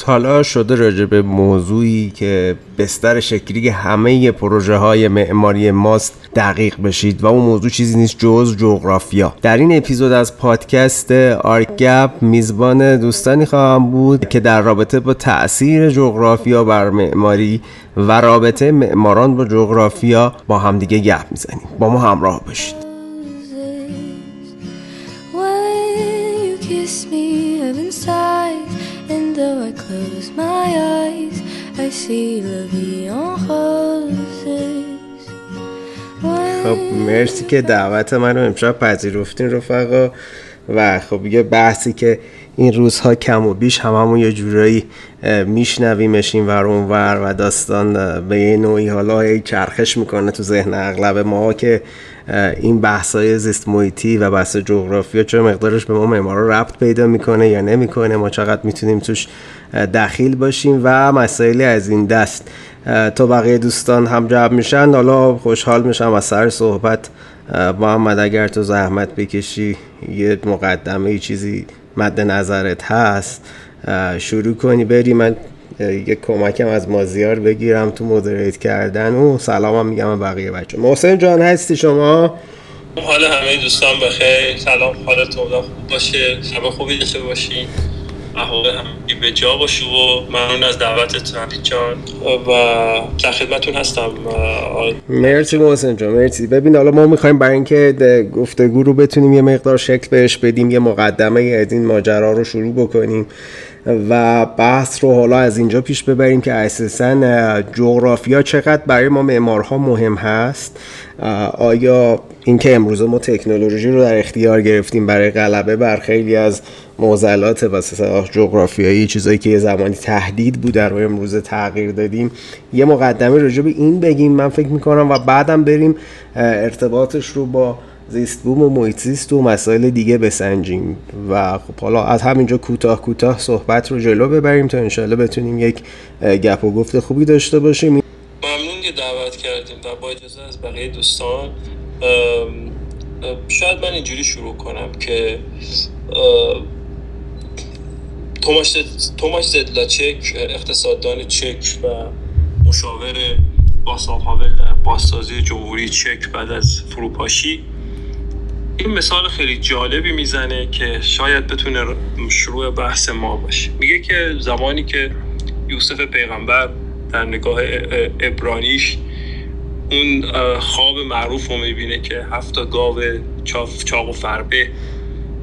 تالا شده راجع به موضوعی که بستر شکلی همه پروژه های معماری ماست دقیق بشید و اون موضوع چیزی نیست جز جغرافیا. در این اپیزود از پادکست آرک میزبان دوستانی خواهم بود که در رابطه با تاثیر جغرافیا بر معماری و رابطه معماران با جغرافیا با همدیگه گپ می‌زنیم. با ما همراه باشید. خب مرسی که دعوت من رو امشب پذیرفتین رفقا. و خب یه بحثی که این روزها کم و بیش هممون یه جورایی میشنویمش این ور ور و داستان به یه نوعی حالا چرخش می‌کنه تو ذهن اغلب ما که این بحث های زیست محیطی و بحث جغرافیا چه مقدارش به ما معمارا ربط پیدا می‌کنه یا نمی‌کنه؟ ما چقدر می‌تونیم توش دخیل باشیم و مسائلی از این دست تا بقیه دوستان هم جمع میشن. حالا خوشحال میشم از سر صحبت محمد اگر تو زحمت بکشی یه مقدمه چیزی مد نظرت هست شروع کنی. بری من یه کمکم از مازیار بگیرم تو مدریت کردن. و سلامم میگم بقیه بچه محسن جان هستی شما؟ حال همه دوستان بخیر. سلام حالتون خوب باشه. شب خوبی داشته باشین احوال همگی به جا باشه و ممنون از دعوتت علی جان. و در خدمتون هستم مرسی محسن جان مرسی. ببین حالا ما می‌خوایم برای اینکه گفتگو رو بتونیم یه مقدار شکل بهش بدیم یه مقدمه از این ماجرا رو شروع بکنیم. و بحث رو حالا از اینجا پیش ببریم که اساسا جغرافیا چقدر برای ما معمارها مهم هست. آیا اینکه امروز ما تکنولوژی رو در اختیار گرفتیم برای غلبه بر خیلی از معضلات و جغرافیایی چیزایی که یه زمانی تهدید بود در امروز تغییر دادیم یه مقدمه راجع به این بگیم من فکر می‌کنم و بعدم بریم ارتباطش رو با زیست بوم و محیط زیست و مسائل دیگه بسنجیم. و خب حالا از همینجا کوتاه کوتاه صحبت رو جلو ببریم تا انشالله بتونیم یک گپ و گفت خوبی داشته باشیم. ممنون که دعوت کردیم و با اجازه از بقیه دوستان شاید من اینجوری شروع کنم که توماش, زدلاچک اقتصاددان چک و مشاور باسال هاول در بازسازی جمهوری چک بعد از فروپاشی. این مثال خیلی جالبی می‌زنه که شاید بتونه شروع بحث ما باشه. میگه که زمانی که یوسف پیغمبر در نگاه ابرانیش اون خواب معروف رو می‌بینه که هفت گاو چاق و فربه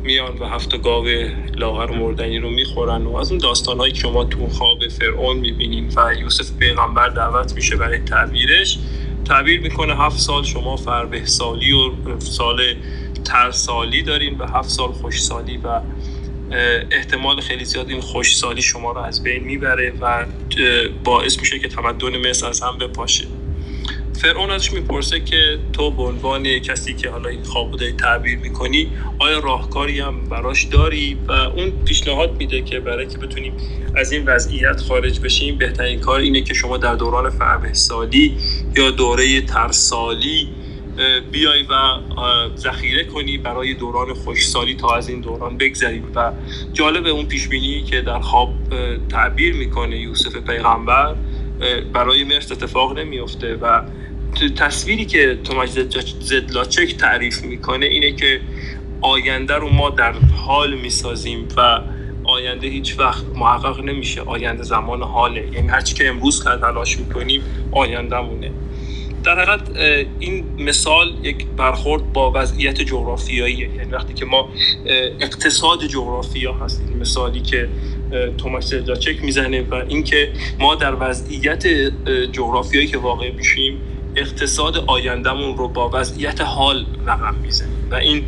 میان و هفت گاو لاغر مردنی رو می‌خورن و از اون داستان هایی که ما تو خواب فرعون می‌بینیم و یوسف پیغمبر دعوت میشه برای تعبیرش تعبیر می‌کنه هفت سال شما فربه سالی و سال ترسالی دارین و هفت سال خوشسالی و احتمال خیلی زیاد این خوشسالی شما رو از بین می‌بره و باعث میشه که تمدن مصر از هم بپاشه. فرعون ازش می‌پرسه که تو به عنوان کسی که حالا این خواب تعبیر می‌کنی آیا راهکاری هم براش داری؟ و اون پیشنهاد میده که برای که بتونیم از این وضعیت خارج بشیم بهترین کار اینه که شما در دوران فربه سالی یا دوره ترسالی بیای و ذخیره کنی برای دوران خوشسالی تا از این دوران بگذریم و جالب اون پیشبینی که در خواب تعبیر می‌کنه یوسف پیغمبر برای مرس اتفاق نمیفته و تصویری که توماش زدلاچک تعریف می‌کنه اینه که آینده رو ما در حال می‌سازیم و آینده هیچ وقت محقق نمیشه آینده زمان حاله. یعنی هرچی که امروز تلاش می‌کنیم آینده مونه در حقیقت این مثال یک برخورد با وضعیت جغرافیاییه. یعنی وقتی که ما اقتصاد جغرافیا هست مثالی که توماس زدلاچک می‌زنه و اینکه ما در وضعیت جغرافیایی که واقع میشیم اقتصاد آیندهمون رو با وضعیت حال رقم می‌زنیم. و این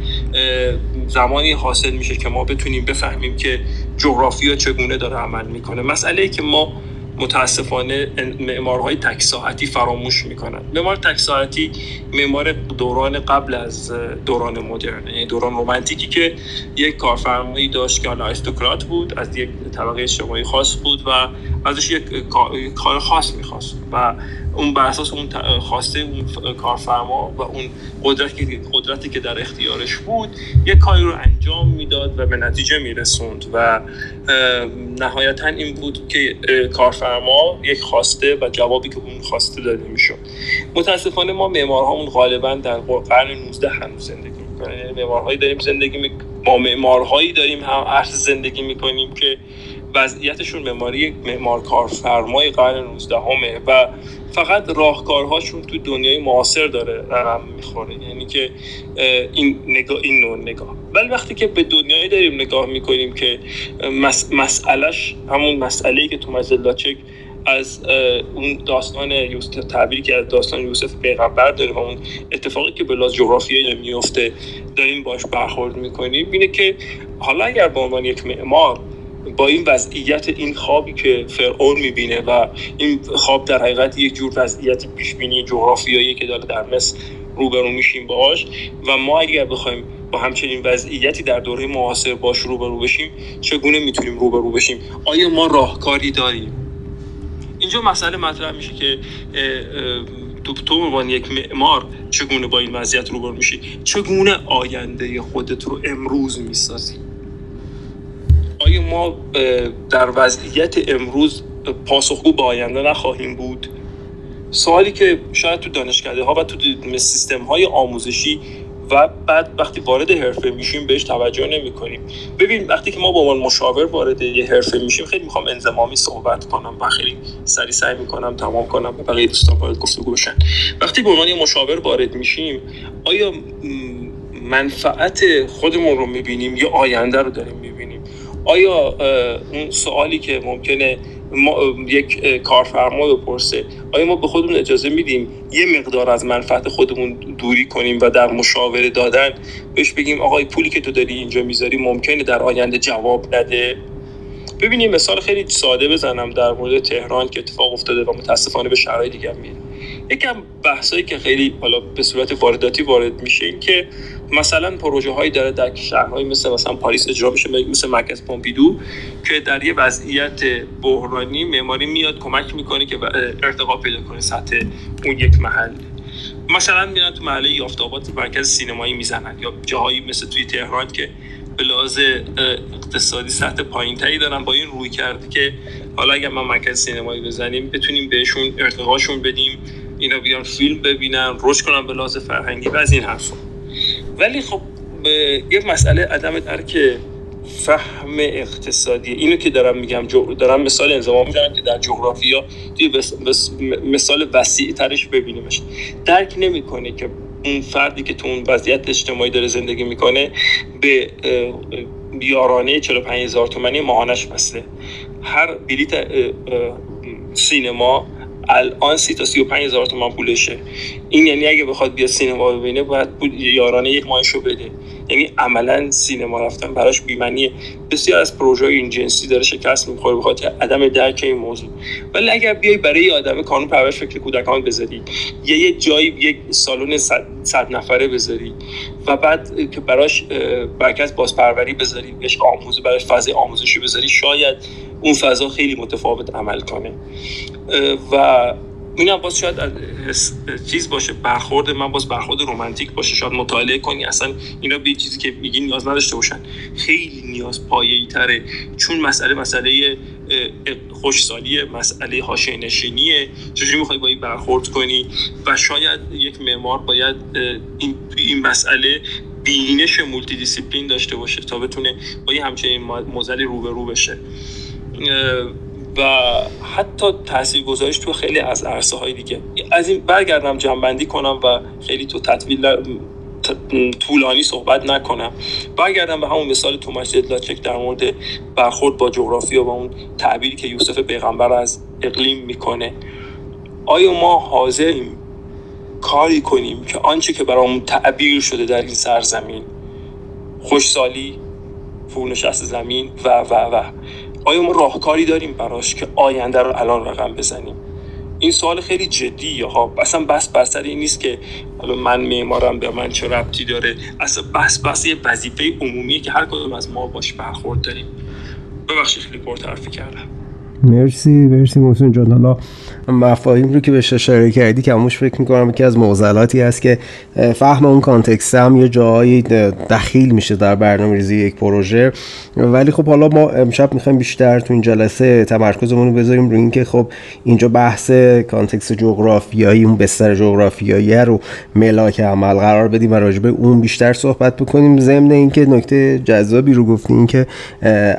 زمانی حاصل میشه که ما بتونیم بفهمیم که جغرافیا چگونه داره عمل می‌کنه. مسئله ای که ما متاسفانه معمارهای تک ساعتی فراموش می‌کنن. معمار تک ساعتی معمار دوران قبل از دوران مدرن یعنی دوران رومانتیکی که یک کارفرمایی داشت که حالا بود از یک طبقه اجتماعی خاص بود و ازش یک کار خاص می‌خواست و اون بر اساس اون خواسته اون کارفرما و اون قدرتی قدرتی که در اختیارش بود یک کاری رو انجام می‌داد و به نتیجه میرسوند و نهایتا این بود که کارفرما یک خواسته و جوابی که اون خواسته داده می‌شد. متاسفانه ما معمارهامون غالبا در قرن 19 هنوز زندگی می‌کنیم معمارهایی داریم زندگی می... ما معمارهایی داریم هم عرض زندگی می‌کنیم که وضعیتشون معماری معمار کارفرمای قرن 19 همه و فقط راهکارهاشون تو دنیای معاصر داره رقم می‌خوره. یعنی که این نگاه این نوع نگاه. ولی وقتی که به دنیایی داریم نگاه می‌کنیم که مس... مسئلهش همون مسئله که تو مجلاچک از اون داستان یوسف تعبیری که از داستان یوسف پیغمبر داره و اون اتفاقی که به لحاظ جغرافیایی میفته داریم باش برخورد می‌کنیم اینه که حالا اگر به عنوان یک معمار با این وضعیت این خوابی که فرعون می‌بینه و این خواب در حقیقت یک جور وضعیت پیشبینی جغرافیایی که داره در مصر روبرو میشیم باش و ما اگر بخوایم با همچنین وضعیتی در دوره معاصر باش روبرو بشیم چگونه می‌تونیم روبرو بشیم؟ آیا ما راهکاری داریم؟ اینجا مسئله مطرح میشه که تو تو عنوان یک معمار چگونه با این وضعیت روبرو میشی؟ چگونه آینده خودت رو امروز می‌سازی؟ آیا ما در وضعیت امروز پاسخگو به آینده نخواهیم بود؟ سوالی که شاید تو دانشکده ها و تو سیستم های آموزشی و بعد وقتی وارد حرفه میشیم بهش توجه نمی کنیم ببین وقتی که ما با عنوان مشاور وارد یه حرفه میشیم خیلی می‌خوام انضمامی صحبت کنم و خیلی سری سعی می‌کنم تمام کنم و بقیه دوستان وارد گفتگو بشن. وقتی به عنوان مشاور وارد میشیم آیا منفعت خودمون رو می‌بینیم یا آینده رو داریم می‌بینیم؟ آیا اون سوالی که ممکنه ما یک کارفرما بپرسه آیا ما به خودمون اجازه میدیم یه مقدار از منفعت خودمون دوری کنیم و در مشاوره دادن بهش بگیم آقای پولی که تو داری اینجا می‌ذاری ممکنه در آینده جواب نده؟ ببینیم مثال خیلی ساده بزنم در مورد تهران که اتفاق افتاده و متاسفانه به شرایط دیگه میره یکم بحثایی که خیلی حالا به صورت وارداتی وارد میشه این که مثلا پروژه هایی داره در شهرهایی مثل مثلا پاریس اجرا میشه مثل مرکز پومپیدو که در یه وضعیت بحرانی معماری میاد کمک می‌کنه که ارتقا پیدا کنه سطح اون یک محل. مثلا میرن تو محله یافتابات مرکز سینمایی می‌زنن یا جاهایی مثل توی تهران که به لحاظ اقتصادی سطح پایین تری دارن با این روی کرده که حالا اگر ما مرکز سینمایی بزنیم بتونیم بهشون ارتقاشون بدیم. اینا بیان فیلم ببینن رشد کنن به لحاظ فرهنگی و از این حرفا. ولی خب یه مسئله عدم درک فهم اقتصادی اینو که دارم میگم دارم مثال انزمان می‌زنم که در جغرافیا توی مثال وسیع ترش ببینیمش. درک نمی‌کنه که اون فردی که تو اون وضعیت اجتماعی داره زندگی می‌کنه به بیارانه 45 هزار تومنی ماهانش بسته. هر بلیت سینما الان سی تا سی و پنج هزار تومن پولشه. این یعنی اگه بخواد بیا سینما ببینه باید یارانه یک ماهشو بده. یعنی عملا سینما رفتن براش بیمنیه بسیار از پروژه این جنسی داره شکست می‌خوره بخاطر عدم درک این موضوع. ولی اگر بیای برای یه آدم کانون پرورش فکر کودکان بذاری یا یه جایی یک سالن صد نفره بذاری و بعد که براش مرکز بازپروری بذاری بهش آموزه براش فضای آموزشی بذاری شاید اون فضا خیلی متفاوت عمل کنه. و این باز شاید چیز باشه برخورد من باز برخورد رومانتیک باشه شاید مطالعه کنی اصلا اینا به چیزی که میگی نیاز نداشته باشن. خیلی نیاز پایه‌ای تره. چون مسئله مسئله خشکسالی مسئله حاشیه نشینیه چجوری می‌خوای با این برخورد کنی؟ و شاید یک معمار باید این این مسئله بینش multidiscipline داشته باشه تا بتونه با یه همچنین معضلی روبرو بشه. و حتی تاثیر گذاریش تو خیلی از عرصه های دیگه. از این برگردم جنبندی کنم و خیلی تو تطویل طولانی صحبت نکنم. برگردم به همون مثال توماس لاچک در مورد برخورد با جغرافیا و اون تعبیری که یوسف پیغمبر از اقلیم می‌کنه. آیا ما حاضریم کاری کنیم که آنچه که برامون تعبیر شده در این سرزمین خوشسالی فرونشست زمین و و و. آیا ما راهکاری داریم براش که آینده رو الان رقم بزنیم؟ این سوال خیلی جدیه ها. اصلا بس بسر این نیست که حالا من معمارم به من چه ربطی داره. اصلا بس بس یه وظیفه عمومی که هر کدوم از ما باش برخورد داریم. ببخشید خیلی پرطرفی کردم. مرسی مرسی محسن جان. حالا مفاهیم رو که بهش اشاره کردی که هموش فکر می‌کنم که از معضلاتی هست که فهم اون کانتکست هم یه جایی دخیل میشه در برنامه ریزی یک پروژه. ولی خب حالا ما امشب می‌خوایم بیشتر تو این جلسه تمرکزمون رو بذاریم روی اینکه خب اینجا بحث کانتکست جغرافیایی اون بستر جغرافیایی رو ملاک عمل قرار بدیم و راجبه اون بیشتر صحبت بکنیم. ضمن اینکه نکته جذابی رو گفتیم که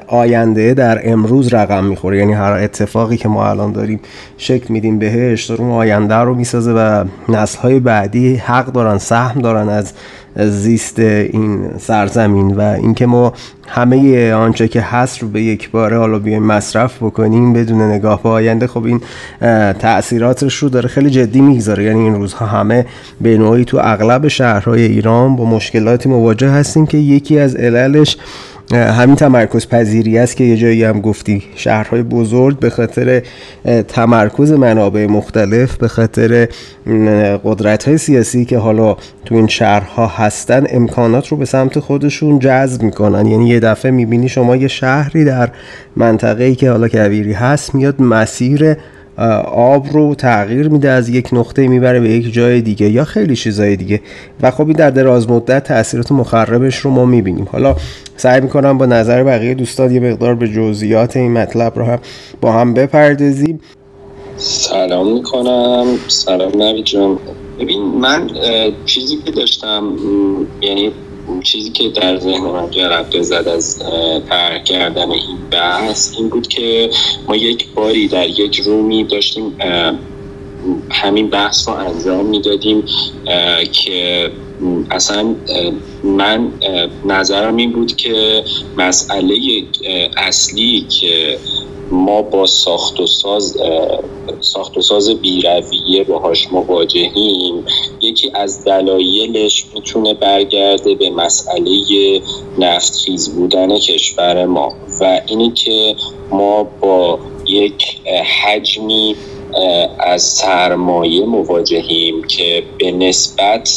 آینده در امروز رقم می‌خوره. یعنی هر اتفاقی که ما الان داریم شکل میدیم بهش داره اون آینده رو می‌سازه و نسل های بعدی حق دارن سهم دارن از زیست این سرزمین و اینکه ما همه آنچه که هست رو به یک باره حالا بیایم مصرف بکنیم بدون نگاه به آینده خب این تاثیراتش رو داره خیلی جدی می‌گذاره. یعنی این روزها همه به نوعی تو اغلب شهرهای ایران با مشکلاتی مواجه هستیم که یکی از عللش همین تمرکز پذیری است که یه جایی هم گفتی. شهرهای بزرگ به خاطر تمرکز منابع مختلف به خاطر قدرت های سیاسی که حالا تو این شهرها هستن امکانات رو به سمت خودشون جذب می‌کنن. یعنی یه دفعه می‌بینی شما یه شهری در منطقه ای که حالا کبیری هست میاد مسیر آب رو تغییر میده از یک نقطه می‌بره به یک جای دیگه یا خیلی چیزای دیگه. و خب این در دراز مدت تاثیرات مخربش رو ما می‌بینیم. حالا سعی می‌کنم با نظر بقیه دوستان یه مقدار به جزئیات این مطلب رو هم با هم بپردازیم. سلام می‌کنم. سلام نوی جان. ببین من چیزی که داشتم یعنی چیزی که در ذهن من جرقه زد از ترک کردن این بحث این بود که ما یک باری در یک رومی داشتیم همین بحث رو انجام می‌دادیم که اصلا من نظرم این بود که مسئله اصلی که ما با ساخت و ساز ساخت و ساز بیرویه باهاش مواجهیم یکی از دلایلش می‌تونه برگرده به مسئله نفتخیز بودن کشور ما و اینی که ما با یک حجمی از سرمایه مواجهیم که به نسبت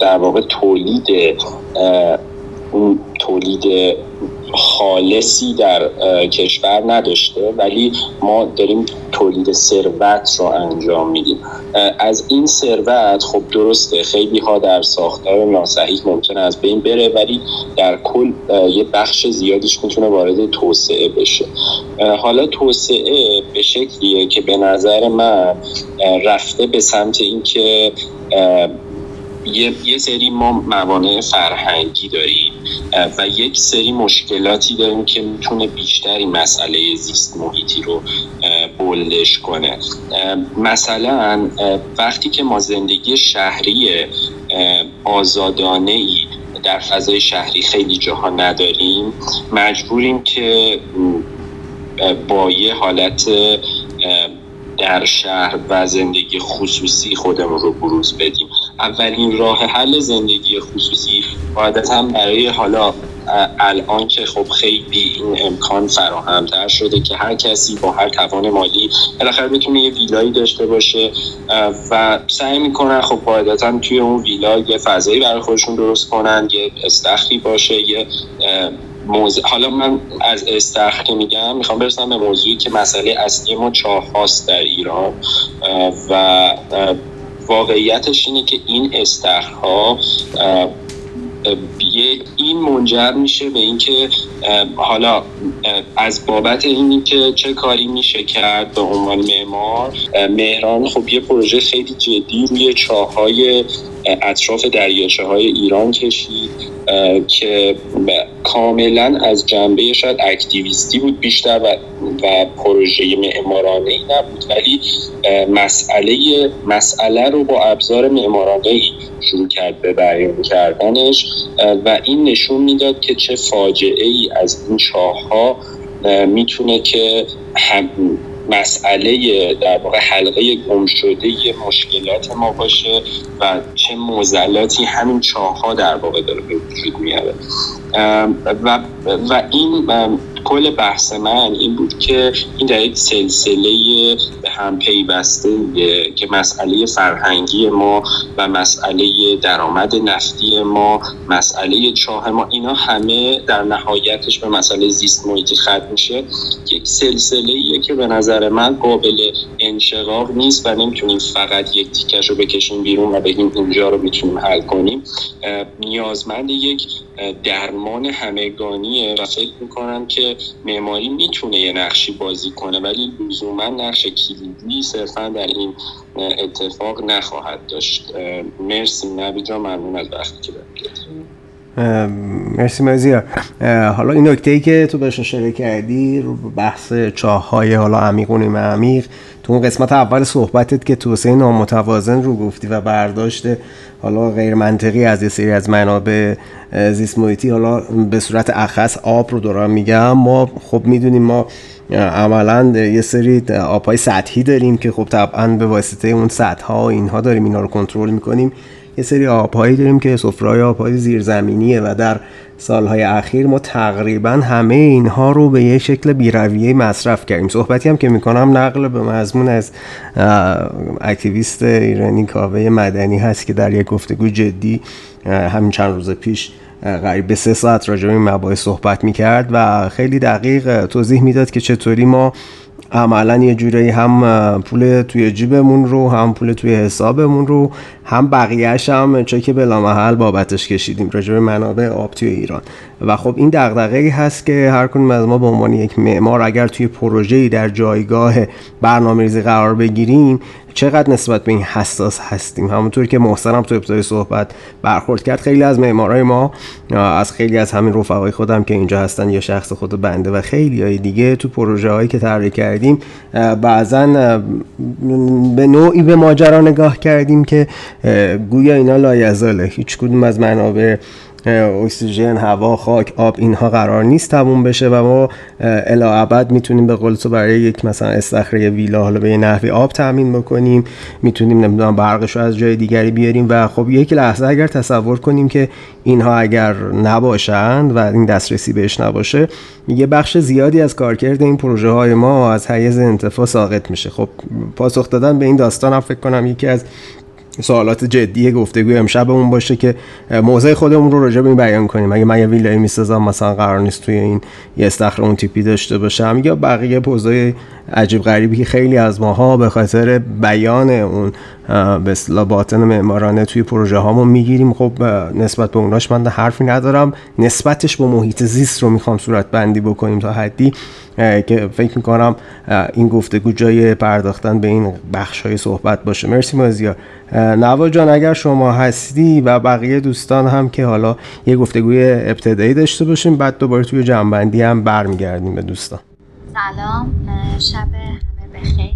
در واقع تولید تولید خالصی در کشور نداشته ولی ما داریم تولید ثروت رو انجام میدیم. از این ثروت خب درسته خیلی ها در ساختار ناسحیح ممکنه از بین بره ولی در کل یه بخش زیادیش می‌تونه وارد توسعه بشه. حالا توسعه به شکلیه که به نظر من رفته به سمت اینکه یه،, یه سری ما موانع فرهنگی داریم و یک سری مشکلاتی داریم که می‌تونه بیشتری مسئله زیست محیطی رو بلدش کنه. مثلا وقتی که ما زندگی شهری آزادانه ای در فضای شهری خیلی جاها نداریم مجبوریم که با یه حالت در شهر و زندگی خصوصی خودمون رو بروز بدیم. اولین راه حل زندگی خصوصی قاعدتا برای حالا الان که خب خیلی این امکان فراهمتر شده که هر کسی با هر توان مالی بالاخره بتونه یه ویلایی داشته باشه و سعی می‌کنن خب قاعدتا توی اون ویلا یه فضایی برای خودشون درست کنن یه استخری باشه یه موضوع حالا من از استخر که میگم می‌خوام برسم به موضوعی که مسئله اصلی ما چاه هاست در ایران و واقعیتش اینه که این استخرها این منجر میشه به اینکه حالا از بابت اینی که چه کاری میشه کرد به عنوان معمار مهران خب یه پروژه خیلی جدی روی چاهای اطراف دریاچه های ایران کشید که کاملا از جنبه شاید اکتیویستی بود بیشتر و, و پروژه معمارانه ای نبود ولی مسئله مسئله رو با ابزار معمارانه ای شروع کرد به بیان کردنش و این نشون می‌داد که چه فاجعه ای از این چاه ها می‌تونه که هم مسئله در واقع حلقه گم شده مشکلات ما باشه و چه موزلاتی همین چاه ها در واقع داره به وجود میاره. و, و این کل بحث من این بود که این در یک سلسله به هم پیوسته که مسئله فرهنگی ما و مسئله درآمد نفتی ما مسئله چاه ما اینا همه در نهایتش به مسئله زیست محیطی ختم میشه. یک سلسله که به نظر من قابل انشقاق نیست و نمی‌تونیم فقط یک تیکش رو بکشیم بیرون و بگیم اینجا رو می‌تونیم حل کنیم. نیازمند یک درمان همگانیه و فکر می‌کنم که معماری می‌تونه یه نقشی بازی کنه ولی لزوما نقش کلیدی صرفا در این اتفاق نخواهد داشت. مرسی نبی ممنون از وقتی که مرسی مزیار حالا این نکته ای که تو بهش اشاره کردی رو بحث چاه های حالا عمیق و عمیق تو اون قسمت اول صحبتت که توسعه نامتوازن رو گفتی و برداشت حالا غیر منطقی از یه سری از منابع زیست محیطی حالا به صورت اخص آب رو دارم میگم. ما خب می‌دونیم ما عملا یه سری آبهای سطحی داریم که خب طبعا به واسطه اون سطح ها اینها داریم اینا رو کنترل می‌کنیم. یه سری آبهایی داریم که سفرهای آبهای زیرزمینیه و در سالهای اخیر ما تقریبا همه اینها رو به یه شکل بیرویه مصرف کردیم. صحبتی هم که می‌کنم نقل به مضمون از اکتیویست ایرانی کاوه مدنی هست که در یک گفتگو جدی همین چند روز پیش قریب به سه ساعت راجع به این مباحث صحبت می‌کرد و خیلی دقیق توضیح می‌داد که چطوری ما عملا یه جورایی هم پول توی جیبمون رو هم پول توی حسابمون رو هم بقیهش هم چه که بلامحل بابتش کشیدیم راجع منابع آب توی ایران. و خب این دغدغه ای هست که هر کنیم از ما به عنوان یک معمار اگر توی پروژه‌ای در جایگاه برنامه‌ریزی قرار بگیریم چقدر نسبت به این حساس هستیم؟ همونطور که محسنم تو ابتدای صحبت برخورد کرد خیلی از معمارای ما از خیلی از همین رفقای خودم که اینجا هستن یا شخص خود بنده و خیلی های دیگه تو پروژه هایی که طراحی کردیم بعضا به نوعی به ماجرا نگاه کردیم که گویا اینا لایزاله. هیچ کدوم از منابع اکسیژن هوا خاک آب اینها قرار نیست تموم بشه و ما الا ابد می‌تونیم به قول تو برای یک مثلا استخره ویلا حالا به نحوی آب تامین بکنیم می‌تونیم نمی‌دونم برقش رو از جای دیگری بیاریم و خب یک لحظه اگر تصور کنیم که اینها اگر نباشند و این دسترسی بهش نباشه یه بخش زیادی از کارکرد این پروژه های ما از حیز انتفاع ساقط میشه. خب پاسخ دادن به این داستان هم فکر کنم یکی از سوالات جدی گفتگوی امشبمون باشه که موضع خودمون رو راجع به این بیان کنیم. اگه من یه ویلایی می‌سازم مثلا قرار نیست توی این یه استخر اون تیپی داشته باشم یا بقیه پوزای عجیب غریبی که خیلی از ماها به خاطر بیان اون به اصطلاح باطن معمارانه توی پروژه هامون می‌گیریم. خب نسبت به اوناش من حرفی ندارم. نسبتش با محیط زیست رو می‌خوام صورت بندی بکنیم تا حدی که فکر می‌کنم این گفتگو جای پرداختن به این بخش های صحبت باشه. مرسی مازیار. نوا جان اگر شما هستی و بقیه دوستان هم که حالا یه گفتگوی ابتدایی داشته باشیم بعد دوباره توی جنبندی هم برمیگردیم به دوستان. سلام شب همه بخیر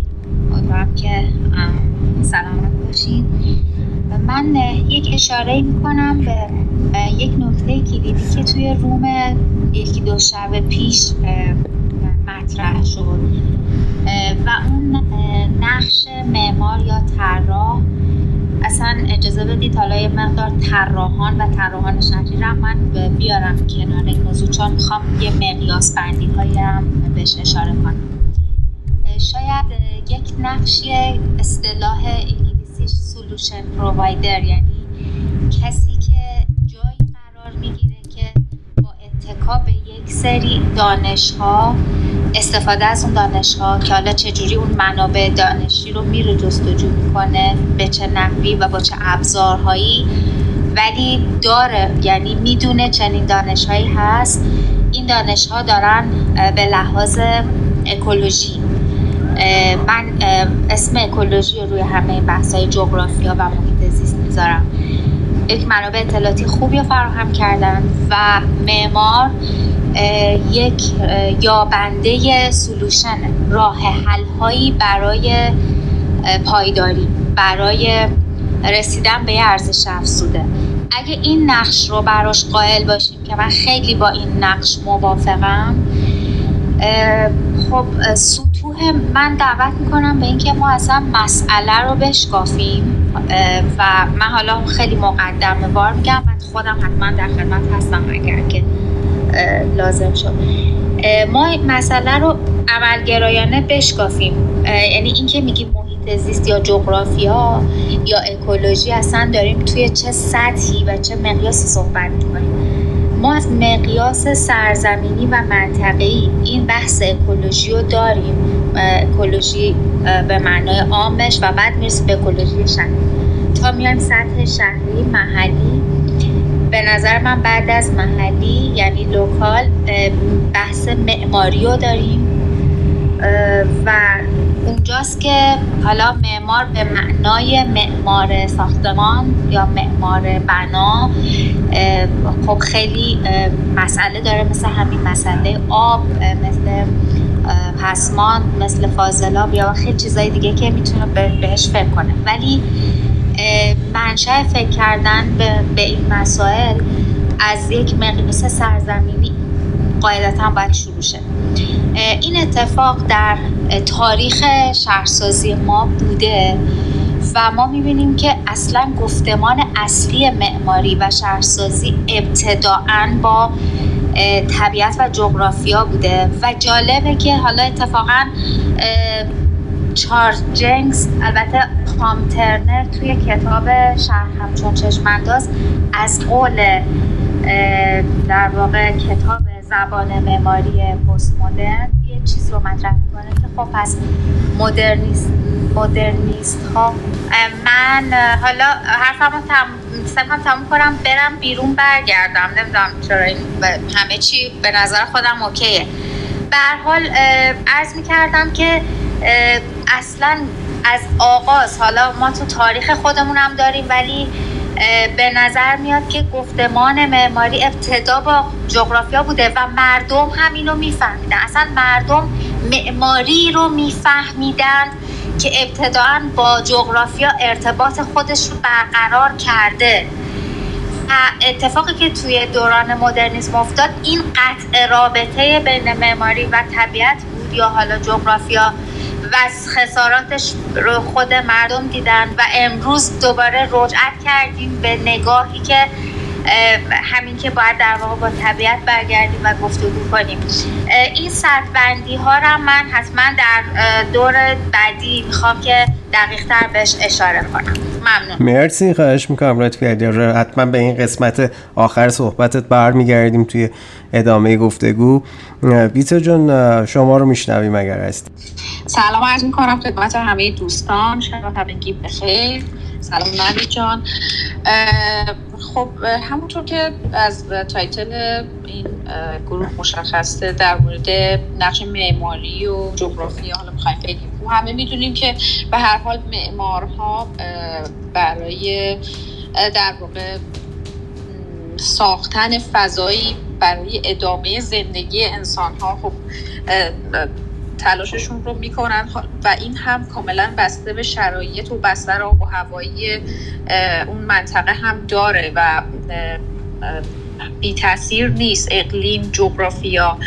امیدوارم که سلامت باشین. من یک اشاره می‌کنم به یک نکته کلیدی که توی روم یکی دو شب پیش مطرح شد. و اون نقش معمار یا طراح اصلا اجازه بدید حالا یه مقدار طراحان و طراحان شهری رو من بیارم کنار این موضوع چون می‌خوام یه مقیاس بندی هایی هم بهش اشاره کنم. شاید یک نقشی اصطلاح انگلیسی سولوشن پرووایدر یعنی کسی که جایی قرار می‌گیره که با اتکا به یک سری دانش ها استفاده از اون دانش ها که حالا چجوری اون منابع دانشی رو میره جستجو می‌کنه به چه نحوی و با چه ابزارهایی. ولی داره یعنی می‌دونه چنین دانش هایی هست. این دانش ها دارن به لحاظ اکولوژی. من اسم اکولوژی رو روی همه بحث های جغرافیا و محیط زیست می‌ذارم. یک منابع اطلاعاتی خوبی فراهم کردن و معمار یک یابنده سلوشن راه حل هایی برای پایداری برای رسیدن به ارزش افزوده. اگه این نقش رو براش قائل باشیم که من خیلی با این نقش موافقم خب سطوح من دعوت می‌کنم به اینکه ما اصلا مسئله رو بشکافیم و من حالا خیلی مقدمه بار میگم من خودم حتما در خدمت هستم اگر که لازم شد. ما مسئله رو عملگرایانه بشکافیم. یعنی اینکه میگیم محیط زیست یا جغرافیا یا اکولوژی اصلا داریم توی چه سطحی و چه مقیاسی صحبت می‌کنیم. ما از مقیاس سرزمینی و منطقه‌ای این بحث اکولوژی رو داریم. اکولوژی به معنای عامش و بعد می‌رسیم به اکولوژی شهری. تا میایم سطح شهری محلی به نظر من بعد از محلی یعنی لوکال بحث معماری رو داریم. و اونجاست که حالا معمار به معنای معمار ساختمان یا معمار بنا خب خیلی مسئله داره مثل همین مسئله آب مثل پسمان مثل فاضلاب یا خیلی چیزای دیگه که می‌تونه بهش فکر کنه. ولی منشأ فکر کردن به, به این مسائل از یک مقیاس سرزمینی قاعدتا باید شروع شه. این اتفاق در تاریخ شهرسازی ما بوده و ما می‌بینیم که اصلا گفتمان اصلی معماری و شهرسازی ابتداعا با طبیعت و جغرافیا بوده و جالبه که حالا اتفاقا چارلز جنگز البته ترنر توی کتاب شهر همچون چشمنداز از قول در واقع کتاب زبان معماری پست مدرن یه چیز رو مطرح می‌کنه که خب پس مدرنیست مدرنیست ها من حالا حرفمو تم سپم تموم کنم برم بیرون برگردم. نمی‌دونم چرا این همه چی به نظر خودم اوکیه. به حال عرض می‌کردم که اصلا از آغاز حالا ما تو تاریخ خودمون هم داریم ولی به نظر میاد که گفتمان معماری ابتدا با جغرافیا بوده و مردم هم اینو میفهمیدن. اصلا مردم معماری رو میفهمیدن که ابتداعا با جغرافیا ارتباط خودش رو برقرار کرده. اتفاقی که توی دوران مدرنیسم افتاد این قطع رابطه بین معماری و طبیعت بود یا حالا جغرافیا و خساراتش رو خود مردم دیدن و امروز دوباره رجعت کردیم به نگاهی که همین که باید در واقع با طبیعت برگردیم و گفتگو کنیم. این بندی ها را من حتما در دور بعدی می‌خوام که دقیق تر بهش اشاره کنم. ممنون. مرسی خواهش می‌کنم. لطف کردی حتما به این قسمت آخر صحبتت برمیگردیم توی ادامه گفتگو. بیتا جون شما رو میشنویم اگر هست سلام عرض می‌کنم خدمت همه دوستان. شب همگی بخیر. سلام نوی جان. خب همونطور که از تایتل این گروه مشخصه در مورد نقش معماری و جغرافی حالا می‌خوایم بگیم همه می‌دونیم که به هر حال معمارها برای در واقع ساختن فضایی برای ادامه زندگی انسان ها خب تلاششون رو می‌کنن. و این هم کاملا بسته به شرایط و بستر و هوایی اون منطقه هم داره و بی تاثیر نیست. اقلیم جغرافیا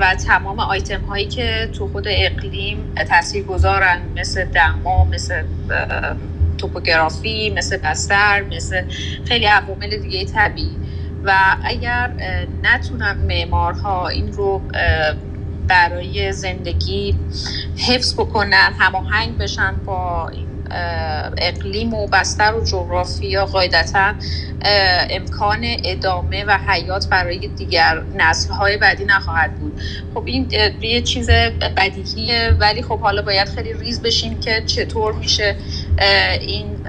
و تمام آیتم هایی که تو خود اقلیم تاثیر گذارن مثل دما مثل توپوگرافی مثل بستر مثل خیلی عوامل دیگه طبیعی. و اگر نتونن معمارها این رو برای زندگی حفظ بکنن هماهنگ بشن با اقلیم و بستر و جغرافیا قاعدتا امکان ادامه و حیات برای دیگر نسل های بعدی نخواهد بود. خب این یه چیز بدیهیه ولی خب حالا باید خیلی ریز بشیم که چطور میشه این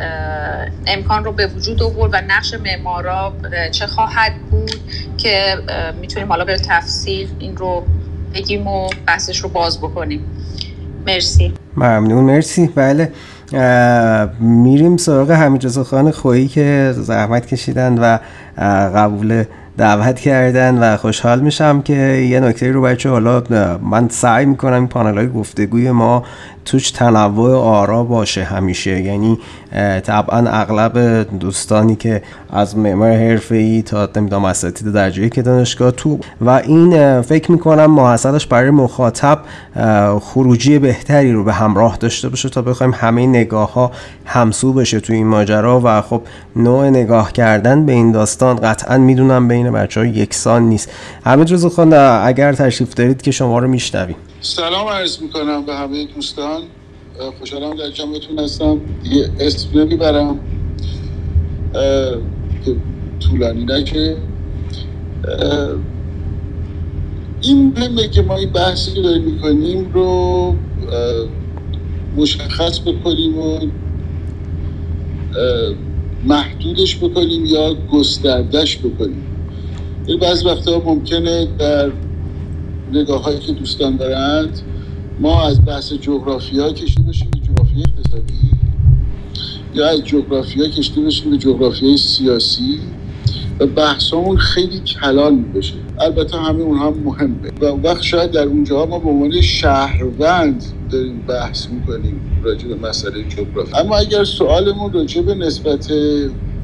امکان رو به وجود آورد و نقش معمارا چه خواهد بود که می‌تونیم حالا به تفصیل این رو بگیم و بحثش رو باز بکنیم. مرسی. ممنون. مرسی. بله. میریم سراغ حمید خان خویی که زحمت کشیدن و قبول دعوت کردن و خوشحال میشم که یه نکته رو بچه حالا من سعی می‌کنم این پانل های گفتگوی ما توش تنوع آرا باشه همیشه. یعنی طبعا اغلب دوستانی که از معمار ای تا نمی‌دونم اساتید درجه که دانشگاه تو و این فکر می‌کنم محصلش برای مخاطب خروجی بهتری رو به همراه داشته باشه تا بخوایم همه نگاه ها همسو بشه تو این ماجرا. و خب نوع نگاه کردن به این داستان قطعا می‌دونم بین بین بچه ها یکسان نیست. حمید رضا خان اگر تشریف دارید که شما رو میشنویم. سلام عرض می‌کنم به همه دوستان. خوشحالم در جمعتون هستم. دیگه اسم نمی‌برم که طولانی نکه. این مهمه که ما این بحثی که داریم می‌کنیم رو مشخص بکنیم و محدودش بکنیم یا گستردش بکنیم. این بعض وقتا ممکنه در نگاه هایی که دوستان دارند ما از بحث جغرافیا کشیده بشیم به جغرافی اقتصادی یا از جغرافیا کشیده بشیم به جغرافیای سیاسی و بحثمون خیلی کلان بشه. البته همه اونها مهمه. و وقت شاید در اونجا ما به عنوان شهروند داریم بحث می‌کنیم راجع به مسئله جغرافی اما اگر سوالمون راجع به نسبت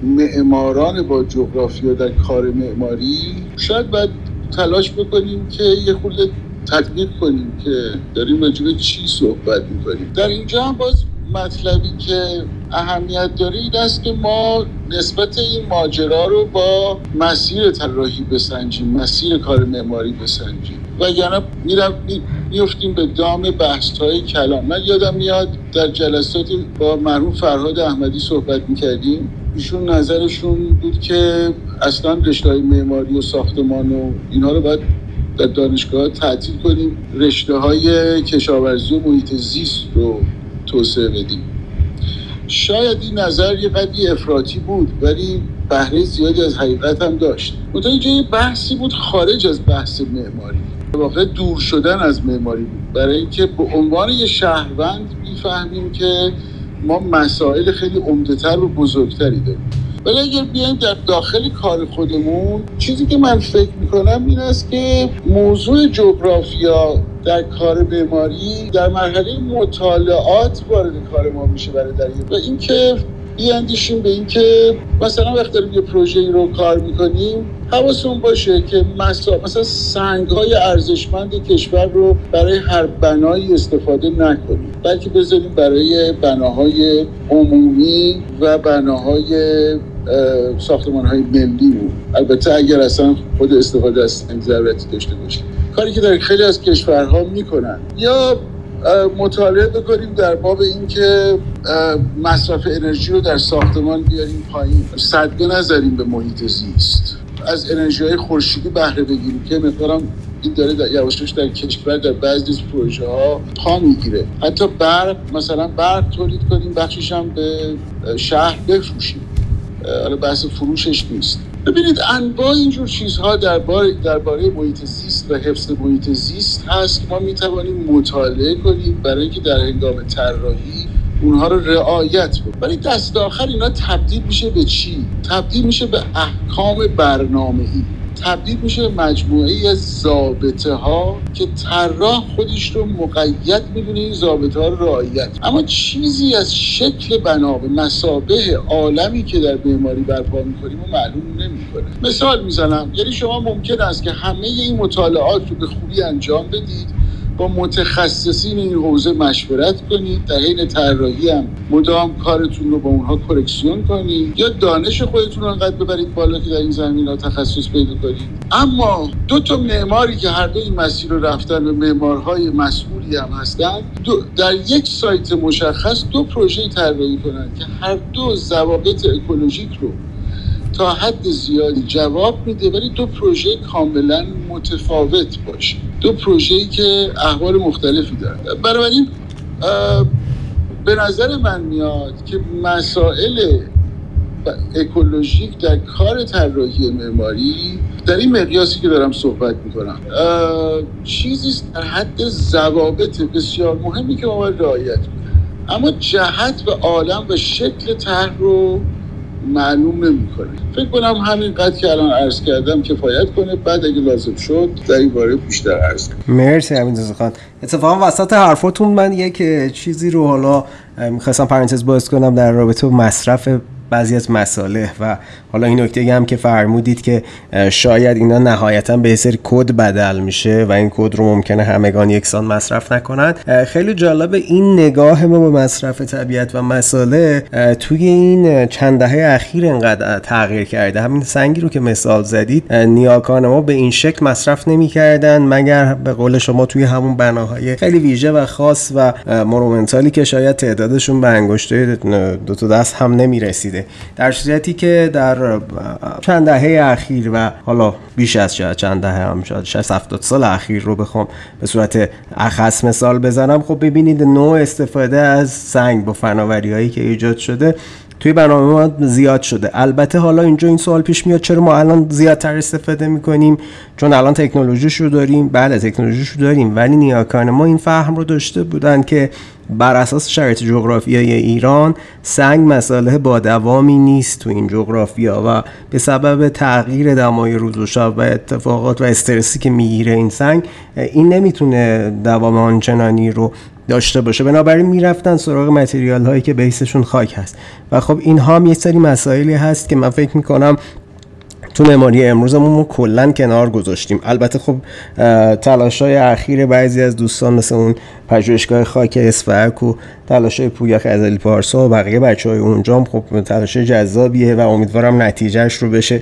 معماران با جغرافیا در کار معماری شاید باید تلاش بکنیم که یه خورده تطبیق کنیم که داریم راجع چی صحبت می‌کنیم. در اینجا هم باز مطلبی که اهمیت داره این است که ما نسبت این ماجرا رو با مسیر طراحی بسنجیم مسیر کار معماری بسنجیم. و یعنی میرم میفتیم به دام بحث های کلام. من یادم میاد در جلسات با مرحوم فرهاد احمدی صحبت می‌کردیم. ایشون نظرشون بود که اصلا رشته های معماری و ساختمان و اینها رو باید در دانشگاه تعطیل کنیم. رشته های کشاورزی و محیط زیست رو توسعه بدیم. شاید این نظر یه قدری افراطی بود ولی بهره زیادی از حقیقت هم داشت. منتها اینجا یه بحثی بود خارج از بحث معماری. واقع دور شدن از معماری بود. برای اینکه به عنوان یه شهروند می‌فهمیم که ما مسائل خیلی عمدهتر و بزرگتری داریم. ولی اگر بیایم در داخل کار خودمون چیزی که من فکر می‌کنم این است که موضوع جغرافیا در کار معماری در مرحله مطالعات وارد کار ما میشه برای در و اینکه بیاندیشیم به اینکه مثلا وقتی یه پروژه رو کار می‌کنیم حواسمون باشه که مثلا, مثلا سنگ های ارزشمند کشور رو برای هر بنایی استفاده نکنیم بلکه بذاریم برای بناهای عمومی و بناهای ساختمان های ملی بود البته اگر اصلا خود استفاده از سنگ ضرورتی داشته باشیم. کاری که در خیلی از کشورها می‌کنن یا مطالعه بکنیم در باب اینکه مصرف انرژی رو در ساختمان بیاریم پایین. صدقه نذاریم به محیط زیست. از انرژی های خورشیدی بهره بگیریم که مقدارم این داره در یواشش در کشور در بعضی از پروژه ها پا می‌گیره. حتی برق مثلا برق تولید کنیم بخشش هم به شهر بفروشیم. حالا بحث فروشش نیست. ببینید انواع اینجور چیزها درباره درباره محیط زیست و حفظ محیط زیست هست ما می‌توانیم مطالعه کنیم برای اینکه در هنگام طراحی اونها رو رعایت کنیم. ولی دست آخر اینا تبدیل میشه به چی؟ تبدیل میشه به احکام برنامه ای تبدیل میشه مجموعه ضابطه ها که طراح خودش رو مقید می‌دونه این ضابطه ها رو رعایت. اما چیزی از شکل بنا به مسابه عالمی که در معماری برپا می‌کنیم و معلوم نمی‌کنه. مثال می‌زنم یعنی شما ممکن است که همه این مطالعات رو به خوبی انجام بدید با متخصصین این حوزه مشورت کنید در حین طراحی هم مدام کارتون رو با اونها کرکسیون کنید یا دانش خودتون رو انقدر ببرید بالا که در این زمین ها تخصص پیدا کنید. اما دو تا معماری که هر دو این مسیر رو رفتن و معمارهای مسئولی هم هستن در یک سایت مشخص دو پروژه طراحی کنند که هر دو ضوابط اکولوژیک رو تا حد زیادی جواب میده ولی دو پروژه کاملا متفاوت باشه. دو پروژه‌ای که احوال مختلفی دارن. بنابراین به نظر من میاد که مسائل اکولوژیک در کار طراحی معماری در این مقیاسی که دارم صحبت می‌کنم چیزی در حد ضوابط بسیار مهمی که ما باید رعایت کنیم. اما جهت و عالم و شکل طرح رو معلوم نمی‌کنه. فکر کنم همین قد که الان عرض کردم کفایت کنه بعد اگه لازم شد در این باره بیشتر عرض کنم. مرسی همین خان. اتفاقا وسط حرفاتون من یک چیزی رو حالا می‌خواستم پرانتز باز کنم در رابطه با مصرف بعضی از مساله و حالا این نکته هم که فرمودید که شاید اینا نهایتا به سری کد بدل میشه و این کد رو ممکنه همگان یکسان مصرف نکنند. خیلی جالب این نگاه ما به مصرف طبیعت و مساله توی این چند دهه اخیر انقدر تغییر کرده. همین سنگی رو که مثال زدید نیاکان ما به این شکل مصرف نمی‌کردن مگر به قول شما توی همون بناهای خیلی ویژه و خاص و مونومنتالی که شاید تعدادشون به انگشته دو تا دست هم نمی‌رسیده. در صورتی که در چند دهه اخیر و حالا بیش از شاید چند دهه هم شاید 60 70 سال اخیر رو بخوام به صورت اخص مثال بزنم خب ببینید نوع استفاده از سنگ با فناوری هایی که ایجاد شده توی برنامه ما زیاد شده. البته حالا اینجا این سوال پیش میاد چرا ما الان زیادتر استفاده می‌کنیم؟ چون الان تکنولوژیش رو داریم. بله تکنولوژیش رو داریم ولی نیاکان ما این فهم رو داشته بودن که بر اساس شرایط جغرافیایی ایران سنگ مساله با دوامی نیست تو این جغرافیا و به سبب تغییر دمای روز و شب و اتفاقات و استرسی که می‌گیره این سنگ این نمی‌تونه دوام آنچنانی رو داشته باشه. بنابراین می‌رفتن سراغ متریال هایی که بیسشون خاک هست. و خب اینها هم یه سری مسائلی هست که من فکر می‌کنم تو معماری امروزمون ما کلا کنار گذاشتیم. البته خب تلاش های اخیر بعضی از دوستان مثل اون پژوهشگاه خاک اسفک و تلاش های پویا خزلی پارسا و بقیه بچه های اونجا هم خب تلاش جذابیه و امیدوارم نتیجهش رو بشه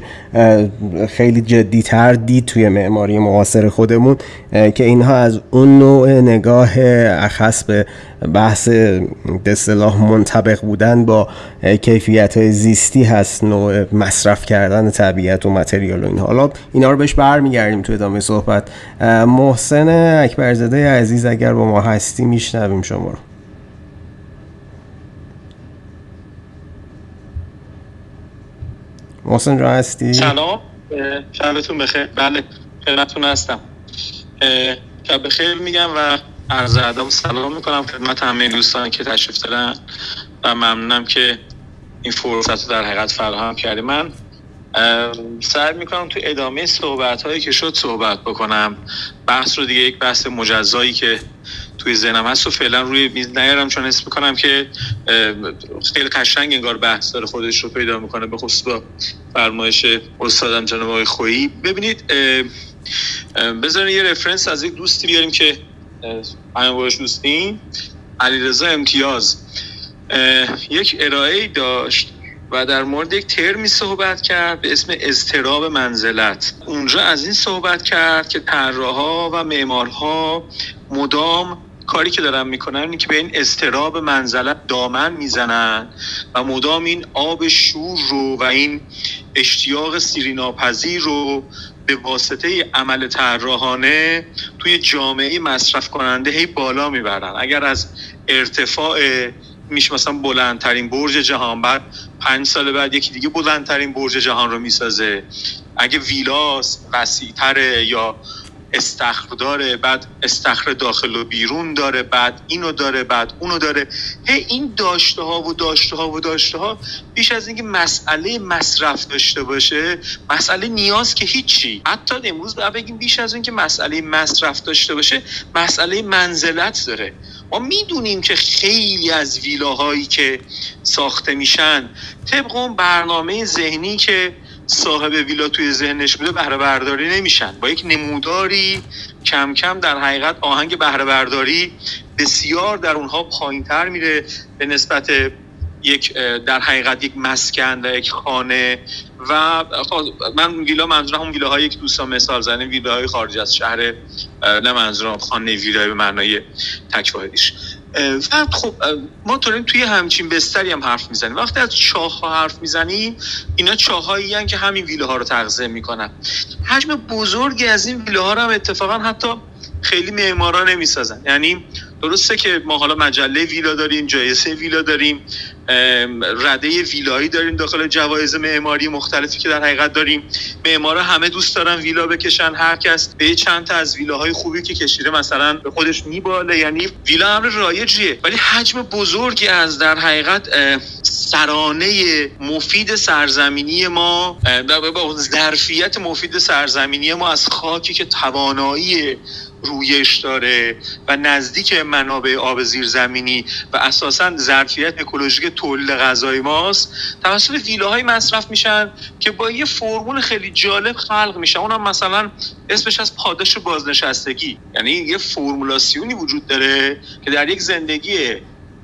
خیلی جدی تر دید توی معماری معاصر خودمون که اینها از اون نوع نگاه اخص به بحث به صلاح منطبق بودن با کیفیت های زیستی هست نوع مصرف کردن طبیعت و متریال و این حالا اینا رو بهش برمیگردیم تو ادامه صحبت. محسن اکبرزاده عزیز اگر با ما هستی میشنویم شما رو. محسن را هستی؟ سلام. شبتون بخیر. بله خدمتتون هستم. شب بخیر میگم و عرض ادب سلام می‌کنم خدمت همه دوستان که تشریف دارن و ممنونم که این فرصت رو در حقیقت فراهم کردی. من سعی می‌کنم تو ادامه صحبت هایی که شد صحبت بکنم. بحث رو دیگه یک بحث مجزایی که توی ذهنم هست و فعلا روی میز نیارم چون حس می‌کنم که خیلی قشنگ انگار بحث داره خودش رو پیدا می‌کنه به خصوص با فرمایش استادم جناب آقای خویی. ببینید بذارین یه رفرنس از یک دوستی بیاریم که همه باش دوستیم. علیرضا امتیاز. یک ارائه داشت و در مورد یک ترمی صحبت کرد به اسم استراب منزلت. اونجا از این صحبت کرد که طراحا و معمارها مدام کاری که دارن می‌کنن اینه که به این استراب منزلت دامن می‌زنن و مدام این آب شور رو و این اشتیاق سیریناپذیر رو به واسطه عمل طراحانه توی جامعه مصرف کننده هی بالا می‌برن. اگر از ارتفاع میشه مثلا بلندترین برج جهان بعد پنج سال بعد یکی دیگه بلندترین برج جهان رو می‌سازه. اگه ویلاس وسیعتره یا استخر داره بعد استخر داخل و بیرون داره بعد اینو داره بعد اونو داره. هی این داشته ها و داشته ها و داشته ها بیش از اینکه مسئله مصرف داشته باشه مسئله نیاز که هیچی. حتی امروز باید بگیم بیش از اینکه مسئله مصرف داشته باشه مسئله منزلت داره. ما می‌دونیم که خیلی از ویلاهایی که ساخته میشن طبق اون برنامه ذهنی که صاحب ویلا توی ذهنش بوده بهره برداری نمیشن. با یک نموداری کم کم در حقیقت آهنگ بهره برداری بسیار در اونها پایین تر میره به نسبت یک در حقیقت یک مسکن و یک خانه و خب، من ویلا منظورم اون ویلاهای یک دوستان مثال زنه ویلاهای خارج از شهر نه منظورم خانه ویلای به معنای تک واحدیش. و خب ما داریم توی همچین بستری هم حرف می‌زنیم. وقتی از چاه ها حرف می‌زنیم اینا چاه هایی که همین ویله ها رو تغذیه می‌کنن. حجم بزرگی از این ویله ها رو هم اتفاقا حتی خیلی معمارا نمی‌سازن. یعنی درسته که ما حالا مجله ویلا داریم جایزه ویلا داریم. رده ویلایی داریم داخل جوایز معماری مختلفی که در حقیقت داریم. معمارا همه دوست دارن ویلا بکشن هر کس به چند تا از ویلاهای خوبی که کشیده مثلا به خودش میباله یعنی ویلا امر رایجیه. ولی حجم بزرگی از در حقیقت سرانه مفید سرزمینی ما با ظرفیت مفید سرزمینی ما از خاکی که توانایی رویش داره و نزدیک منابع آب زیرزمینی و اساسا ظرفیت اکولوژیک تولید غذای ماست توسط ویلاهای مصرف میشن که با یه فرمول خیلی جالب خلق میشه اونم مثلا اسمش از پاداش بازنشستگی. یعنی یه فرمولاسیونی وجود داره که در یک زندگی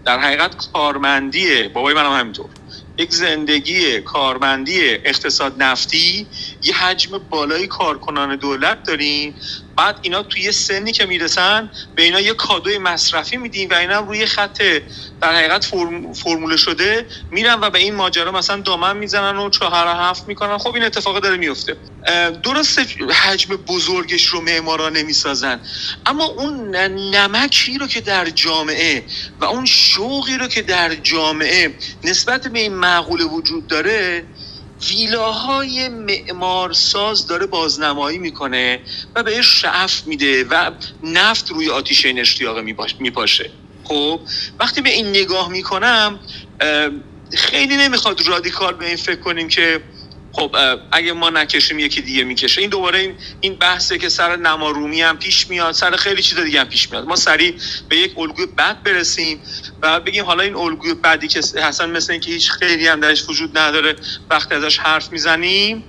در حقیقت کارمندیه بابای منم همینطور. یک زندگی کارمندی اقتصاد نفتی یه حجم بالای کارکنان دولت داریم بعد اینا توی یه سنی که می‌رسن به اینا یه کادوی مصرفی میدیم و اینا روی خط در حقیقت فرم، فرموله شده میرن و به این ماجرا مثلا دامن می‌زنن و چهار هفت می‌کنن. خب این اتفاق داره میفته. درسته حجم بزرگش رو معمارا نمی‌سازن. اما اون نمکی رو که در جامعه و اون شوقی رو که در جامعه نسبت به این معقوله وجود داره ویلاهای معمارساز داره بازنمایی می‌کنه و بهش شعف میده و نفت روی آتیش این اشتیاق میپاشه. خب وقتی به این نگاه می‌کنم خیلی نمی‌خواد رادیکال به این فکر کنیم که خب اگه ما نکشیم یکی دیگه می‌کشه. این دوباره این بحثه که سر نمارومی هم پیش میاد سر خیلی چیز دیگه هم پیش میاد. ما سریع به یک الگوی بد برسیم و بگیم حالا این الگوی بدی که حسن مثل اینکه هیچ خیلی هم درش وجود نداره وقتی ازش حرف می‌زنیم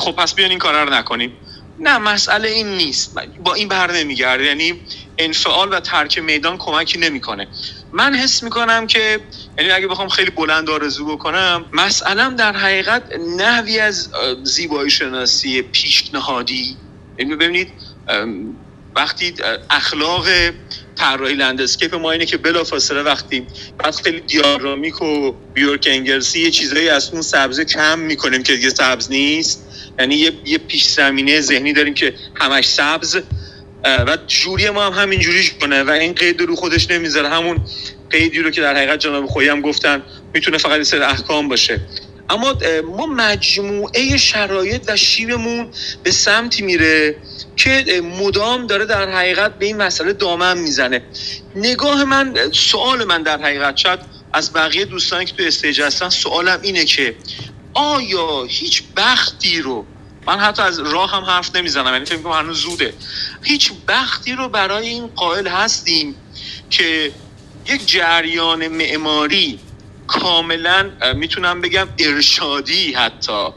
خب پس بیان این کارا رو نکنیم. نه مسئله این نیست. با این بر نمیگرده. یعنی انفعال و ترک میدان کمکی نمی‌کنه. من حس می‌کنم که یعنی اگه بخوام خیلی بلند آرزو بکنم مسئله در حقیقت نحوی از زیبایی شناسی پیشنهادی. یعنی ببینید وقتی اخلاق طراحی لندسکیپ ما اینه که بلافاصله وقتی بعد خیلی دیارامیک و بیورک انگلسی یه چیزایی از اون سبزه کم می‌کنیم که دیگه سبز نیست. یعنی یه, یه پیش زمینه ذهنی داریم که همش سبز و جوری ما هم همین جوریش کنه و این قید رو خودش نمی‌ذاره. همون قیدی رو که در حقیقت جناب خویی هم گفتن می‌تونه فقط سر احکام باشه. اما ما مجموعه شرایط و شیبمون به سمتی میره که مدام داره در حقیقت به این مسئله دامن می‌زنه. نگاه من سوال من در حقیقت شد از بقیه دوستانی که تو استیج هستن سوالم اینه که آیا هیچ بختی رو من حتی از راه هم حرف نمی‌زنم یعنی فکر هنوز زوده. هیچ بختی رو برای این قائل هستیم که یک جریان معماری کاملا می‌تونم بگم ارشادی حتی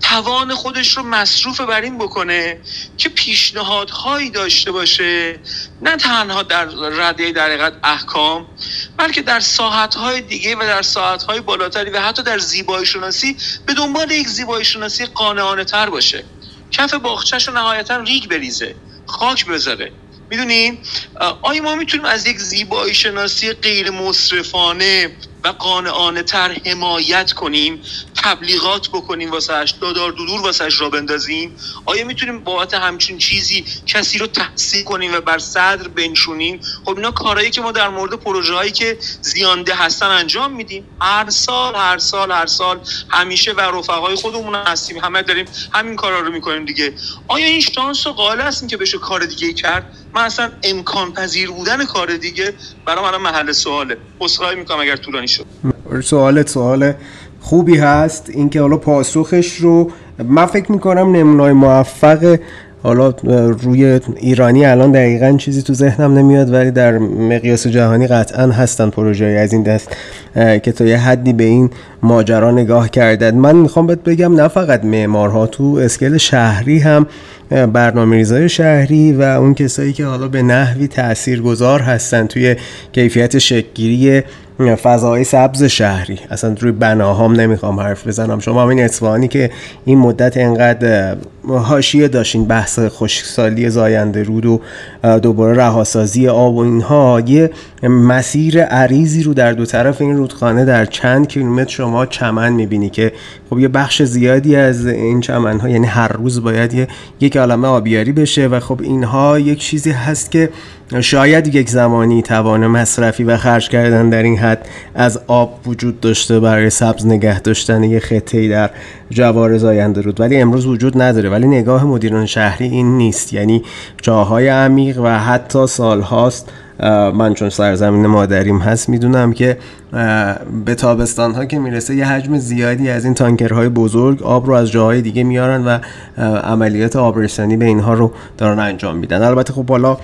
توان خودش رو مصروف بر این بکنه که پیشنهادهایی داشته باشه نه تنها در رده در احکام بلکه در ساعتهای دیگه و در ساعتهای بالاتری و حتی در زیبایی شناسی به دنبال یک زیبایی شناسی قانعانه تر باشه. کف باخچهش رو نهایتا ریگ بریزه خاک بذاره. می‌دونین آیا ما می‌تونیم از یک زیبایی شناسی غیر مصرفانه و قانعانه تر حمایت کنیم؟ تبلیغات بکنیم واسهش دادار دودور واسهش را بندازیم؟ آیا می‌تونیم بابت همچین چیزی کسی رو تحصیل کنیم و بر صدر بنشونیم؟ خب اینا کارهایی که ما در مورد پروژه هایی که زیانده هستن انجام میدیم. هر سال هر سال هر سال همیشه و رفقای خودمون هستیم. همه داریم همین کارا رو می‌کنیم دیگه. آیا این شانس و قائل هستیم که بشه کار دیگه کرد؟ من اصلا امکان پذیر بودن کار دیگه برای من محل سواله. عذرخواهی می‌کنم اگر طولانی شد. سوال سوال خوبی هست. اینکه حالا پاسخش رو من فکر می‌کنم نمونای موفق حالا روی ایرانی الان دقیقا چیزی تو ذهنم نمیاد ولی در مقیاس جهانی قطعا هستن پروژه از این دست که تا یه حدی به این ماجرا نگاه کردن. من می‌خوام بهت بگم نه فقط معمارها تو اسکل شهری هم برنامه ریزای شهری و اون کسایی که حالا به نحوی تأثیر گذار هستن توی کیفیت شکگیری فضای سبز شهری. اصلا روی بناهام نمی‌خوام حرف بزنم. شما همین اصفهانی که این مدت انقدر حاشیه داشتین بحث خشکسالی زاینده رود و دوباره رهاسازی آب و اینها. یه مسیر عریضی رو در دو طرف این رودخانه در چند کیلومتر شما چمن می‌بینی که خب یه بخش زیادی از این چمن ها یعنی هر روز باید یه یک عالمه آبیاری بشه و خب اینها یک چیزی هست که شاید یک زمانی توان مصرفی و خرج کردن در این حد از آب وجود داشته برای سبز نگه داشتن یه خطه در جوار زاینده رود. ولی امروز وجود نداره. ولی نگاه مدیران شهری این نیست. یعنی جاهای عمیق و حتی سالهاست من چون سرزمین مادریم هست می‌دونم که به تابستان ها که می‌رسه یه حجم زیادی از این تانکرهای بزرگ آب رو از جاهای دیگه میارن و عملیات آبرسانی به اینها رو دارن انجام میدن. البته خب حالا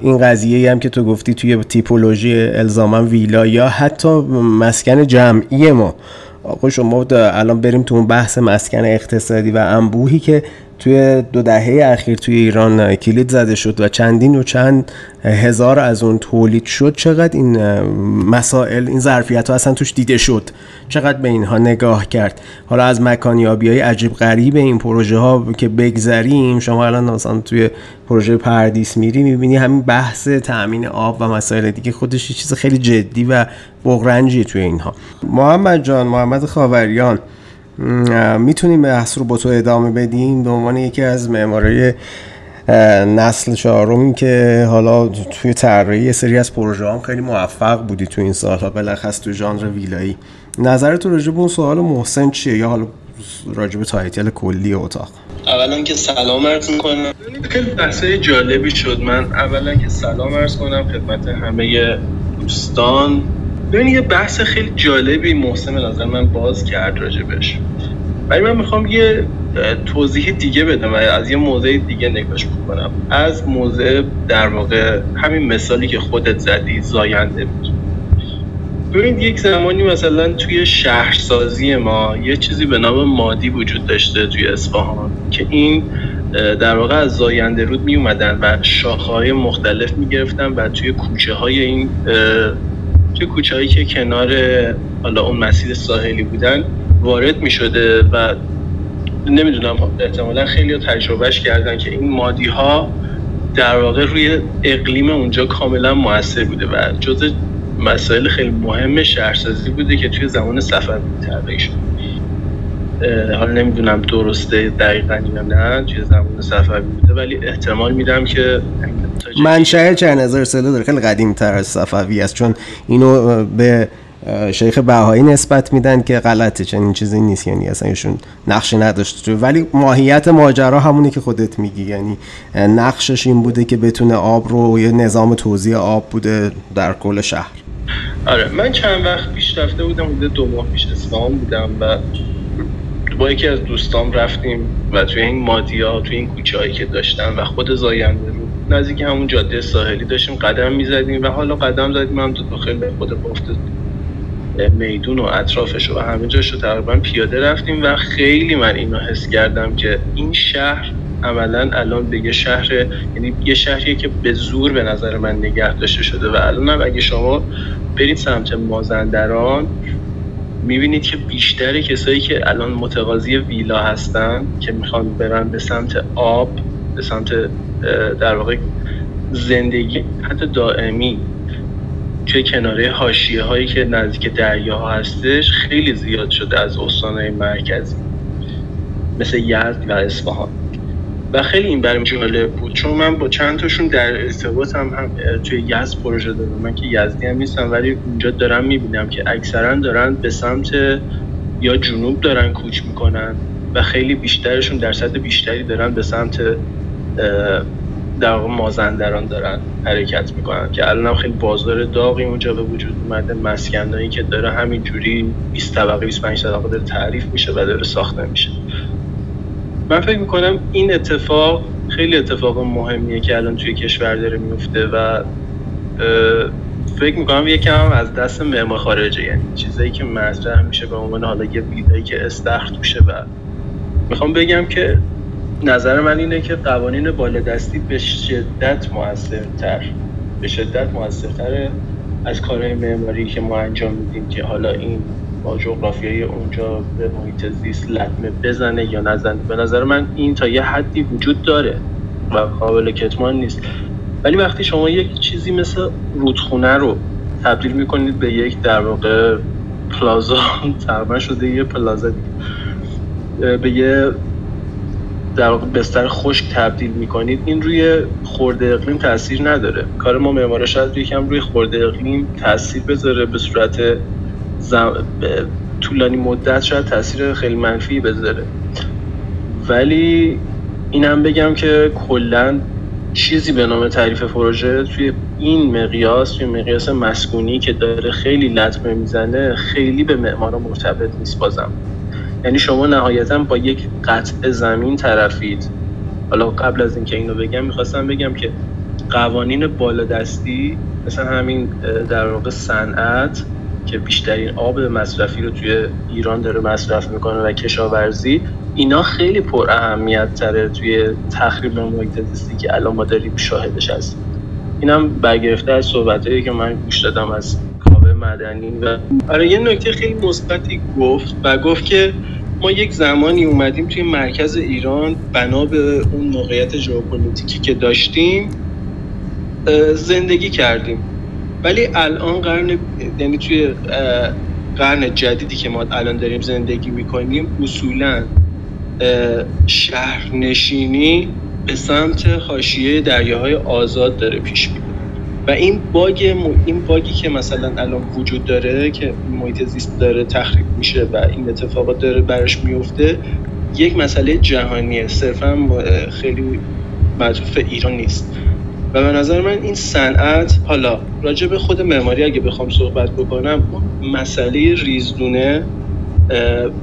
این قضیه هم که تو گفتی توی تیپولوژی الزاما ویلا یا حتی مسکن جمعی ما آقا شما الان بریم تو اون بحث مسکن اقتصادی و انبوهی که توی دو دهه اخیر توی ایران کلید زده شد و چندین و چند هزار از اون تولید شد چقدر این مسائل این ظرفیت ها اصلا توش دیده شد چقدر به اینها نگاه کرد. حالا از مکانیابی های عجیب غریب این پروژه ها که بگذریم شما الان مثلا توی پروژه پردیس میری می‌بینی همین بحث تأمین آب و مسائل دیگه خودش چیز خیلی جدی و بغرنجی توی اینها. محمد جان محمد خاوریان می‌تونیم بحث رو با تو ادامه بدیم به عنوان یکی از معمارای نسل چهارمی که حالا توی طراحی یه سری از پروژه هم خیلی موفق بودی تو این سالها. بالاخص تو ژانر ویلایی. نظر تو راجع به اون سوال محسن چیه یا حالا راجع به title کلی اتاق؟ اولا که سلام عرض می‌کنم. خیلی بحثای جالبی شد. من اولا که سلام عرض کنم خدمت همه دوستان. ببین یه بحث خیلی جالبی محسن نظر من باز کرد راجبش ولی من می‌خوام یه توضیح دیگه بدم و از یه موضع دیگه نگاش بکنم. از موضع در واقع همین مثالی که خودت زدی زاینده بود. ببینید یک زمانی مثلا توی شهرسازی ما یه چیزی به نام مادی وجود داشته توی اصفهان که این در واقع از زاینده رود می اومدن و شاخهای مختلف می گرفتن و توی کوچه های این توی کوچه که کنار حالا اون مسیر ساحلی بودن وارد می شده و نمی‌دونم احتمالا خیلی تجربهش کردن که این مادی ها در واقع روی اقلیم اونجا کاملا موثر بوده و جز مسائل خیلی مهم شهرسازی بوده که توی زمان سفر طراحی شد حالا نمی‌دونم درسته دقیقا یا نه توی زمان سفر بوده ولی احتمال میدم که منشأ چند هزار ساله داره. خیلی قدیم تر از صفوی است. چون اینو به شیخ بهایی نسبت میدن که غلطه. چنین چیزی نیست. یعنی اصلا ایشون نقشی نداشته ولی ماهیت ماجرا همونی که خودت میگی. یعنی نقشش این بوده که بتونه آب رو یه نظام توزیع آب بوده در کل شهر. آره. من چند وقت پیش رفته بودم بوده دو ماه پیش اصفهان بودم و با یکی از دوستام رفتیم و توی این مادی ها توی این کوچه هایی که داشتن و خود زاینده رو نزدیک همون جاده ساحلی داشتیم قدم می‌زدیم و حالا قدم زدیم هم تو خیلی خود بافت میدون و اطرافش و همه جاش رو تقریبا پیاده رفتیم و خیلی من اینو حس کردم که این شهر عملا الان به یه شهر یعنی یه شهریه که به زور به نظر من نگه داشته شده و الان هم اگه شما برید سمت مازندران می‌بینید که بیشتر کسایی که الان متقاضی ویلا هستن که می‌خوان برن به سمت آب به سمت در واقع زندگی حتی دائمی. توی کناره حاشیه هایی که نزدیک دریا هستش خیلی زیاد شده از استانهای مرکزی مثل یزد و اصفهان. خیلی این برام جالب بود. چون من با چند تاشون در ارتباط هم, هم توی یزد پروژه دارم. من که یزدی هم نیستم ولی اونجا دارم می‌بینم که اکثرا دارن به سمت یا جنوب دارن کوچ می‌کنن و خیلی بیشترشون درصد بیشتری دارن به سمت در مازندران دارن حرکت می‌کنن. که الان خیلی بازار داغی اونجا به وجود اومده. مسکنایی که داره همینجوری 20 طبقه 25 طبقه داره تعریف میشه و داره ساخته میشه. من فکر می‌کنم این اتفاق خیلی اتفاق مهمیه که الان توی کشور داره میفته و فکر می‌کنم یکم از دست معمار خارجه یعنی چیزایی که مطرح میشه به عنوان حالا یه ویلایی که استخر توشه و می‌خوام بگم که نظر من اینه که قوانین بالادستی به شدت موثرتر به شدت موثرتر از کارهای معماری که ما انجام میدیم که حالا این جغرافیای اونجا به محیط زیست لطمه بزنه یا نزنه. به نظر من این تا یه حدی وجود داره و قابل کتمان نیست. ولی وقتی شما یک چیزی مثل رودخونه رو تبدیل می‌کنید به یک در واقع پلازا تقریبا شده یه پلازا به یه در واقع بستر خشک تبدیل می‌کنید این روی خورده اقلیم تاثیر نداره. کار ما معمارا شاید یکم روی خورده اقلیم تاثیر بذاره به صورت طولانی مدت شاید تاثیر خیلی منفی بذاره. ولی اینم بگم که کلا چیزی به نام تعریف پروژه توی این مقیاس یه مقیاس مسکونی که داره خیلی لطمه می‌زنه خیلی به معمارا مرتبط نیست بازم. یعنی شما نهایتا با یک قطع زمین طرفید. حالا قبل از اینکه اینو بگم می‌خواستم بگم که قوانین بالادستی مثل همین در واقع صنعت که بیشترین آب مصرفی رو توی ایران داره مصرف می‌کنه و کشاورزی اینا خیلی پر اهمیت تره توی تخریب محیط زیستی که الان ما داریم شاهدش هستیم. اینم برگرفته از صحبتهایی که من گوش دادم از کاوه مدنی و آره یه نکته خیلی مثبتی گفت و گفت که ما یک زمانی اومدیم توی مرکز ایران بنا به اون موقعیت ژئوپلیتیکی که داشتیم زندگی کردیم. ولی الان قرن یعنی توی قرن جدیدی که ما الان داریم زندگی می‌کنیم اصولا شهرنشینی به سمت حاشیه دریاهای آزاد داره پیش میره. و این باگ این باگی که مثلا الان وجود داره که محیط زیست داره تخریب میشه و این اتفاقات داره براش میفته یک مسئله جهانیه. صرفا خیلی معطوف ایران نیست. و به نظر من این صنعت حالا راجع به خود معماری اگه بخوام صحبت بکنم مسئله ریزدونه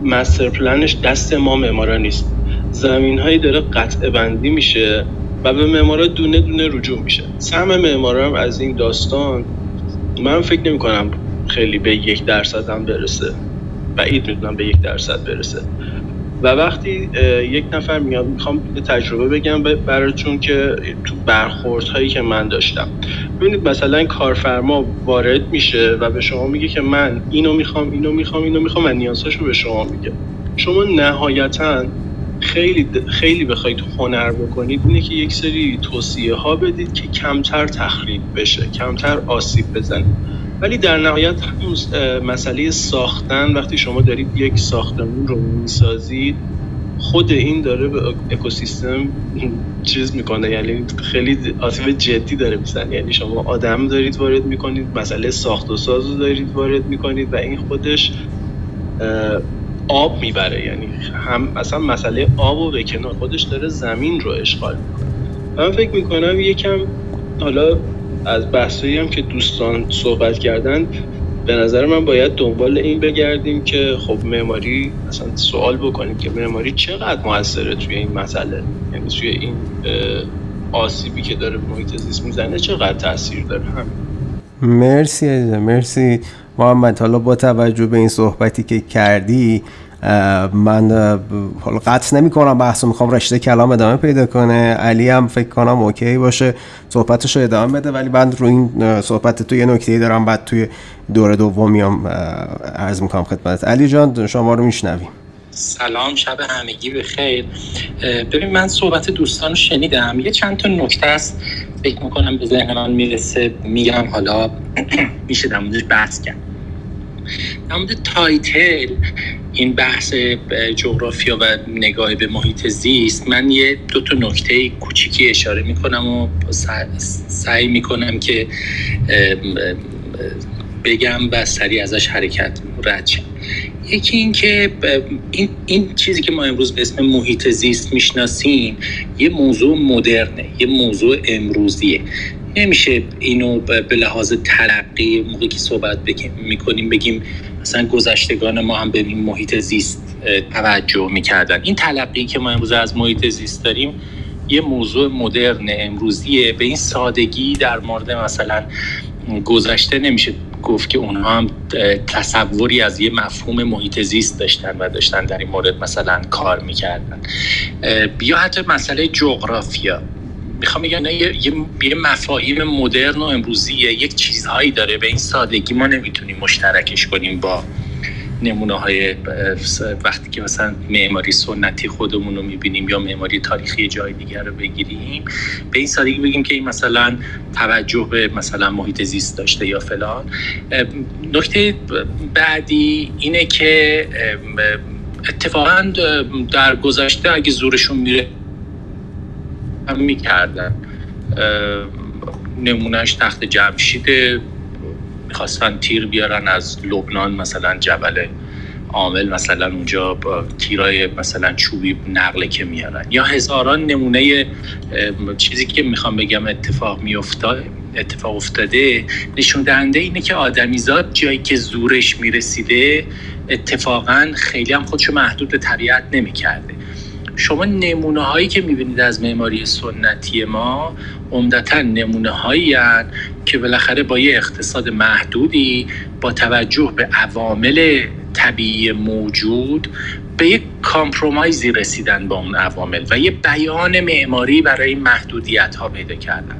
مستر پلنش دست ما معمارا نیست. زمین هایی داره قطع بندی میشه و به معمارا دونه دونه رجوع میشه. سهم معمارا هم از این داستان من فکر نمی کنم خیلی به یک درصد هم برسه. بعید می‌دونم به یک درصد برسه. و وقتی یک نفر میاد می‌خوام تجربه بگم براتون که تو برخورد هایی که من داشتم. ببینید مثلا کارفرما وارد میشه و به شما میگه که من اینو می‌خوام اینو می‌خوام اینو می‌خوام و نیازهاشو به شما میگه. شما نهایتا خیلی خیلی بخواید هنر بکنید اینه که یک سری توصیه ها بدید که کمتر تخریب بشه کمتر آسیب بزنید ولی در نهایت مسئله ساختن وقتی شما دارید یک ساختمون رو می‌سازید خود این داره به اکوسیستم چیز می‌کنه. یعنی خیلی آسیب جدی داره می‌زنه. یعنی شما آدم دارید وارد می‌کنید مسئله ساخت و ساز رو دارید وارد می‌کنید و این خودش آب می‌بره. یعنی هم اصلا مسئله آب و به کنار خودش داره زمین رو اشغال می‌کنه. من فکر می‌کنم یکم حالا از بحثایی هم که دوستان صحبت کردن به نظر من باید دنبال این بگردیم که خب معماری اصلا سوال بکنیم که معماری چقدر موثره توی این مسئله؟ یعنی توی این آسیبی که داره محیط زیست می‌زنه چقدر تاثیر داره؟ هم مرسی مرسی محمد. حالا با توجه به این صحبتی که کردی من حالا قطع نمی کنم بحث می‌خوام رشته کلام ادامه پیدا کنه. علی هم فکر کنم اوکی باشه صحبتش رو ادامه بده ولی بعد رو این صحبت تو یه نکته دارم بعد توی دور دومیام عرض می‌کنم خدمت علی جان شما رو میشنویم. سلام شب همگی به خیر. ببین من صحبت دوستان رو شنیدم. یه چند تا نکته است فکر می‌کنم به ذهن من می‌رسه میگم حالا میشه در بحث کرد. در مورد تایتل این بحث جغرافیا و نگاه به محیط زیست من یه دو تا نکته کوچیکی اشاره می‌کنم و سعی می‌کنم که بگم و سریع ازش حرکت رد شم یکی این که این, این چیزی که ما امروز به اسم محیط زیست می‌شناسیم یه موضوع مدرنه یه موضوع امروزیه. نمیشه اینو به لحاظ تلقی موقعی که صحبت می‌کنیم بگیم مثلا گذشتگان ما هم به این محیط زیست توجه می‌کردن. این تلقی که ما امروز از محیط زیست داریم یه موضوع مدرن امروزیه. به این سادگی در مورد مثلا گذشته نمیشه گفت که اونها هم تصوری از یه مفهوم محیط زیست داشتن و داشتن در این مورد مثلا کار می‌کردن. یا حتی مسئله جغرافیا. می‌خوام بگم یه،, یه مفاهیم مدرن و امروزیه. یک چیزهایی داره به این سادگی ما نمی‌تونیم مشترکش کنیم با نمونه های وقتی که مثلا معماری سنتی خودمون رو می‌بینیم یا معماری تاریخی جای دیگر رو بگیریم. به این سادگی بگیم که این مثلا توجه به مثلا محیط زیست داشته یا فلان. نکته بعدی اینه که اتفاقا در گذشته اگه زورشون میره هم می‌کردن. نمونهش تخت جمشید می‌خواستن تیر بیارن از لبنان مثلا جبل عامل مثلا اونجا با تیرای مثلا چوبی نقله که میارن. یا هزاران نمونه چیزی که می‌خوام بگم اتفاق میافتاد اتفاق افتاده نشون دهنده اینه که آدمیزاد جایی که زورش می‌رسیده اتفاقا خیلی هم خودشو محدود به طبیعت نمی‌کرده. شما نمونه هایی که می‌بینید از معماری سنتی ما عمدتا نمونه هایی که بالاخره با یه اقتصاد محدودی با توجه به عوامل طبیعی موجود به یک کامپرومایزی رسیدن با اون عوامل و یه بیان معماری برای محدودیت ها پیدا کردن.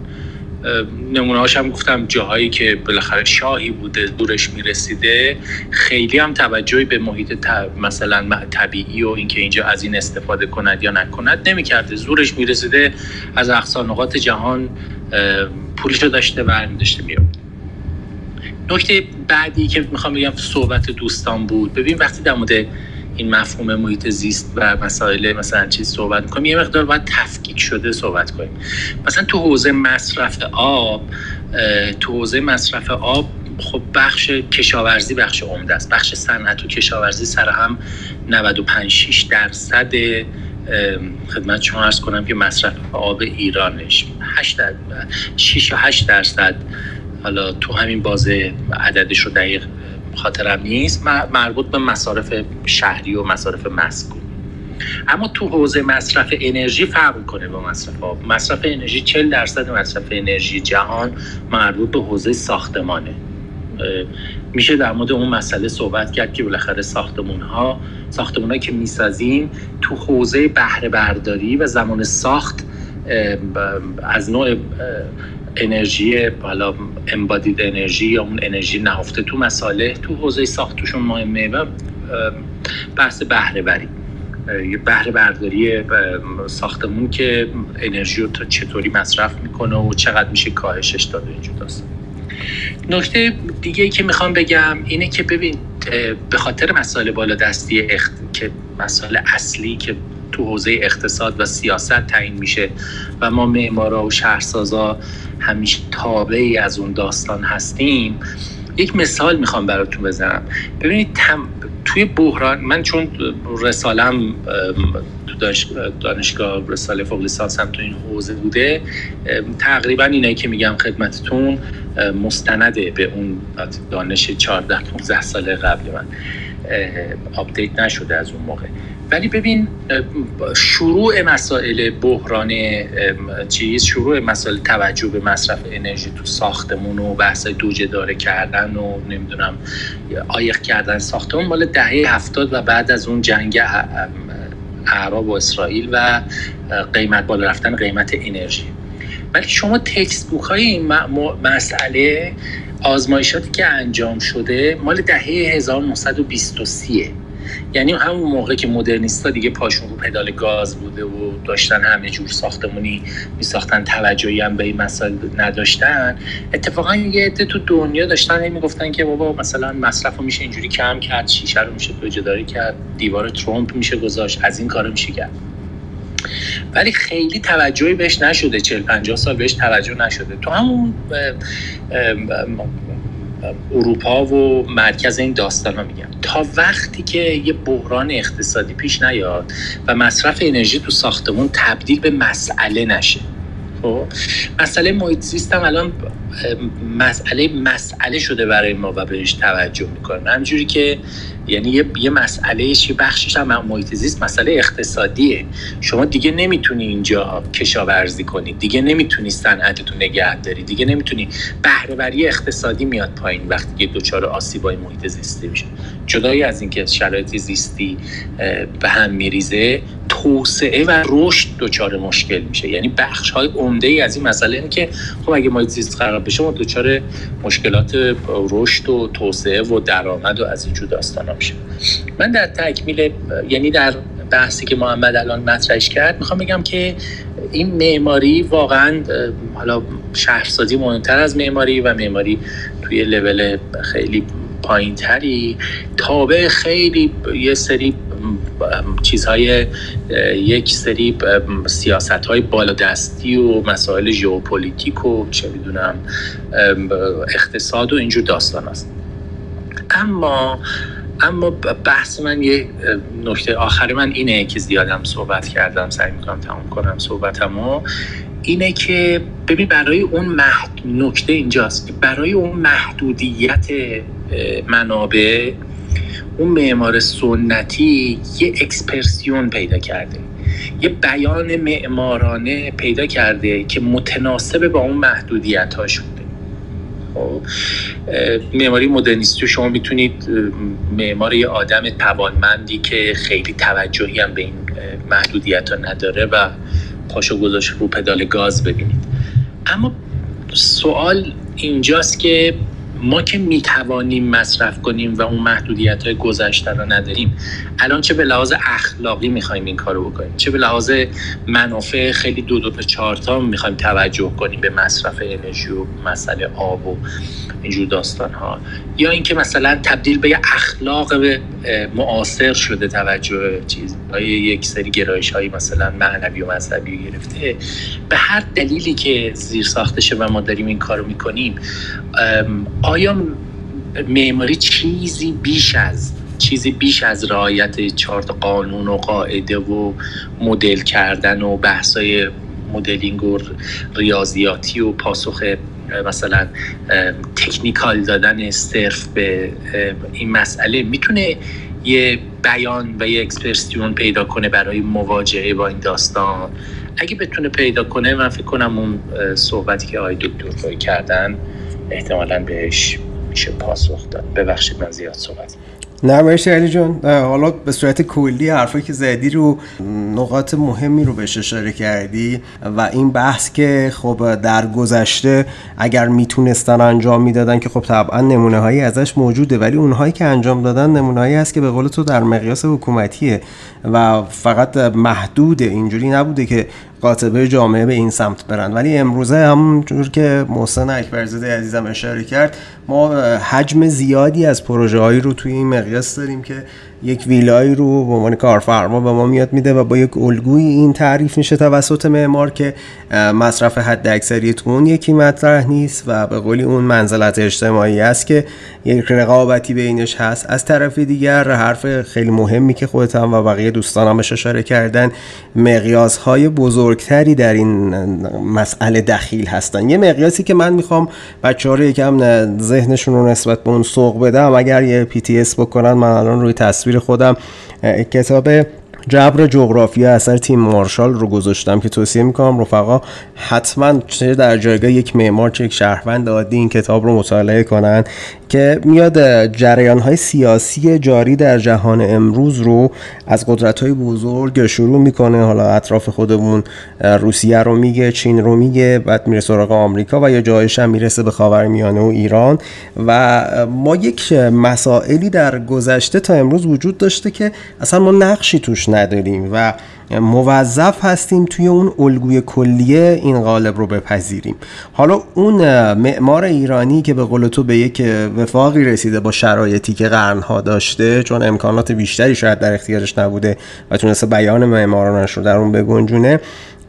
نمونه هم گفتم جاهایی که بالاخره شاهی بوده دورش می‌رسیده. خیلی هم توجهی به محیط مثلا طبیعی و اینکه اینجا از این استفاده کند یا نکند نمی‌کرده. زورش می‌رسیده از اقصا جهان پولشو داشته و داشته میاد نکته بعدی که می‌خوام بگم صحبت دوستان بود. ببین وقتی در مورد این مفهوم محیط زیست و مسائل مثلا چیز صحبت کنیم یه مقدار باید تفکیک شده صحبت کنیم. مثلا تو حوزه مصرف آب تو حوزه مصرف آب خب بخش کشاورزی بخش عمده است. بخش صنعت و کشاورزی سر هم 95 6 درصد خدمت شما ارز کنم که مصرف آب ایرانش. 8 6 و 8 درصد. حالا تو همین بازه عددش رو دقیق خاطرم نیست مربوط به مصارف شهری و مصارف مسکون اما تو حوزه مصرف انرژی فرق کنه با مصرف آب. مصرف انرژی 40 درصد مصرف انرژی جهان مربوط به حوزه ساختمانه. میشه در مورد اون مسئله صحبت کرد که بالاخره ساختمون ها ساختمون که می‌سازیم تو حوزه بهره برداری و زمان ساخت از نوع انرژی حالا امبادید انرژی یا اون انرژی نهفته تو مساله تو حوزه ساخت توشون مهمه و بحث بهره بری. بهره برداری ساختمون که انرژی رو چطوری مصرف می‌کنه و چقدر میشه کاهشش داده اینجور داستان نکته دیگه ای که می‌خوام بگم اینه که ببین به خاطر مسائل بالا دستی اخت... که مسائل اصلی که تو حوزه اقتصاد و سیاست تعیین میشه و ما معمارا و شهرسازا همیشه تابعی از اون داستان هستیم. یک مثال می‌خوام براتون بزنم. ببینید تم... توی بحران من چون رسالم دانشگاه رساله فوق لیسانس هم تو این حوزه بوده تقریبا اینایی که میگم خدمتتون مستنده به اون دانش 14 15 سال قبل من. آپدیت نشده از اون موقع. ولی ببین شروع مسائل بحران چیز شروع مسائل توجه به مصرف انرژی تو ساختمون و بحث دوجه داره کردن و نمی‌دونم آیق کردن ساختمون مال دهه هفتاد و بعد از اون جنگ عرب و اسرائیل و قیمت بالا رفتن قیمت انرژی. ولی شما تکست بوک های این مسئله آزمایشاتی که انجام شده مال دهه 1923 یعنی همون موقع که مدرنیستا دیگه پاشون رو پدال گاز بوده و داشتن همه جور ساختمونی میساختن توجهی هم به این مسائل نداشتن اتفاقا یه عده تو دنیا داشتن می‌گفتن که بابا مثلا مصرف رو میشه اینجوری کم کرد شیشه رو میشه داری کرد دیوار ترامپ میشه گذاشت از این کارو میشه کرد. ولی خیلی توجهی بهش نشده 40 50 سال بهش توجه نشده. تو همون اروپا و مرکز این داستان ها میگم. تا وقتی که یه بحران اقتصادی پیش نیاد و مصرف انرژی تو ساختمون تبدیل به مسئله نشه. خب؟ مسئله محیط زیست هم الان مسئله مسئله شده برای ما و بهش توجه می‌کنیم همجوری که یعنی یه, یه مسئله یه بخشش هم محیط زیست مسئله اقتصادیه. شما دیگه نمی‌تونی اینجا کشاورزی کنی. دیگه نمی‌تونی صنعتتون نگه داری. دیگه نمی‌تونی بهرهوری اقتصادی میاد پایین وقتی که دچار آسیبای محیط زیستی میشه. جدایی از اینکه شرایط زیستی به هم میریزه توسعه و رشد دچار مشکل میشه. یعنی بخش های عمده ای از این مسئله اینه که خب اگه محیط زیست خراب بشه ما دچار مشکلات رشد و توسعه و درآمد و از اینجور میشه من در تکمیل یعنی در بحثی که محمد الان مطرحش کرد می‌خوام بگم که این معماری واقعا حالا شهرسازی مهمتر از معماری و معماری توی لول خیلی پایین تری تابع خیلی یه سری چیزهای یک سری سیاست های بالادستی و مسائل ژئوپلیتیک و چه می‌دونم اقتصاد و اینجور داستان است اما اما بحث من یه نکته آخر من اینه که زیادم صحبت کردم سعی می‌کنم تمام کنم صحبتمو. اینه که ببین برای اون محد... نکته اینجاست که برای اون محدودیت منابع اون معمار سنتی یه اکسپرسیون پیدا کرده. یه بیان معمارانه پیدا کرده که متناسب با اون محدودیت ها شده خب، معماری مدرنیستی شما می‌تونید معمار یه آدم توانمندی که خیلی توجهی هم به این محدودیت ها نداره و پاشو گذاشت رو پدال گاز ببینید. اما سوال اینجاست که ما که می‌توانیم مصرف کنیم و اون محدودیت های گذشته رو نداریم الان چه به لحاظ اخلاقی می‌خوایم این کارو بکنیم؟ چه به لحاظ منافع خیلی دو دو تا چهار تا می‌خوایم توجه کنیم به مصرف انرژی و مسئله آب و اینجور داستان ها یا اینکه مثلا تبدیل به اخلاق معاصر شده توجه چیز یک سری گرایش هایی مثلا معنوی و مذهبی گرفته به هر دلیلی که زیر ساختشه و ما داریم این کارو می‌کنیم آیا معماری چیزی بیش از چیزی بیش از رعایت چارت قانون و قاعده و مدل کردن و بحثای مدلینگ و ریاضیاتی و پاسخ مثلا تکنیکال دادن صرف به این مسئله می‌تونه یه بیان و یه اکسپرسیون پیدا کنه برای مواجهه با این داستان؟ اگه بتونه پیدا کنه من فکر کنم اون صحبتی که آقای دکتر کردن احتمالا بهش میشه پاسخ داد. ببخشید من زیاد صحبت نه مرسی علی جان. حالا به صورت کلی حرفایی که زدی رو نقاط مهمی رو بهش اشاره کردی و این بحث که خب در گذشته اگر می‌تونستن انجام می‌دادن که خب طبعا نمونه هایی ازش موجوده ولی اونهایی که انجام دادن نمونه هایی هست که به قول تو در مقیاس حکومتیه و فقط محدود اینجوری نبوده که قاطبه جامعه به این سمت برن. ولی امروزه همونجور که محسن اکبرزاده عزیزم اشاره کرد ما حجم زیادی از پروژه هایی رو توی این مقیاس داریم که یک ویلایی رو به عنوان کارفرما به ما میاد میده و با یک الگوی این تعریف میشه توسط معمار که مصرف حد اکثری تو اون یکی مطرح نیست و به قولی اون منزلت اجتماعی است که یک رقابتی بینش هست. از طرف دیگر حرف خیلی مهمی که خودت و بقیه دوستانم اشاره کردن مقیاس های بزرگتری در این مسئله دخیل هستن. یه مقیاسی که من می‌خوام بچه ها رو یکم ذهنشون رو نسبت به اون سوق بدم. اگر یه پی تی اس بکنن من الان روی تصویر خودم کتاب جبر جغرافیا اثر تیم مارشال رو گذاشتم که توصیه می‌کنم رفقا حتما چه در جایگاه یک معمار چه یک شهروند عادی این کتاب رو مطالعه کنن. که میاد جریان های سیاسی جاری در جهان امروز رو از قدرت های بزرگ شروع می‌کنه. حالا اطراف خودمون روسیه رو میگه چین رو میگه بعد میره سراغ آمریکا و یا جایش هم می‌رسه به خاورمیانه و ایران. و ما یک مسائلی در گذشته تا امروز وجود داشته که اصلا ما نقشی توش نداریم و موظف هستیم توی اون الگوی کلیه این قالب رو بپذیریم. حالا اون معمار ایرانی که به قول تو به یک وفاقی رسیده با شرایطی که قرنها داشته چون امکانات بیشتری شاید در اختیارش نبوده و تونسته بیان معمارانش رو در اون بگنجونه.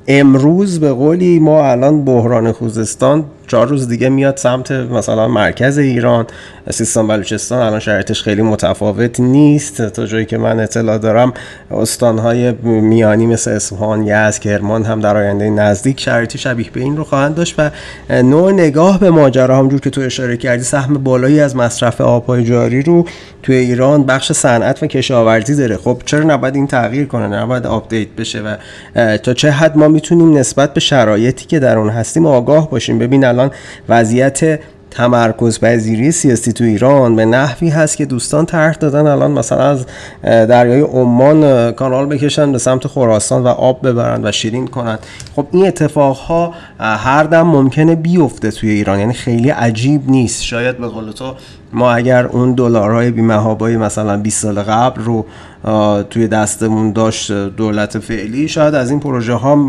امروز به قولی ما الان بحران خوزستان چهار روز دیگه میاد سمت مثلا مرکز ایران. سیستان بلوچستان الان شرایطش خیلی متفاوت نیست. تا جایی که من اطلاع دارم استانهای میانی مثل اصفهان یزد کرمان هم در آینده نزدیک شرایطی شبیه به این رو خواهند داشت و نوع نگاه به ماجرا همجور که تو اشاره کردی سهم بالایی از مصرف آبهای جاری رو توی ایران بخش صنعت و کشاورزی داره. خب چرا نباید این تغییر کنه؟ نباید update بشه و تا چه حد ما می‌تونیم نسبت به شرایطی که در اون هستیم آگاه باشیم؟ ببین الان وضعیت تمرکز پذیری سیاسی تو ایران به نحوی هست که دوستان طرح دادن. الان مثلا از دریای عمان کانال بکشن به سمت خراسان و آب ببرن و شیرین کنن. خب این اتفاق ها هر دم ممکنه بیفته توی ایران. یعنی خیلی عجیب نیست. شاید به قول تو ما اگر اون دلارهای بیمهابای مثلا 20 سال قبل رو توی دستمون داشت دولت فعلی. شاید از این پروژه ها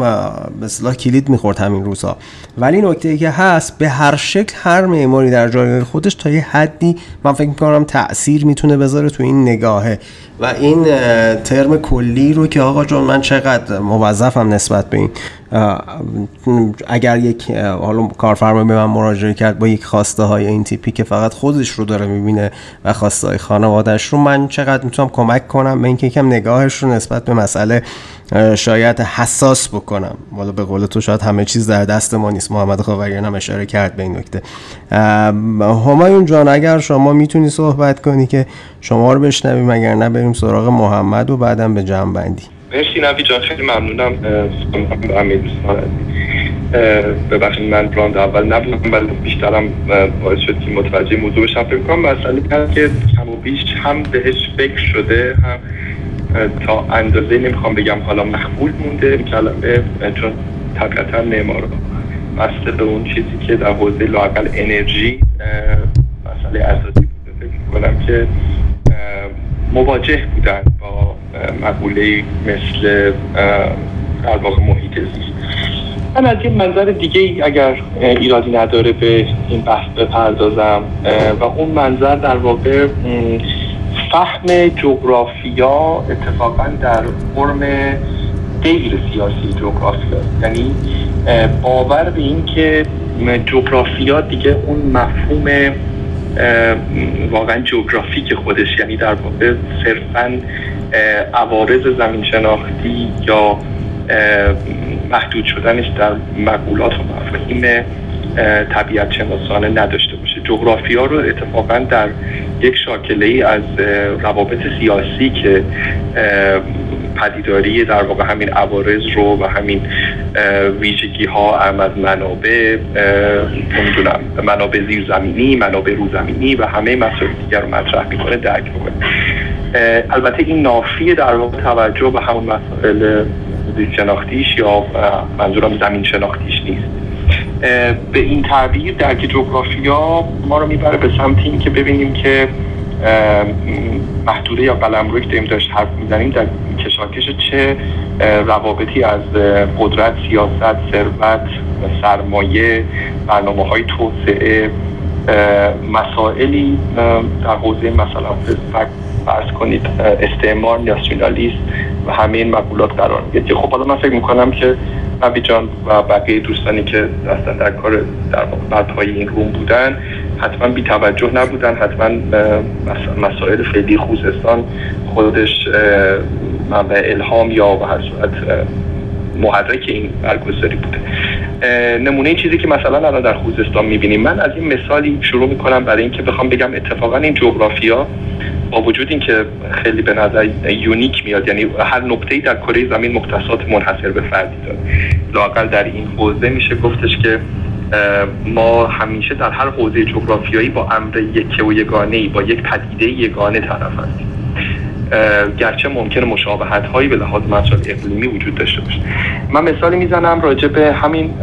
اصطلاح کلید می‌خورد همین روزها ولی نکته که هست به هر شکل هر معماری در جای خودش تا یه حدی من فکر می‌کنم تاثیر می‌تونه بذاره تو این نگاهه. و این ترم کلی رو که آقا جان من چقدر موظفم نسبت به این اگر یک حالا کارفرما به من مراجعه کرد با یک خواسته های این تیپی که فقط خودش رو داره می‌بینه و خواسته های خانوادش رو من چقدر می‌تونم کمک کنم؟ اینکه یکم نگاهش رو نسبت به مسئله شاید حساس بکنم. والا به قول تو شاید همه چیز در دست ما نیست. محمد خاوریان هم اشاره کرد به این نکته. همایون جان اگر شما می‌تونی صحبت کنی که شما رو بشنویم اگر نه بریم سراغ محمد و بعدم به جمع بندی مرسی نبی جان خیلی ممنونم. ببخشید من راند اول نبودم ولی بیشترم باعث شد که متوجه موضوع بشم. فکر کنم مسئله که کم و بیش هم بهش فکر شده هم تا اندازه نمی‌خوام بگم حالا مخبول مونده کلمه چون طبیعتا معمار مسئله به اون چیزی که در حوزه لاقل انرژی مسئله اساسی بوده. فکر کنم که مواجه بودن با مقوله مثل در واقع محیط زیست. من از یه منظر دیگه اگر ایرادی نداره به این بحث بپردازم و اون منظر در واقع فهم جغرافیا اتفاقا در فرم غیر سیاسی جغرافیا. یعنی باور به این که جغرافیا دیگه اون مفهوم واقعا جغرافیک خودش یعنی در واقع صرفا عوارض زمین شناختی یا محدود شدنش در مقولات و مفاهیم طبیعت شناسانه نداشته جغرافیا رو اتفاقا در یک شاکله ای از روابط سیاسی که پدیداری در واقع همین عوارض رو و همین ویژگی ها از منابع نمی‌دونم منابع زیرزمینی منابع روزمینی و همه مسائل دیگر رو مطرح می‌کنه درک می‌کنه. البته این نافی در واقع توجه به همون مسائل زیر شناختیش یا منظورم زمین شناختیش نیست. به این تعبیر درک جغرافیا ما رو می‌بره به سمت این که ببینیم که محدوده یا قلمروی که داریم داشت حرف می‌زنیم در کشاکش چه روابطی از قدرت سیاست ثروت سرمایه برنامه های توسعه مسائلی در حوزه مثلا فرض کنید استعمار ناسیونالیست و همه این مقولات قرار میگه خب حالا من فکر می‌کنم که نبی جان و بقیه دوستانی که دستن در کار در برپای این روم بودن حتما بی توجه نبودن حتما مسائل فعلی خوزستان خودش منبع الهام یا به هر صورت محرک این برگزاری بوده. نمونه چیزی که مثلا الان در خوزستان می‌بینیم من از این مثالی شروع می‌کنم برای اینکه بخوام بگم اتفاقا این جغرافیا با وجود اینکه خیلی به نظر یونیک میاد یعنی هر نقطه‌ای در کره زمین مختصات منحصر به فردی داره. لاقل در این حوزه میشه گفتش که ما همیشه در هر حوزه جغرافیایی با امر یکه و یگانه با یک پدیده یگانه طرف هستیم. گرچه ممکن مشابهت هایی به لحاظ مسائل اقلیمی وجود داشته باشه. من مثالی می‌زنم راجع به همین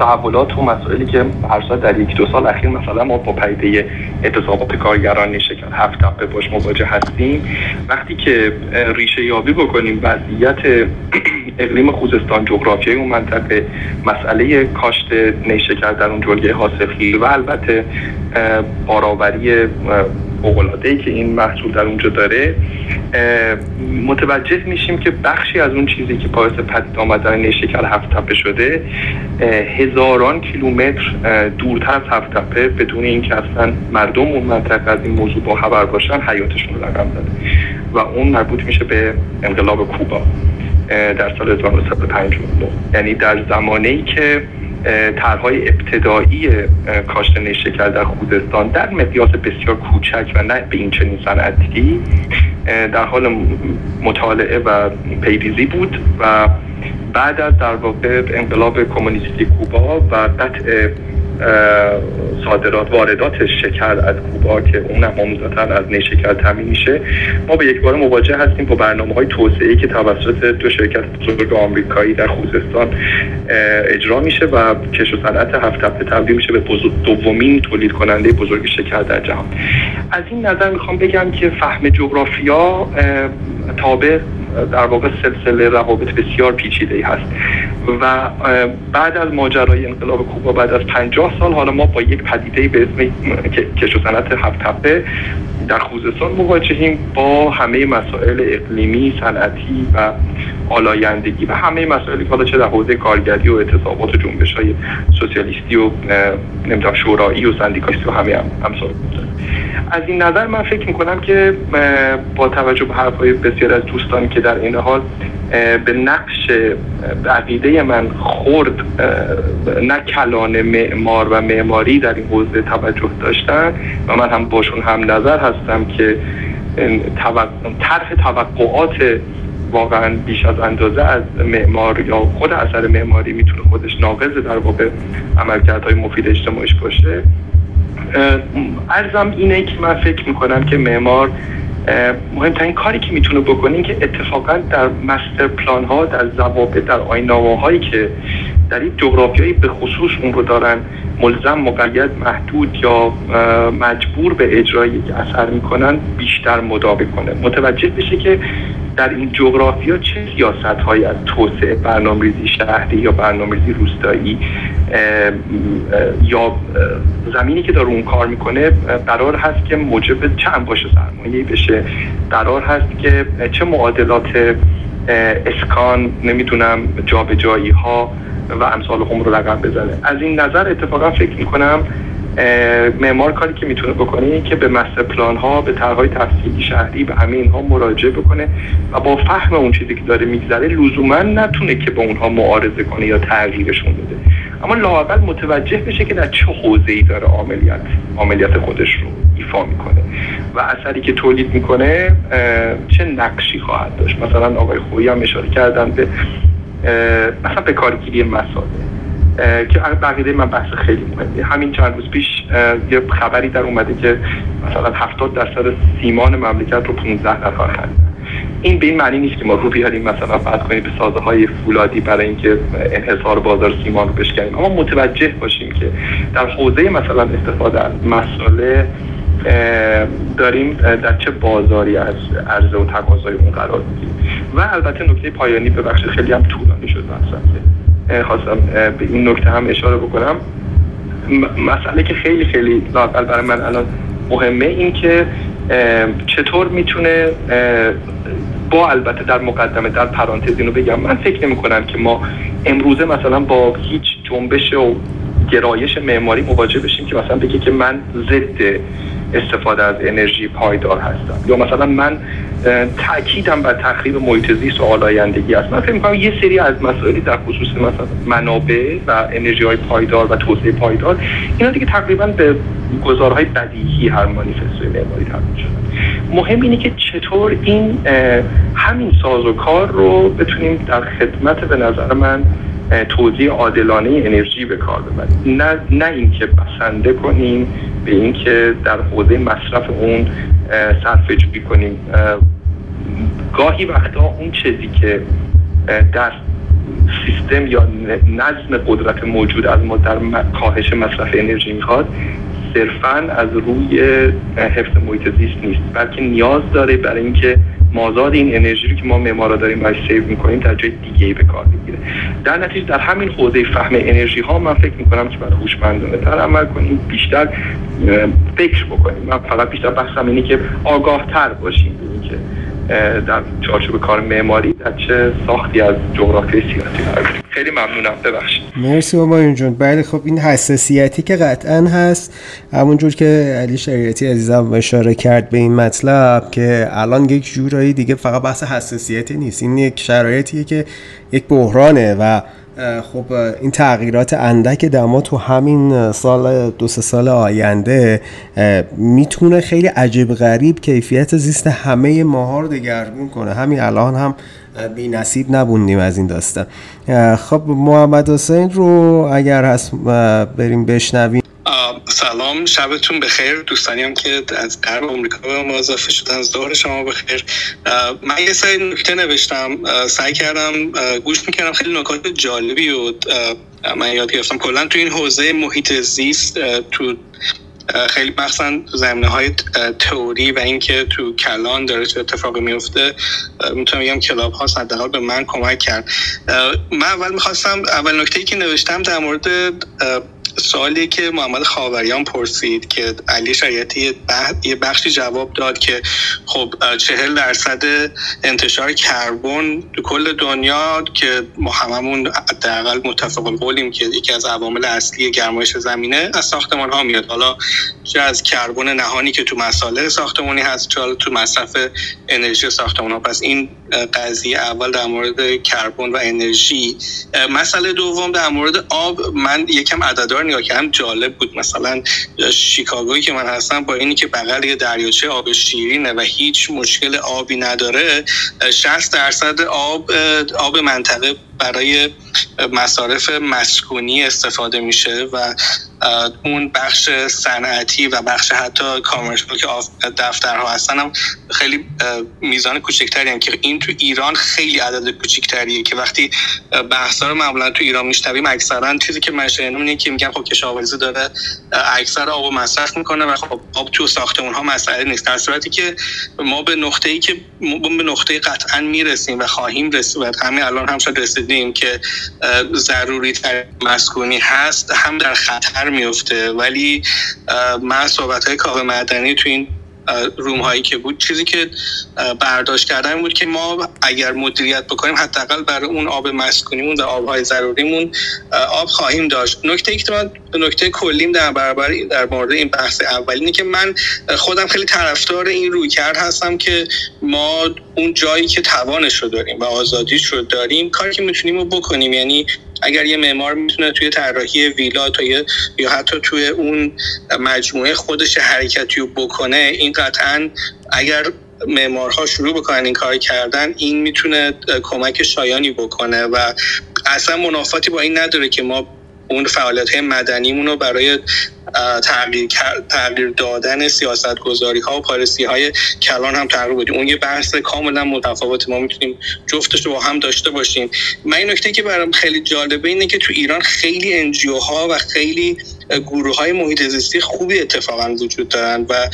تحولات و مسائلی که هر در یک دو سال اخیر مثلا ما با پیده اعتصابات کارگران شکل هفت تپه باش مواجه هستیم. وقتی که ریشه یابی بکنیم وضعیت اقلیم خوزستان جغرافیای اون منطقه مسئله کاشت نیشکر در اون جلگه حاصلخیز و البته بارآوری ای که این محصول در اونجا داره متوجه میشیم که بخشی از اون چیزی که باعث پدید آمدن نیشکر هفت تپه شده هزاران کیلومتر دورتر از هفت تپه بدون اینکه اصلا مردم اون منطقه از این موضوع با خبر باشن حیاتشون رو رقم داده. و اون مربوط میشه به انقلاب کوبا در سال 1959 یعنی در زمانه ای که طرحهای ابتدایی کاشت نیشکر در خوزستان در مقیاس بسیار کوچک و نه به این چنین صنعتی در حال مطالعه و پیریزی بود و بعد از در واقع انقلاب کمونیستی کوبا و قطع صادرات واردات شکر از کوبا که اون هم از نیشکر تامین میشه. ما به یک بار مواجه هستیم با برنامه های توسعه که توسط دو شرکت بزرگ آمریکایی در خوزستان اجرا میشه و کش و صنعت هفت هفته تبدیل میشه به دومین تولید کننده بزرگ شکر در جهان. از این نظر می‌خوام بگم که فهم جغرافیا تابع در واقع سلسله روابط بسیار پیچیده ای هست. و بعد از ماجرای انقلاب کوبا بعد از 50 سال حالا ما با یک پدیده به اسم کش و صنعت هفت تپه در خوزستان مواجهیم با همه مسائل اقلیمی صنعتی و آلایندگی و همه مسائلی که حالا چه در حوزه کارگری و اعتصابات و جنبش های سوسیالیستی و نمی‌دونم شورایی و سندیکالیستی و همه هم از این نظر من فکر می‌کنم که با توجه به حرفهای بسیار از دوستان که در این حال به نقش عقیده من خورد نه کلان معمار و معماری در این حوزه توجه داشتن و من هم باشون هم نظر هستم که طرح توقعات واقعا بیش از اندازه از معمار یا خود اثر معماری می‌تونه خودش ناقض در واقع عملکردهای مفید اجتماعیش باشه. ارزم اینه که من فکر می‌کنم که معمار مهمترین کاری که می‌تونه بکنه که اتفاقا در مستر پلان ها در ضوابط در آینامه هایی که در این جغرافیایی به خصوص اون رو دارن ملزم مقید محدود یا مجبور به اجرای یک اثر می‌کنن بیشتر مدابه کنه. متوجه بشه که در این جغرافیا چه سیاست هایی از توسعه برنامه‌ریزی شهری یا برنامه‌ریزی روستایی یا زمینی که داره اون کار می‌کنه قرار هست که موجب چه انباش سرمایه بشه. قرار هست که چه معادلات اسکان نمی‌دونم جابجایی ها و امثال هم رو رقم بزنه. از این نظر اتفاقا فکر می‌کنم معمار کاری که می‌تونه بکنه این که به مستر پلان ها به طرحهای تفصیلی شهری به همه اینها مراجعه بکنه و با فهم اون چیزی که داره میگذره لزوما نتونه که با اونها معارضه کنه یا تغییرشون بده. اما لاقل متوجه بشه که در چه حوزه ای داره عملیات عملیات خودش رو ایفا می‌کنه و اثری که تولید می‌کنه چه نقشی خواهد داشت. مثلا آقای خویی هم اشاره کردن به مثلا به کارگیری مسائل که بقیده من بحث خیلی مهمیه همین چند روز پیش یه خبری در اومده که مثلا 70 درصد سیمان مملکت رو 15 نفر خریدن. این به این معنی نیست که ما رو بیاریم مثلا فرض کنیم به سازه های فولادی برای اینکه انحصار بازار سیمان رو بشکنیم. اما متوجه باشیم که در حوزه مثلا استفاده از مساله داریم در چه بازاری از عرضه و تقاضای اون قرار می‌گیریم. و البته نکته پایانی به بخش خیلی هم طولانی شد مثلا خواستم به این نکته هم اشاره بکنم. مسئله که خیلی خیلی لاقل برای من الان مهمه این که چطور می‌تونه با البته در مقدمه در پرانتز اینو بگم من فکر نمی کنم که ما امروزه مثلا با هیچ جنبش و گرایش معماری مواجه بشیم که مثلا بگه که من ضد استفاده از انرژی پایدار هستم یا مثلا من تاکیدم بر تخریب محیط زیست و آلایندگی است. من فکر می‌کنم یه سری از مسائلی در خصوص مثلا منابع و انرژی های پایدار و توسعه پایدار اینا دیگه تقریبا به گزارهای بدیهی هر مانیفستوی معماری تبدیل شدن. مهم اینه که چطور این همین ساز و کار رو بتونیم در خدمت به نظر من توزیع عادلانه انرژی به کار ببریم. نه نه اینکه بسنده کنیم به اینکه در حوزه مصرف اون صرفه جویی کنیم. گاهی وقتا اون چیزی که در سیستم یا نظم قدرت موجود از ما در کاهش مصرف انرژی می‌خواد صرفا از روی حفظ محیط زیست نیست بلکه نیاز داره برای اینکه مازاد این انرژی رو که ما معمارا داریم باش سیو می‌کنیم در جای دیگه به کار بگیره در نتیجه در همین حوزه فهم انرژی ها من فکر می‌کنم که باید هوشمندانه تر عمل کنیم بیشتر فکر بکنیم. من فقط بیشتر بحثم اینه که آگاه تر باشیم. که در چارچوب کار معماری در چه ساختی از جغرافی سیاسی خیلی ممنونم ببخشید. مرسی بابا جون. بله خب این حساسیتی که قطعا هست همونجور که علی شریعتی عزیزم اشاره کرد به این مطلب که الان یک جورایی دیگه فقط بحث حساسیتی نیست. این یک شرایطیه که یک بحرانه و خب این تغییرات اندک دما تو همین سال دو سه سال آینده می‌تونه خیلی عجیب غریب کیفیت زیست همه ماها رو دگرگون کنه. همین الان هم بی نصیب نبوندیم از این داستان. خب محمد حسین رو اگر هست بریم بشنویم. سلام. شبتون بخیر. دوستانی هم که از غرب آمریکا به ما اضافه شدن. از ظهر شما بخیر. من یه سری نکته نوشتم. سعی کردم گوش می‌کردم. خیلی نکات جالبی و من یاد گرفتم. کلا تو این حوزه محیط زیست تو خیلی مخصوصا زمینه های تئوری و اینکه تو کلان داره چه اتفاقی میفته می‌تونم بگم کلاب ها حداقل به من کمک کرد. من اول می‌خواستم اول نکته ای که نوشتم در مورد سوالی که محمد خاوریان پرسید که علی شریعتی یه بخشی جواب داد که خب چهل درصد انتشار کربن تو کل دنیا که ما هممون حداقل متفق قولیم که یکی از عوامل اصلی گرمایش زمینه از ساختمان ها میاد. حالا چه از کربن نهانی که تو مساله ساختمانی هست چه تو مصرف انرژی ساختمان ها پس این قضیه اول در مورد کربن و انرژی. مسئله دوم در مورد آب من یکم عددار نگاه کردم جالب بود. مثلا شیکاگویی که من هستم با اینی که بغل یه دریاچه آب شیرینه و هیچ مشکل آبی نداره 60 درصد آب آب منطقه برای مصارف مسکونی استفاده میشه و اون بخش صنعتی و بخش حتی کامرشال که دفترها هستن هم خیلی میزان کوچکتری هم که این تو ایران خیلی عدد کوچکتریه که وقتی بحثا رو معمولا تو ایران میشنویم اکثرا چیزی که من اینه که میگن خب کشاورزی داره اکثر آب مصرف می‌کنه و خب آب تو ساختمون ها مسئله نیست. در صورتی که ما به نقطه ای که ما به نقطه قطعا می‌رسیم و خواهیم رسید همین الان هم شد رسیدیم که ضروری تر مسکونی هست هم در خطر میفته ولی من صحبت های کاوه مدنی تو این روم هایی که بود. چیزی که برداشت کردن بود که ما اگر مدیریت بکنیم حداقل برای اون آب مسکونیمون و آبهای ضروریمون آب خواهیم داشت. نکته ای که من نکته کلیم در برابر در مورد این بحث اولینه که من خودم خیلی طرفدار این روی کرد هستم که ما اون جایی که توانش رو داریم و آزادیش رو داریم کاری که می‌تونیم رو بکنیم. یعنی اگر یه معمار می‌تونه توی طراحی ویلا تا یا حتی توی اون مجموعه خودش حرکتی رو بکنه این قطعا اگر معمارها شروع بکنن این کار کردن این می‌تونه کمک شایانی بکنه و اصلا منافاتی با این نداره که ما اون فعالیت های مدنیمون رو برای تغییر, تغییر دادن سیاست گذاری ها و پالیسی های کلان هم تغییر بودیم اون یه بحث کاملا متفاوت ما می‌تونیم جفتش رو با هم داشته باشیم. من این نکته که برام خیلی جالبه اینه که تو ایران خیلی انجیو ها و خیلی گروه های محیط زیستی خوبی اتفاقا وجود دارن و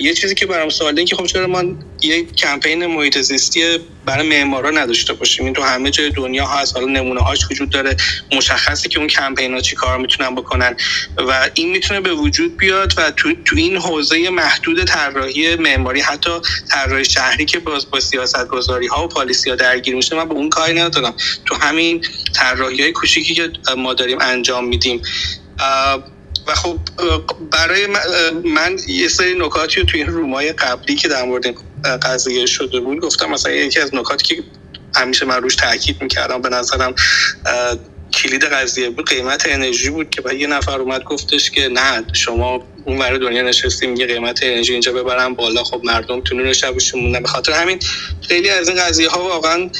یه چیزی که برام سواله که خب چرا ما یه کمپین محیط زیستی برای معمارا نداشته باشیم؟ این تو همه جای دنیا هست حالا نمونه هاش وجود داره. مشخصه که اون کمپین ها چی کار می‌تونن بکنن و این می‌تونه به وجود بیاد و تو, تو این حوزه محدود طراحی معماری حتی طراحی شهری که باز با سیاست گذاری ها و پالیسی ها درگیر میشه من به اون کاری ندارم. تو همین طراحی های کوچیکی که ما داریم انجام میدیم و خب برای من یه سری نکاتی رو توی این رومای قبلی که در مورد قضیه شده بود گفتم. مثلا یکی از نکاتی که همیشه من روش تاکید می‌کردم به نظرم کلید قضیه بود قیمت انرژی بود که یه نفر اومد گفتش که نه شما اون ور دنیا نشستیم یه قیمت انرژی اینجا ببرم بالا خب مردم تو نور شبشون موندن به خاطر همین خیلی از این قضیه ها واقعا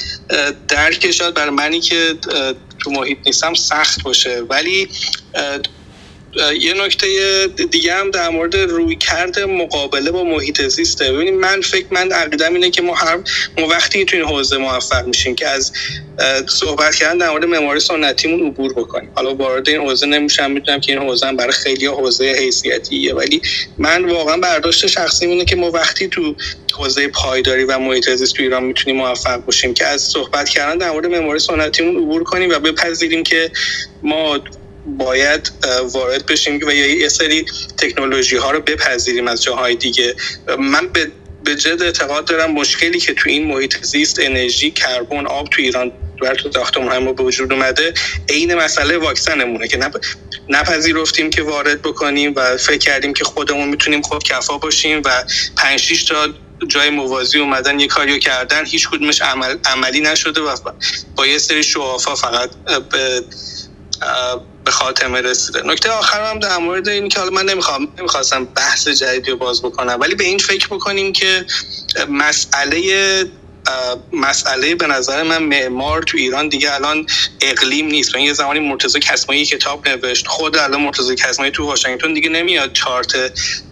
درک شد. برای منی که تو محیط نیستم سخت باشه. ولی یه نکته دیگه هم در مورد روی کرده مقابله با محیط زیسته ببینید من فکر من عقیدم اینه که ما هر ما وقتی تو این حوزه موفق میشیم که از صحبت کردن در مورد معماری سنتیمون عبور بکنیم. حالا وارد این حوزه نمیشم می‌دونم که این حوزه هم برای خیلی حوزه حیثیتیه ولی من واقعا برداشت شخصی اینه که ما وقتی تو حوزه پایداری و محیط زیست تو ایران می‌تونیم موفق باشیم که از صحبت کردن در مورد معماری سنتیمون عبور کنیم و بپذیریم که ما باید وارد بشیم و یه سری تکنولوژی ها رو بپذیریم از جاهای دیگه. من به به جد اعتقاد دارم مشکلی که تو این محیط زیست انرژی کربن آب تو ایران بر تو ساختمون هم به وجود اومده عین مسئله واکسنمونه که نپذیرفتیم که وارد بکنیم و فکر کردیم که خودمون می‌تونیم خود کفا باشیم و 5 تا جای موازی اومدن یه کاریو کردن هیچ کدومش عمل، عملی نشده و با یه سری شوافا فقط به به خاتمه رسیده. نکته آخر هم در مورد این که حالا من نمی‌خوام نمی‌خواستم بحث جدیدی رو باز بکنم ولی به این فکر بکنیم که مسئله مسئله به نظر من معمار تو ایران دیگه الان اقلیم نیست. و یه زمانی مرتضی کسمایی کتاب نوشت خود الان مرتضی کسمایی تو واشنگتن دیگه نمیاد چارت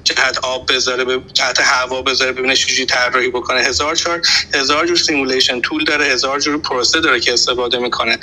جهت آب بذاره به جهت هوا بذاره ببینه چجوری طراحی بکنه. هزار چهار هزار جور simulation tool داره هزار جور پروسه داره که استفاده می‌کنه.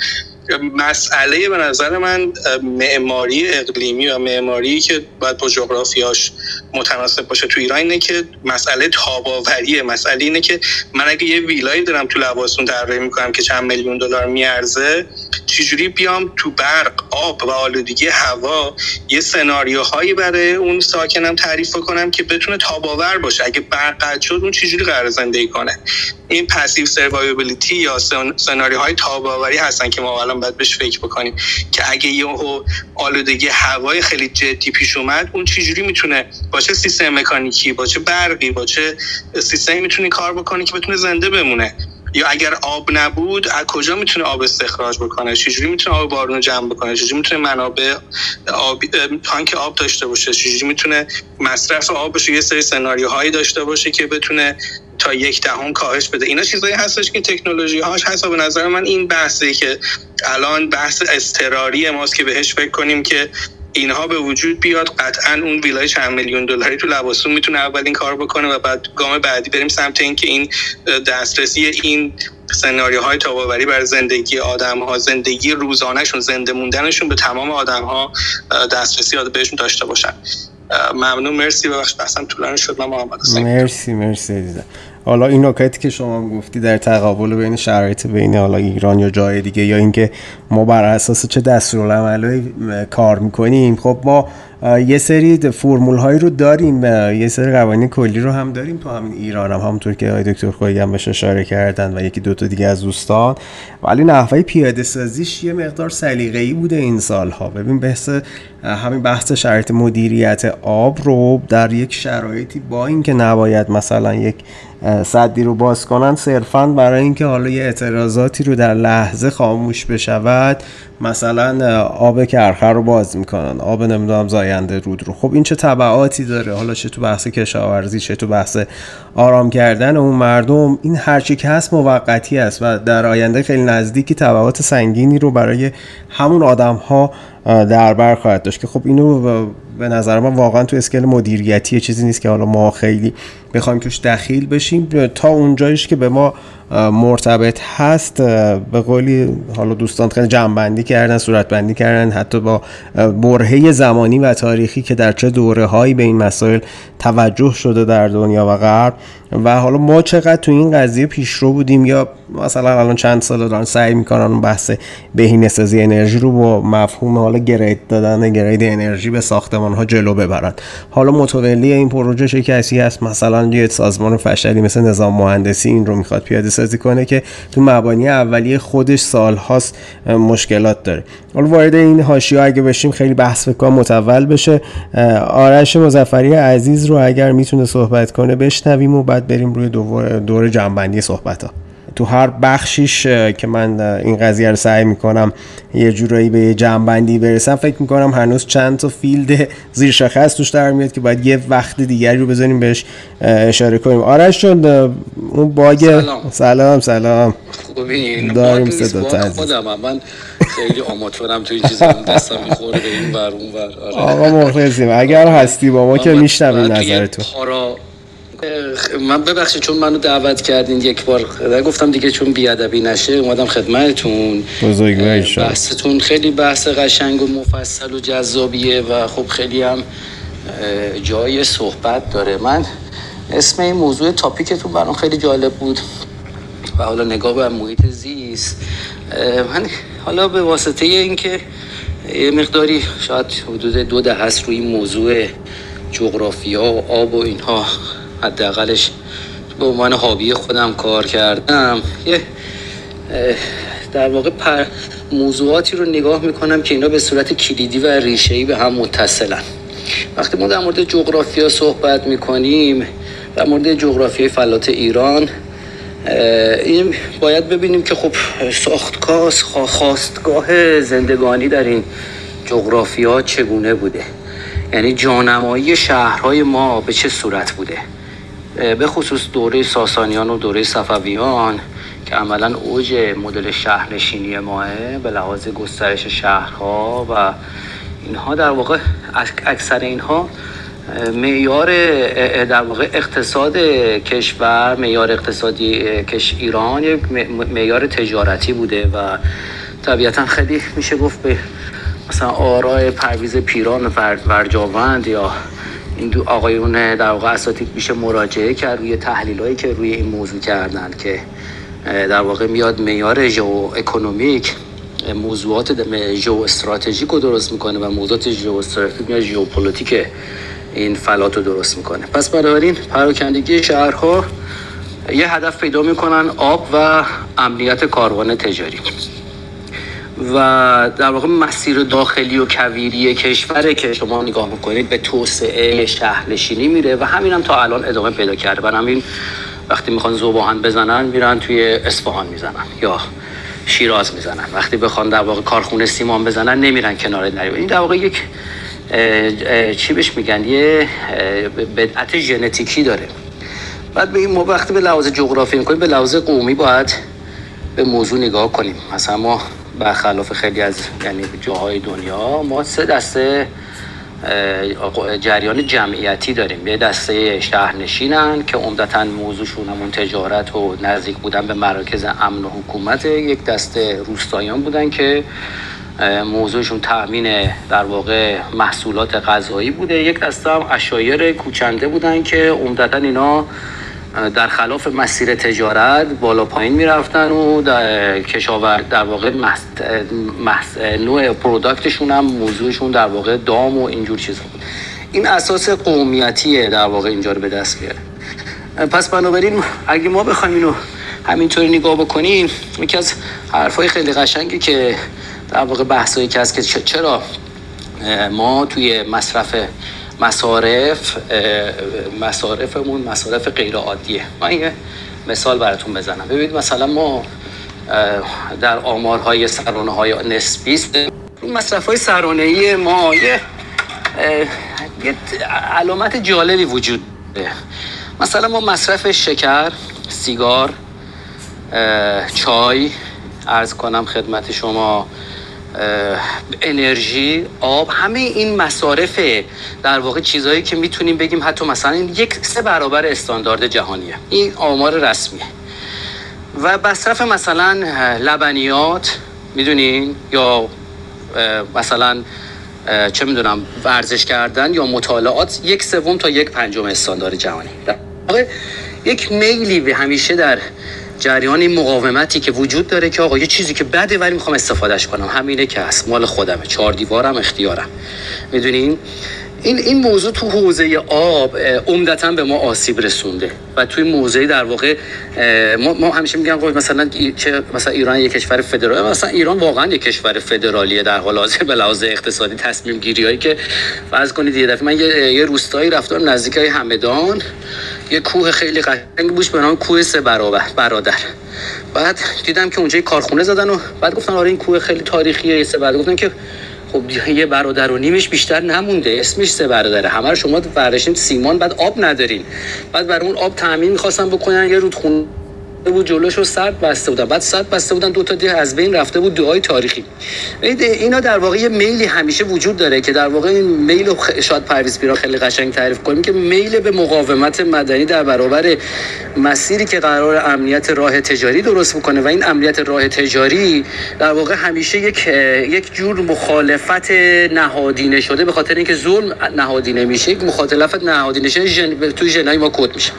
مسئله به نظر من معماری اقلیمی و معماری که باید با جغرافیاش متناسب باشه تو ایران اینه که مسئله تاب‌آوریه مسئله اینه که من اگه یه ویلایی دارم تو لواسون طراحی می‌کنم که چند میلیون دلار میارزه چجوری بیام تو برق آب و آلودگی هوا یه سناریوهایی برای اون ساکنم تعریف کنم که بتونه تاباور باشه. اگه برق قطع شد اون چجوری قرار زندگی کنه؟ این پسیو سروایبلیتی یا سناریوهای تاباوری هستن که ما الان باید بهش فکر بکنیم که اگه یه آلودگی هوای خیلی جدی پیش اومد اون چجوری می‌تونه با چه سیستم مکانیکی با چه برقی با چه سیستمی می‌تونه کار بکنه که بتونه زنده بمونه؟ یا اگر آب نبود از کجا می‌تونه آب استخراج بکنه؟ چجوری می‌تونه آب بارون رو جمع بکنه؟ چجوری می‌تونه منابع آب تانک آب داشته باشه؟ چجوری می‌تونه مصرف آبش یه سری سناریوهایی داشته باشه که بتونه تا یک دهم کاهش بده. اینا چیزایی هستش که تکنولوژی هاش هست و به نظر من این بحثی که الان بحث اضطراری ماست که بهش فکر کنیم که اینها به وجود بیاد قطعا اون ویلای چند میلیون دلاری تو لباسون می‌تونه اولین کار بکنه و بعد گام بعدی بریم سمت اینکه این دسترسی این سناریوهای تاباوری بر زندگی آدم ها زندگی روزانهشون زنده موندنشون به تمام آدم ها دسترسی بهشون داشته باشن. ممنون. مرسی. ببخش بحثم طولانی شد. من محمد مرسی مرسی عزیزم. حالا این نکاتی که شما گفتی در تقابل بین شرایط بین حالا ایران یا جای دیگه یا اینکه ما بر اساس چه دستورالعملی کار می‌کنیم خب ما یه سری فرمول هایی رو داریم یه سری قوانین کلی رو هم داریم تو همین ایران هم همونطور که آقای دکتر خواهی هم بهش اشاره کردن و یکی دوتا دیگه از دوستان. ولی نحوه پیاده سازیش یه مقدار سلیقه‌ای بوده این سالها. ببین بحث همین بحث شرایط مدیریت آب رو در یک شرایطی با اینکه نباید مثلا یک صدی رو باز کنن صرفا برای اینکه حالا یه اعتراضاتی رو در لحظه خاموش بشود مثلا آب کرخه رو باز می‌کنن آب نمی‌دونم زاینده رود رو. خب این چه طبعاتی داره؟ حالا چه تو بحث کشاورزی چه تو بحث آرام کردن اون مردم؟ این هرچی که هست موقتی است و در آینده خیلی نزدیکی طبعات سنگینی رو برای همون آدم ها در بر خواهد داشت. که خب اینو به نظر من واقعا تو اسکل مدیریتی چیزی نیست که حالا ما خیلی بخوایم توش دخیل بشیم. تا اونجایش که به ما مرتبط هست به قولی حالا دوستان خیلی جمع کردن صورت بندی کردن حتی با برهه زمانی و تاریخی که در چه دوره هایی به این مسائل توجه شده در دنیا و غرب. و حالا ما چقدر تو این قضیه پیشرو بودیم یا مثلا الان چند سال دارن سعی می‌کنن بحث بهینه سازی انرژی رو با مفهوم حالا گرید دادن گرید انرژی به ساختمان ها جلو ببرن. حالا متولی این پروژه چه کسی هست؟ مثلا یه سازمان فشلی مثل نظام مهندسی این رو می‌خواد پیاده سازی کنه که تو مبانی اولیه خودش سالهاست مشکلات داره. حالا وارد این حاشیه اگه بشیم خیلی بحث بکنم متول بشه. آرش مزفری عزیز رو اگر می‌تونه صحبت کنه بشنویم و بعد بریم روی دور, دور جنبندی صحبت ها تو هر بخشیش که من این قضیه رو سعی می‌کنم یه جورایی به یه جنبندی برسم فکر می‌کنم هنوز چند تا فیلد زیر شاخص توش در میاد که باید یه وقت دیگری رو بذاریم بهش اشاره کنیم. آرش چون اون باگ سلام. سلام سلام. داریم صدا خودم من خیلی آماتورم تو این چیزا دستم می‌خوره به این ور اون ور. آره. آقا مخلصیم. اگر هستی با ما که میشنویم نظرتون من ببخشید چون منو دعوت کردین یک بار گفتم دیگه چون بیادبی نشه اومدم خدمتتون. بحثتون خیلی بحث قشنگ و مفصل و جذابیه و خب خیلی هم جای صحبت داره. من اسم این موضوع تاپیکتون برام خیلی جالب بود و حالا نگاه به محیط زیست. من حالا به واسطه اینکه یه مقداری شاید حدود دو ده هست روی موضوع جغرافیا و آب و اینها حداقلش به عنوان حابی خودم کار کردم. یه در واقع پر موضوعاتی رو نگاه می‌کنم که اینا به صورت کلیدی و ریشه‌ای به هم متصلن. وقتی ما در مورد جغرافیا صحبت می‌کنیم در مورد جغرافیای فلات ایران این باید ببینیم که خب ساختگاه خواستگاه زندگانی در این جغرافیا چگونه بوده. یعنی جانمایی شهرهای ما به چه صورت بوده. به خصوص دوره ساسانیان و دوره صفویان که عملا اوج مدل شهرنشینی ماه به لحاظ گسترش شهرها و اینها در واقع اکثر اینها معیار در واقع اقتصاد کشور معیار اقتصادی کش ایران یک معیار تجارتی بوده و طبیعتا خیلی میشه گفت به مثلا آرای پرویز پیران ورجاوند یا این دو آقایون در واقع اساتید میشه مراجعه کرد روی تحلیل هایی که روی این موضوع کردن که در واقع میاد میار ژئو اکونومیک موضوعات ژئو استراتژیک رو درست می‌کنه و موضوعات ژئو استراتژیک یا ژئوپلیتیک این فلات رو درست می‌کنه. پس بنابراین پراکندگی شهرها یه هدف پیدا می‌کنن آب و امنیت کاروان تجاری. و در واقع مسیر داخلی و کویری کشوره که شما نگاه می‌کنید به توسعه شهرنشینی میره و همین هم تا الان ادامه پیدا کرده. برای همین وقتی می‌خوان ذوب‌آهن بزنن میرن توی اصفهان می‌زنن یا شیراز می‌زنن. وقتی بخوان در واقع کارخونه سیمان بزنن نمیرن کنار دریاچه این در واقع یک چی بهش میگن؟ یه بدعت ژنتیکی داره. بعد به این وقتی به لحاظ جغرافی می‌کنیم به لحاظ قومی باید به موضوع نگاه کنیم. مثلا ما برخلاف خیلی از یعنی جاهای دنیا ما سه دسته جریان جمعیتی داریم. یه دسته شهرنشینن که عمدتا موضوعشون همون تجارت و نزدیک بودن به مراکز امن و حکومت. یک دسته روستایان بودن که موضوعشون تأمین در واقع محصولات غذایی بوده. یک دسته هم اشایر کوچنده بودن که عمدتا اینا در خلاف مسیر تجارت بالا پایین می‌رفتن و در کشاور در واقع محس... محس... نوع پروداکتشون هم موضوعشون در واقع دام و اینجور چیزا بود. این اساس قومیتیه در واقع اینجا رو به دست بیاره. پس بنابراین اگه ما بخوایم اینو همینطوری نگاه بکنیم یکی از حرفای خیلی قشنگی که در واقع بحثایی که هست که چرا ما توی مصرف مصارف مصارفمون مصارف غیر عادیه من یه مثال براتون بزنم. ببینید مثلا ما در آمارهای سرانه های نسبی مصرف های سرانه ای ما یه علامت جالبی وجود داره. مثلا ما مصرف شکر سیگار چای ارز کنم خدمت شما. انرژی آب همه این مصارف در واقع چیزهایی که می‌تونیم بگیم حتی مثلا یک سه برابر استاندارد جهانیه. این آمار رسمیه. و مصرف مثلا لبنیات می‌دونین؟ یا مثلا چه می‌دونم ورزش کردن یا مطالعات یک سوم تا یک پنجم استاندارد جهانی. یک میلی به همیشه در جریان این مقاومتی که وجود داره که آقا یه چیزی که بده ولی می‌خوام استفادهش کنم. همینه که هست. مال خودمه. چهار دیوارم اختیارم. می‌دونین؟ این این موضوع تو حوزه آب عمدتا به ما آسیب رسونده. و توی موضوعی در واقع ما, ما همیشه میگن مثلا چه مثلا ایران یک کشور فدرالی مثلا ایران واقعا یک کشور فدرالیه در حال حاضر به لحاظ اقتصادی تصمیم گیری هایی که فرض کنید یه دفعه من یه, یه روستایی رفتم نزدیک های همدان یه کوه خیلی قشنگ بوش به نام کوه سه برابر برادر. بعد دیدم که اونجا کارخونه زدن و بعد گفتن آره این کوه خیلی تاریخیه سه برادر گفتن که خب یه برادر و نیمش بیشتر نمونده. اسمش سه برادره. همه رو شما فرشین سیمان بعد آب ندارین. بعد برای اون آب تامین می‌خواستن بکنن یه رودخونه. بود جلوش رو سرد بسته بودن. بعد سرد بسته بودن دو تا ده از بین رفته بود دعای تاریخی. اینا در واقع یه میلی همیشه وجود داره که در واقع این میل شاید پرویز پیرا خیلی قشنگ تعریف کنیم که میل به مقاومت مدنی در برابر مسیری که قرار امنیت راه تجاری درست می‌کنه و این امنیت راه تجاری در واقع همیشه یک یک جور مخالفت نهادینه شده به خاطر اینکه ظلم نهادینه میشه. یک مخالفت نهادینه شده جن... توی جنای ما کد میشه.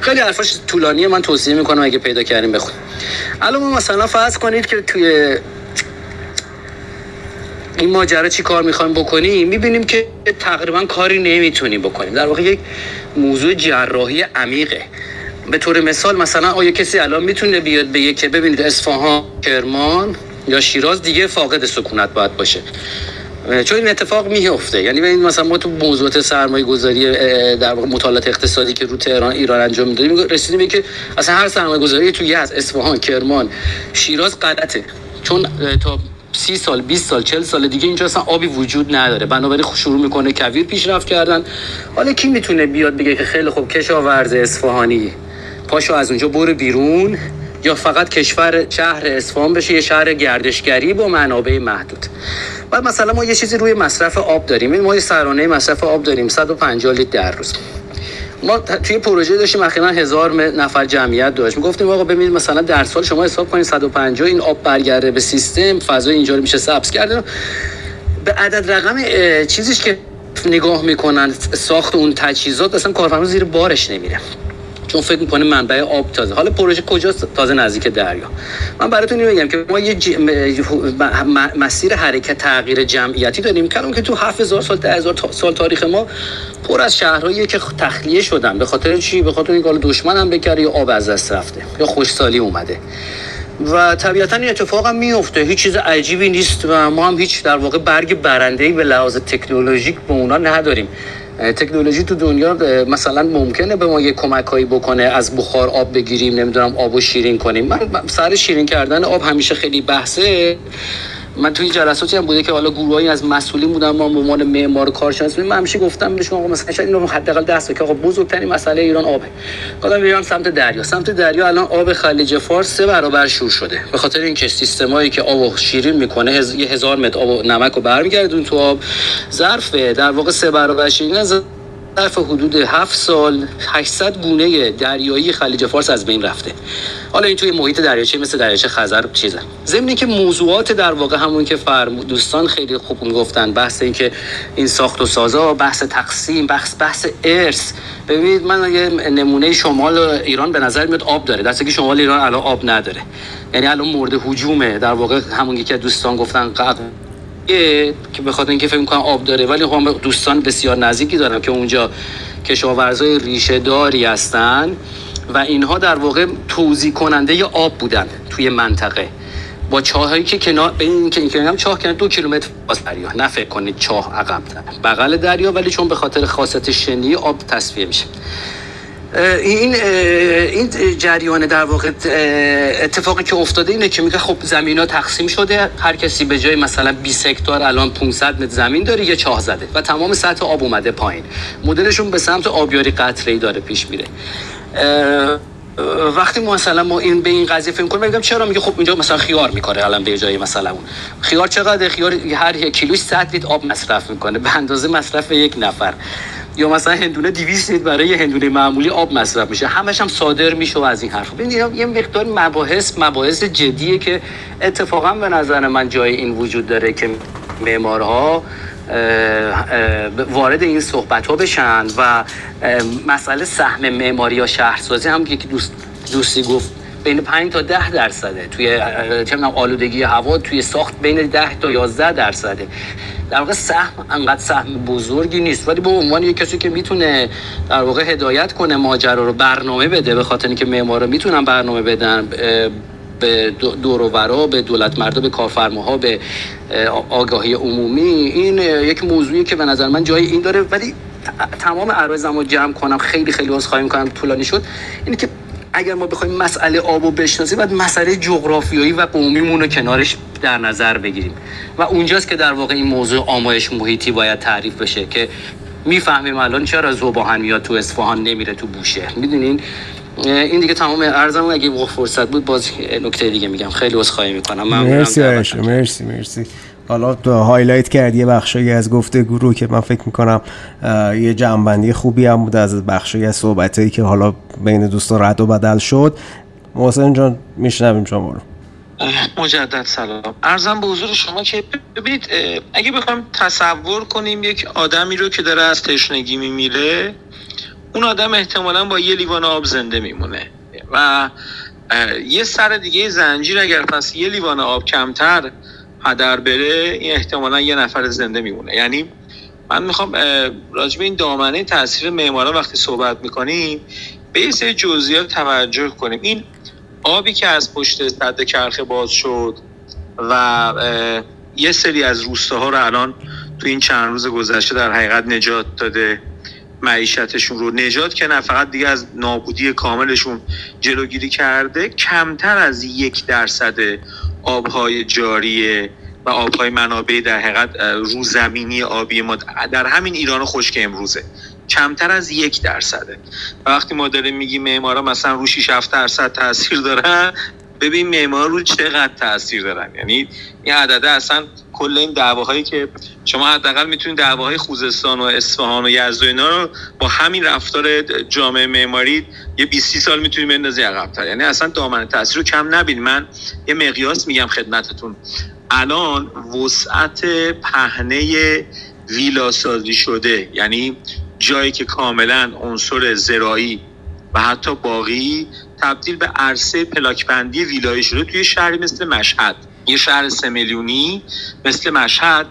خیلی حرفاش طولانیه من توصیه می‌کنم اگه پیدا کردیم بخون الان ما مثلا فرض کنید که توی این ماجرا چی کار می‌خوایم بکنیم؟ می‌بینیم که تقریبا کاری نمی‌تونیم بکنیم. در واقع یک موضوع جراحی عمیقه. به طور مثال مثلا آیا کسی الان می‌تونه بیاد بگه که ببینید اصفهان کرمان یا شیراز دیگه فاقد سکونت باید باشه. چون این اتفاق میفته یعنی ببینید مثلا ما تو موضوعات سرمایه گذاری در واقع مطالعات اقتصادی که رو تهران ایران انجام می‌دادیم رسیدیم که اصلا هر سرمایه گذاری تو یزد اصفهان کرمان شیراز غلطه. چون تا سی سال 20 سال 40 سال دیگه اینجا اصلا آبی وجود نداره. بنابراین شروع می‌کنه کویر پیشرفت کردن. حالا کی می‌تونه بیاد بگه که خیلی خوب کشاورز اصفهانی. پاشو از اونجا برو بیرون. یا فقط کشور شهر اصفهان بشه یه شهر گردشگری با منابع محدود. بعد مثلا ما یه چیزی روی مصرف آب داریم. ما یه سرانه مصرف آب داریم 150 لیتر در روز. ما توی پروژه داشتیم اخیرا هزار نفر جمعیت داشت. می‌گفتیم آقا ببینید مثلا در سال شما حساب کنید 150 این آب برگرده به سیستم فضای اینجا میشه سبز کرده. به عدد رقم چیزیش که نگاه می‌کنن ساخت اون تجهیزات اصلا کارفرما زیر بارش نمیره. چون فکر می‌کنه منبع آب تازه. حالا پروژه کجاست؟ تازه نزدیک دریا. من براتون بگم که ما یه ج... مسیر حرکت تغییر جمعیتی داریم. کلام که تو 7000 سال 10000 سال تاریخ ما پر از شهرهایی که تخلیه شدن. به خاطر چی؟ به خاطر اینکه دشمن هم بکره یا آب از دست رفته. یا خوشسالی اومده. و طبیعتا این اتفاق هم میفته هیچ چیز عجیبی نیست و ما هم هیچ در واقع برگ برنده ای به لحاظ تکنولوژیک به اونا نداریم. تکنولوژی تو دنیا مثلا ممکنه به ما یه کمکایی بکنه از بخار آب بگیریم نمی‌دونم آب شیرین کنیم. من سر شیرین کردن آب همیشه خیلی بحثه. من توی جلساتی هم بوده که حالا گروهایی از مسئولین بودن ما به عنوان معمار کارشناس من همیشه گفتم بهشون آقا مثلا اینو حداقل دست که آقا بزرگترین مسئله ایران آبه. گفتم ایران سمت دریا. سمت دریا الان آب خلیج فارس سه برابر شور شده. به خاطر اینکه سیستمایی که آب شیرین می‌کنه هز... یه هزار متر آب و نمک رو برمیگردون تو آب. ظرف در واقع سه برابر شیرین ظرف حدود 7 سال 800 گونه دریایی خلیج فارس از بین رفته. حالا این توی محیط دریاچه مثل دریاچه خزر چیزه. ضمن که موضوعات در واقع همون که فرم دوستان خیلی خوب گفتن بحث این که این ساخت و سازا بحث تقسیم بحث بحث ارث. ببینید من یه نمونه شمال ایران به نظر میاد آب داره. درسته که شمال ایران الان آب نداره. یعنی الان مورد هجومه. در واقع همون که دوستان گفتن که بخاطر اینکه فکر می‌کنم آب داره ولی خب دوستان بسیار نزدیکی دارم که اونجا کشاورزای ریشه داری هستن و اینها در واقع توزیع کننده آب بودن توی منطقه. با چاهایی که کنار به این که این چاه کنار دو کیلومتر از دریا نه فکر کنید چاه عقب بغل دریا ولی چون به خاطر خاصیت شنی آب تصفیه میشه. این این جریان در واقع اتفاقی که افتاده اینه که میگه خب زمین ها تقسیم شده هر کسی به جای مثلا 20 هکتار الان 500 متر زمین داره یه چاه زده و تمام سطح آب اومده پایین. مدلشون به سمت آبیاری قطره ای داره پیش میره. وقتی مثلا ما این به این قضیه فکر کنیم میگم چرا؟ میگه خب اینجا مثلا خیار می‌کنه الان به جای مثلا اون. خیار چقدر خیار هر یک کیلوش 100 لیتر آب مصرف می‌کنه. به اندازه مصرف یک نفر. یا مثلا هندونه 200 لیتر برای هندونه معمولی آب مصرف میشه. همش هم صادر میشه از این حرف. ببینید یه مقدار مباحث مباحث جدیه که اتفاقا به نظر من جای این وجود داره که معمارها وارد این صحبت ها بشن و مسئله سهم معماری یا شهرسازی هم یکی دوست دوستی گفت بین 5 تا 10 درصده. توی چه آلودگی هوا توی ساخت بین 10 تا 11 درصده. در واقع سهم انقدر سهم بزرگی نیست. ولی به عنوان یک کسی که می‌تونه در واقع هدایت کنه ماجرا رو برنامه بده به خاطر اینکه معمارا می‌تونن برنامه بدن به دور به دولت مردا به کارفرماها به آگاهی عمومی. این یک موضوعی که به نظر من جای این داره. ولی تمام عرضم رو جمع کنم خیلی خیلی عذرخواهی می‌کنم طولانی شد. اینه که اگر ما بخوایم مسئله آب و بشناسیم باید مسئله جغرافیایی و قومیمون رو کنارش در نظر بگیریم. و اونجاست که در واقع این موضوع آمایش محیطی باید تعریف بشه که می‌فهمیم الان چرا زوباهن میاد تو اصفهان نمیره تو بوشهر. می‌دونین؟ این دیگه تمام ارزم اگه وقت فرصت بود باز نکته دیگه میگم. خیلی عذرخواهی می‌کنم. مرسی مرسی مرسی. حالا تو هایلایت کردی یه بخشی از گفتگو رو که من فکر می‌کنم یه جنبندی خوبی هم بود از بخشی از صحبتایی که حالا بین دوستان رد و بدل شد. محسن جان میشنویم شما رو. مجدد سلام. ارزم به حضور شما که ببینید اگه بخوایم تصور کنیم یک آدمی رو که داره از تشنگی میمیره اون آدم احتمالا با یه لیوان آب زنده میمونه. و یه سر دیگه زنجیر اگر پس یه لیوان آب کمتر هدر بره این احتمالا یه نفر زنده میمونه. یعنی من می‌خوام راجب این دامنه تاثیر معمارا وقتی صحبت می‌کنیم به یه سری جزئیات توجه کنیم. این آبی که از پشت سد کرخه باز شد و یه سری از روستاها رو الان تو این چند روز گذشته در حقیقت نجات داده. معیشتشون رو. نجات که نه فقط دیگه از نابودی کاملشون جلوگیری کرده کمتر از یک درصد آبهای جاری و آبهای منابع در حقیقت روزمینی آبی ما در همین ایران خشک امروزه. کمتر از یک درصده. وقتی ما داریم میگیم معمارا مثلا رو 6 7 درصد تاثیر دارن ببین معمار رو چقدر تاثیر دارن. یعنی این عدده اصلا کل این دعواهایی که شما حداقل می‌تونید دعواهای خوزستان و اصفهان و یزد و اینا رو با همین رفتار جامعه معماری یه 20 سال می‌تونید بندازی عقب‌تر. یعنی اصلا دامنه تاثیر رو کم نبینید من یه مقیاس میگم خدمتتون. الان وسعت پهنه ویلا سازی شده. یعنی جایی که کاملا عنصر زراعی و حتی باقی تبدیل به عرصه پلاکبندی ویلایی شده توی شهری مثل مشهد. یه شهر سه میلیونی مثل مشهد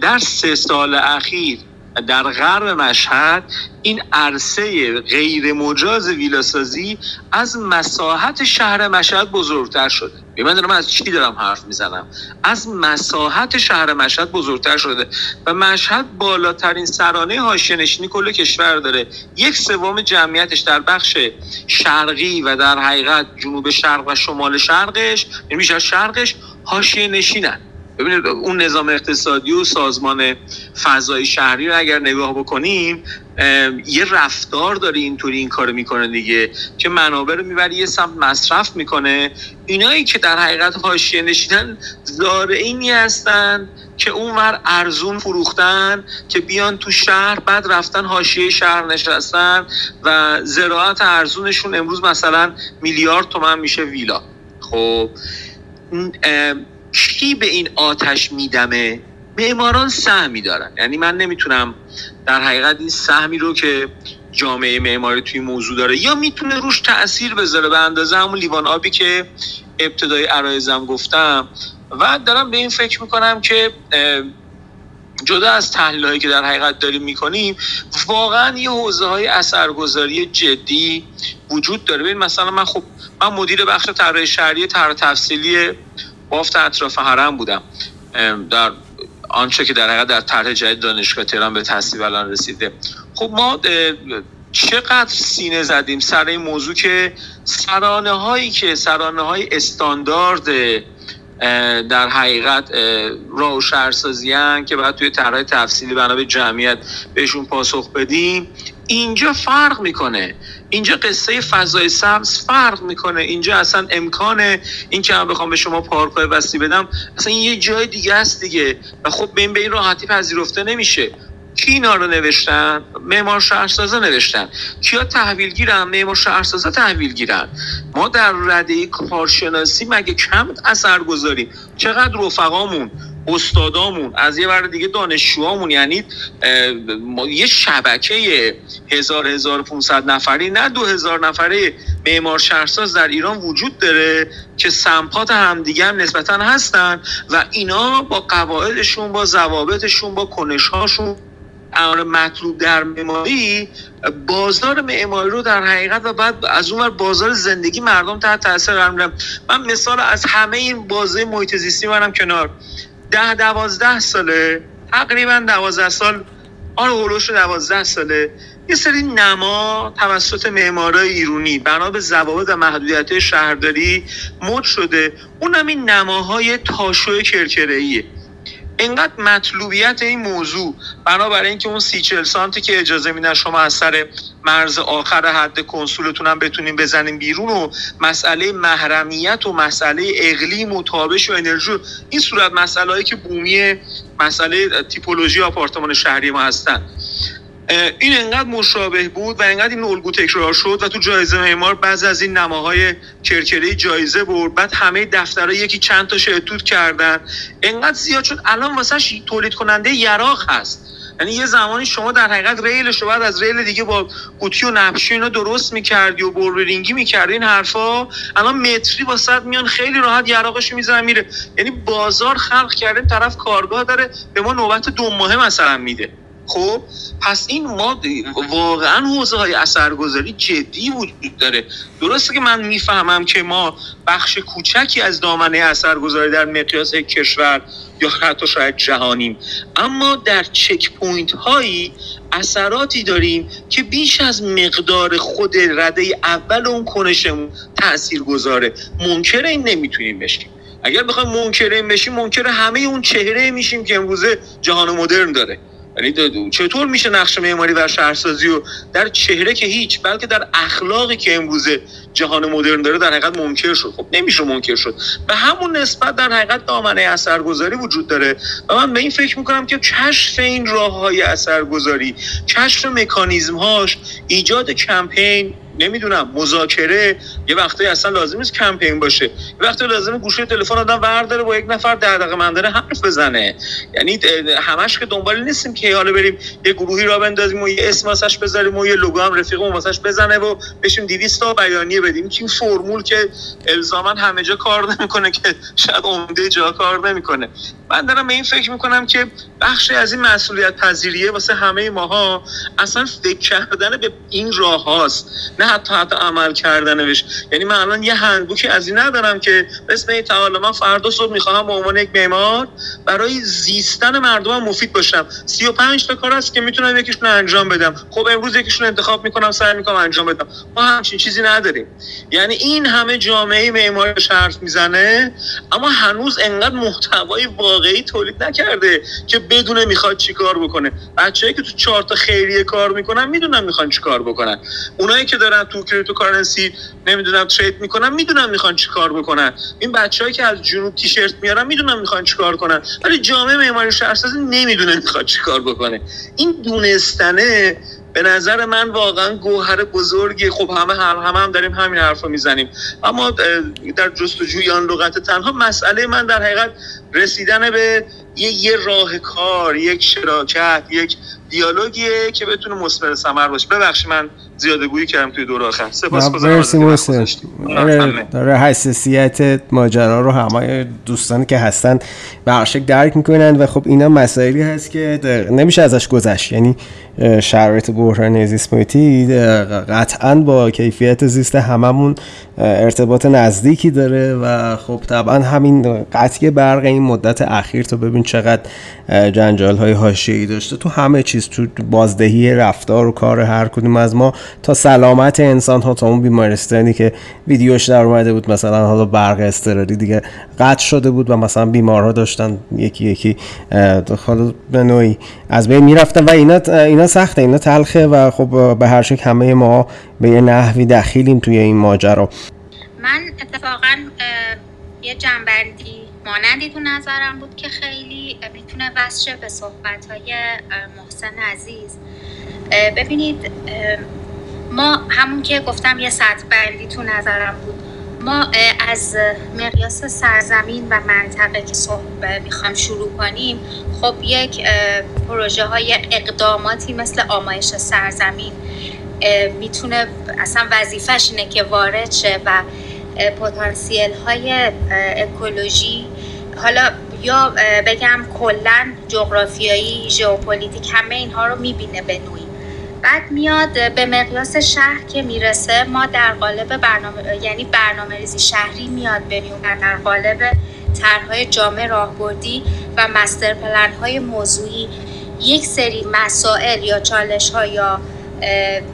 در سه سال اخیر در غرب مشهد این عرصه غیر مجاز ویلاسازی از مساحت شهر مشهد بزرگتر شده. من دارم از چی دارم حرف می‌زنم؟ از مساحت شهر مشهد بزرگتر شده و مشهد بالاترین سرانه حاشیه نشینی کل کشور داره. یک سوم جمعیتش در بخش شرقی و در حقیقت جنوب شرق و شمال شرقش یعنی شرقش حاشیه نشینن ببینید اون نظام اقتصادی و سازمان فضای شهری رو اگر نگاه بکنیم یه رفتار داره اینطوری این کارو می‌کنه دیگه که منابع رو می‌بره یه سمت مصرف می‌کنه. اینایی که در حقیقت حاشیه نشینن زارعینی هستن که اونور ارزون فروختن که بیان تو شهر بعد رفتن حاشیه شهر نشستن و زراعت ارزونشون امروز مثلا میلیارد تومن میشه ویلا. خب کی به این آتش میدمه؟ معماران سهمی دارن. یعنی من نمی‌تونم در حقیقت این سهمی رو که جامعه معماری توی موضوع داره یا می‌تونه روش تاثیر بذاره به اندازه همون لیوان آبی که ابتدای عرایزم گفتم. و دارم به این فکر می‌کنم که جدا از تحلیل که در حقیقت داریم می‌کنیم واقعا یه حوزه های اثرگذاری جدی وجود داره. ببین مثلا من خب من مدیر بخش طراحی شهری طرح تفصیلی بافت اطراف حرم بودم. در آنچه که در حقیقت در طرح جدید دانشگاه تهران به تصویب الان رسیده. خب ما چقدر سینه زدیم سر این موضوع که سرانه هایی که سرانه های استاندارد در حقیقت راه و شهرسازی که باید توی طرح تفصیلی بنا به جمعیت بهشون پاسخ بدیم اینجا فرق می‌کنه. اینجا قصه فضای سبز فرق می‌کنه. اینجا اصلا امکان این که من بخوام به شما پارکای وسیع بدم اصلا این یه جای دیگه است دیگه. و خب به این به این راحتی پذیرفته نمیشه. کی اینا رو نوشتن؟ معمار شهرسازا نوشتن. کیا تحویل گیرن معمار شهرسازا تحویل گیرن ما در رده کارشناسی مگه کم اثر گذاریم؟ چقدر رفقامون؟ استادامون از یه ور دیگه دانشجوامون یعنی یه شبکه هزار هزار 500 نفری نه دو هزار نفره معمار شهرساز در ایران وجود داره که سمپات همدیگه هم نسبتا هستن و اینا با قواعدشون با ضوابطشون با کنشهاشون امر مطلوب در معماری بازار معماری رو در حقیقت و بعد از اون بازار زندگی مردم تحت تاثیر قرار من مثال از همه این بازه محیط زیستی منم کنار. ده دوازده ساله. تقریبا دوازده سال. آن هلوش دوازده ساله. یه سری نما توسط معمارای ایرونی بنا به ضوابط و محدودیت شهرداری مد شده. اونم این نماهای تاشو کرکرهیه اینقدر مطلوبیت این موضوع بنابراین اینکه اون سی چل سانتی که اجازه میدن شما از سر مرز آخر حد کنسولتون هم بتونین بزنین بیرون و مسئله محرمیت و مسئله اقلیم و تابش و انرژی این صورت مسئله هایی که بومی مسئله تیپولوژی آپارتمان شهری ما هستن. این انقدر مشابه بود و انقدر این الگو تکرار شد و تو جایزه معمار بعض از این نماهای کرکری جایزه برد بعد همه دفترها یکی چند تا اتود کردن. انقدر زیاد شد. الان واسه تولید کننده یراق هست. یعنی یه زمانی شما در حقیقت ریلش رو بعد از ریل دیگه با قوطی و نبشی اینا درست می‌کردی و بربرینگی می‌کردی این حرفا الان متری واسط میان خیلی راحت یراقش می‌زنن میره. یعنی بازار خلق کردیم طرف کارگاه داره به ما نوبت دو ماه مثلا میده. خب پس این ما واقعا حوزه های اثرگذاری جدی وجود داره. درسته که من می‌فهمم که ما بخش کوچکی از دامنه اثرگذاری در مقیاس کشور یا حتی شاید جهانیم. اما در چک پوینت هایی اثراتی داریم که بیش از مقدار خود رده اول اون کنشمون تأثیر گذاره منکر این نمی‌تونیم بشیم. اگر بخوایم منکر این بشیم منکر همه اون چهره میشیم که امروزه جهان مدرن داره. یعنی چطور میشه نقش معماری و شهرسازی و در چهره که هیچ بلکه در اخلاقی که امروزه جهان مدرن داره در حقیقت منکر شد. خب نمیشه منکر شد. به همون نسبت در حقیقت دامنه اثرگذاری وجود داره. و من به این فکر می‌کنم که کشف این راه های اثرگذاری کشف مکانیزم هاش ایجاد کمپین نمی‌دونم مذاکره یه وقتی اصلا لازم نیست کمپین باشه. یه وقتی لازم گوشه تلفن آدم ورداره با یک نفر در دقیقه منداره حرف بزنه. یعنی همش که دنبال نیستیم که حالا بریم یه گروهی را بندازیم و یه اسم واسش بذاریم و یه لوگو هم رفیقمون واسش بزنه و بشیم 200 تا بیانیه بدیم. که این فرمول که الزاما همه جا کار نمی‌کنه که شاید عمده جا کار نمی‌کنه. من دارم به این فکر می‌کنم که بخشی از این مسئولیت پذیریه واسه همه ماها اصلا فکر کردن به این راه هاست. نه حتی حتی عمل کردن بهش یعنی من الان یه هندبوکی از این ندارم که اسم این تعالی من فردا صبح می‌خواهم به عنوان یک معمار برای زیستن مردم مفید باشم. 35 تا کار است که می‌تونم یکیشون انجام بدم. خب امروز یکیشون انتخاب می‌کنم سعی می‌کنم انجام بدم. ما همچین چیزی نداریم. یعنی این همه جامعه معماری حرف می‌زنه اما هنوز انقدر محتوای واقعی تولید نکرده که بدونه می‌خواد چیکار بکنه. بچه‌ای که تو چهار تا خیریه کار می‌کنن می‌دونن می‌خوان چیکار بکنن. اونایی که دارن تو کریپتو کارنسی نمی‌دونم ترید می‌کنن می‌دونن می‌خوان چیکار بکنن. این بچه‌ای که از جنوب تیشرت میارن می‌دونن می‌خوان چیکار کنن. ولی جامعه معماری شهرسازی نمی‌دونه می‌خواد چیکار بکنه. این دونستنه به نظر من واقعا گوهر بزرگی. خب همه هم همه هم داریم همین حرف رو می‌زنیم. اما در جستجوی آن لغت تنها مسئله من در حقیقت رسیدن به یه, یه راه کار یک شراکت یک دیالوگیه که بتونه مثمر ثمر باشه. ببخشید من زیاده گویی کردم توی دور آخر. مرسی محسن داره حساسیت ماجرا رو همه دوستانی که هستن به درک می‌کنن و خب اینا مسائلی هست که نمیشه ازش گذشت. یعنی شرایط بحران زیست محیطی قطعا با کیفیت زیست هممون ارتباط نزدیکی داره و خب طبعا همین قطعی برق این مدت اخیر تو ببین چقدر جنجال های حاشیه‌ای داشته. تو همه چیز تو بازدهی رفتار و کار هر کدوم از ما تا سلامت انسان ها تا اون بیمارستانی که ویدیوش در اومده بود مثلا حالا برق اضطراری دیگه قطع شده بود و مثلا بیمارها داشتن یکی یکی حالا به نوعی از بین می‌رفتن و اینا اینا سخته اینا تلخه و خب به هر شکل همه ما به یه نحوی دخیلیم توی این ماجرا. من اتفاقا یه جنبندی مانندی تو نظرم بود که خیلی می‌تونه وصل به صحبت های محسن عزیز. ببینید ما همون که گفتم یه سطح بندی تو نظرم بود. ما از مقیاس سرزمین و منطقه که می‌خوایم شروع کنیم خب یک پروژه های اقداماتی مثل آمایش سرزمین می‌تونه اصلا وظیفش اینه که وارد شه و پتانسیل های اکولوژی حالا یا بگم کلا جغرافیایی ژئوپلیتیک همه اینها رو می‌بینه به نوعی. بعد میاد به مقیاس شهر که می‌رسه ما در قالب برنامه یعنی برنامه ریزی شهری میاد و در قالب طرحهای جامع راهبردی و master plan های موضوعی یک سری مسائل یا چالش ها یا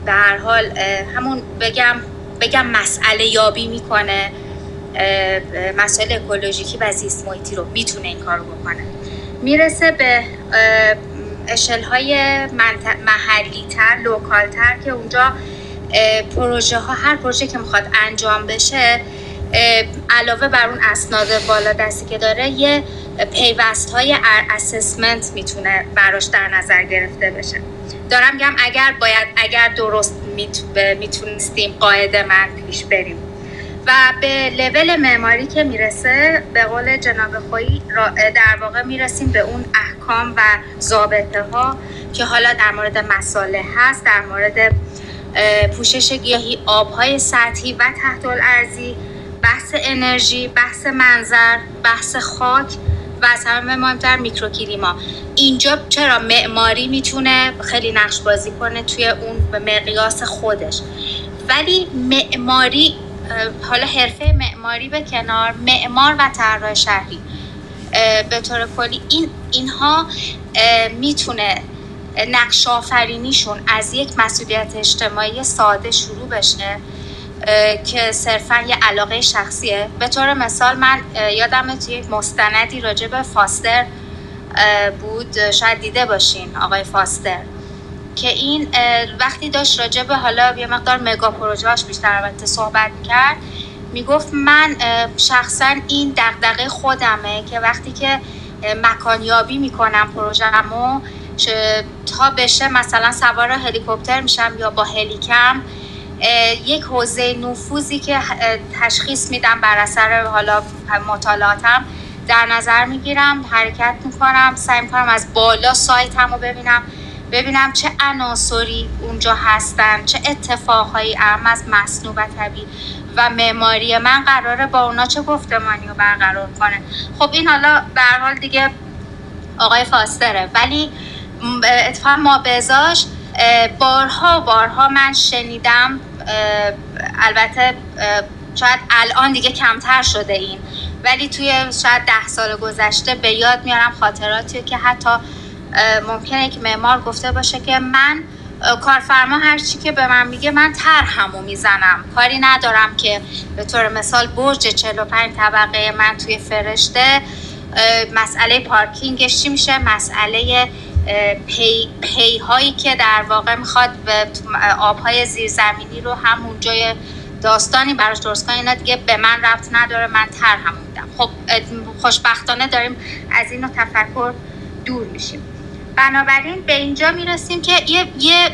به هر حال همون بگم بگم مسئله یابی می‌کنه مسائل اکولوژیکی و زیست محیطی رو می‌تونه این کار بکنه. می‌رسه به اشل های محلی تر local تر که اونجا پروژه ها هر پروژه که می‌خواد انجام بشه علاوه بر اون اسناد بالا دستی که داره یه پیوست های اسسمنت می‌تونه براش در نظر گرفته بشه. دارم گم اگر باید اگر درست می‌تونستیم قاعده من پیش بریم. و به لول معماری که می‌رسه به قول جناب خویی در واقع می‌رسیم به اون احکام و ضابطه ها که حالا در مورد مساله هست در مورد پوشش گیاهی آبهای سطحی و تحت الارضی بحث انرژی بحث منظر بحث خاک و از همه مهمتر میکروکلیما. اینجا چرا معماری می‌تونه خیلی نقش بازی کنه توی اون مقیاس خودش؟ ولی معماری حالا حرفه معماری به کنار معمار و طراح شهری به طور کلی این اینها می‌تونه نقش آفرینیشون از یک مسئولیت اجتماعی ساده شروع بشه که صرفا یه علاقه شخصیه. به طور مثال من یادم توی یک مستندی راجع به فاستر بود. شاید دیده باشین آقای فاستر. که این وقتی داشت راجع به حالا یه مقدار مگا پروژهاش بیشتر البته صحبت کرد می‌گفت من شخصا این دقدقه خودمه که وقتی که مکانیابی می‌کنم پروژهمو تا بشه مثلا سوار هلیکوپتر میشم یا با هلیکم یک حوزه نفوذی که تشخیص میدم بر اثر حالا مطالعاتم در نظر می‌گیرم حرکت می‌کنم سعی می‌کنم از بالا سایتم رو ببینم. ببینم چه عناصری اونجا هستن چه اتفاقهایی اهم از مصنوع و طبیعی و معماری من قراره با اونا چه گفتمانی رو برقرار کنه. خب این حالا به حال دیگه آقای فاستره ولی اتفاق ما بزاش بارها بارها من شنیدم البته شاید الان دیگه کمتر شده این ولی توی شاید ده سال گذشته به یاد میارم خاطراتی که حتی ممکنه که معمار گفته باشه که من کارفرما هر چی که به من میگه من طرحمو می‌زنم. کاری ندارم که به طور مثال برج 45 طبقه من توی فرشته مسئله پارکینگش چی میشه؟ مسئله پی, پی هایی که در واقع می‌خواد به آبهای زیرزمینی رو همون جای داستانی براش درست کنه. اینا دیگه به من ربط نداره من طرحمو میدم. خب خوشبختانه داریم از اینو تفکر دور میشیم. بنابراین به اینجا می‌رسیم که یه, یه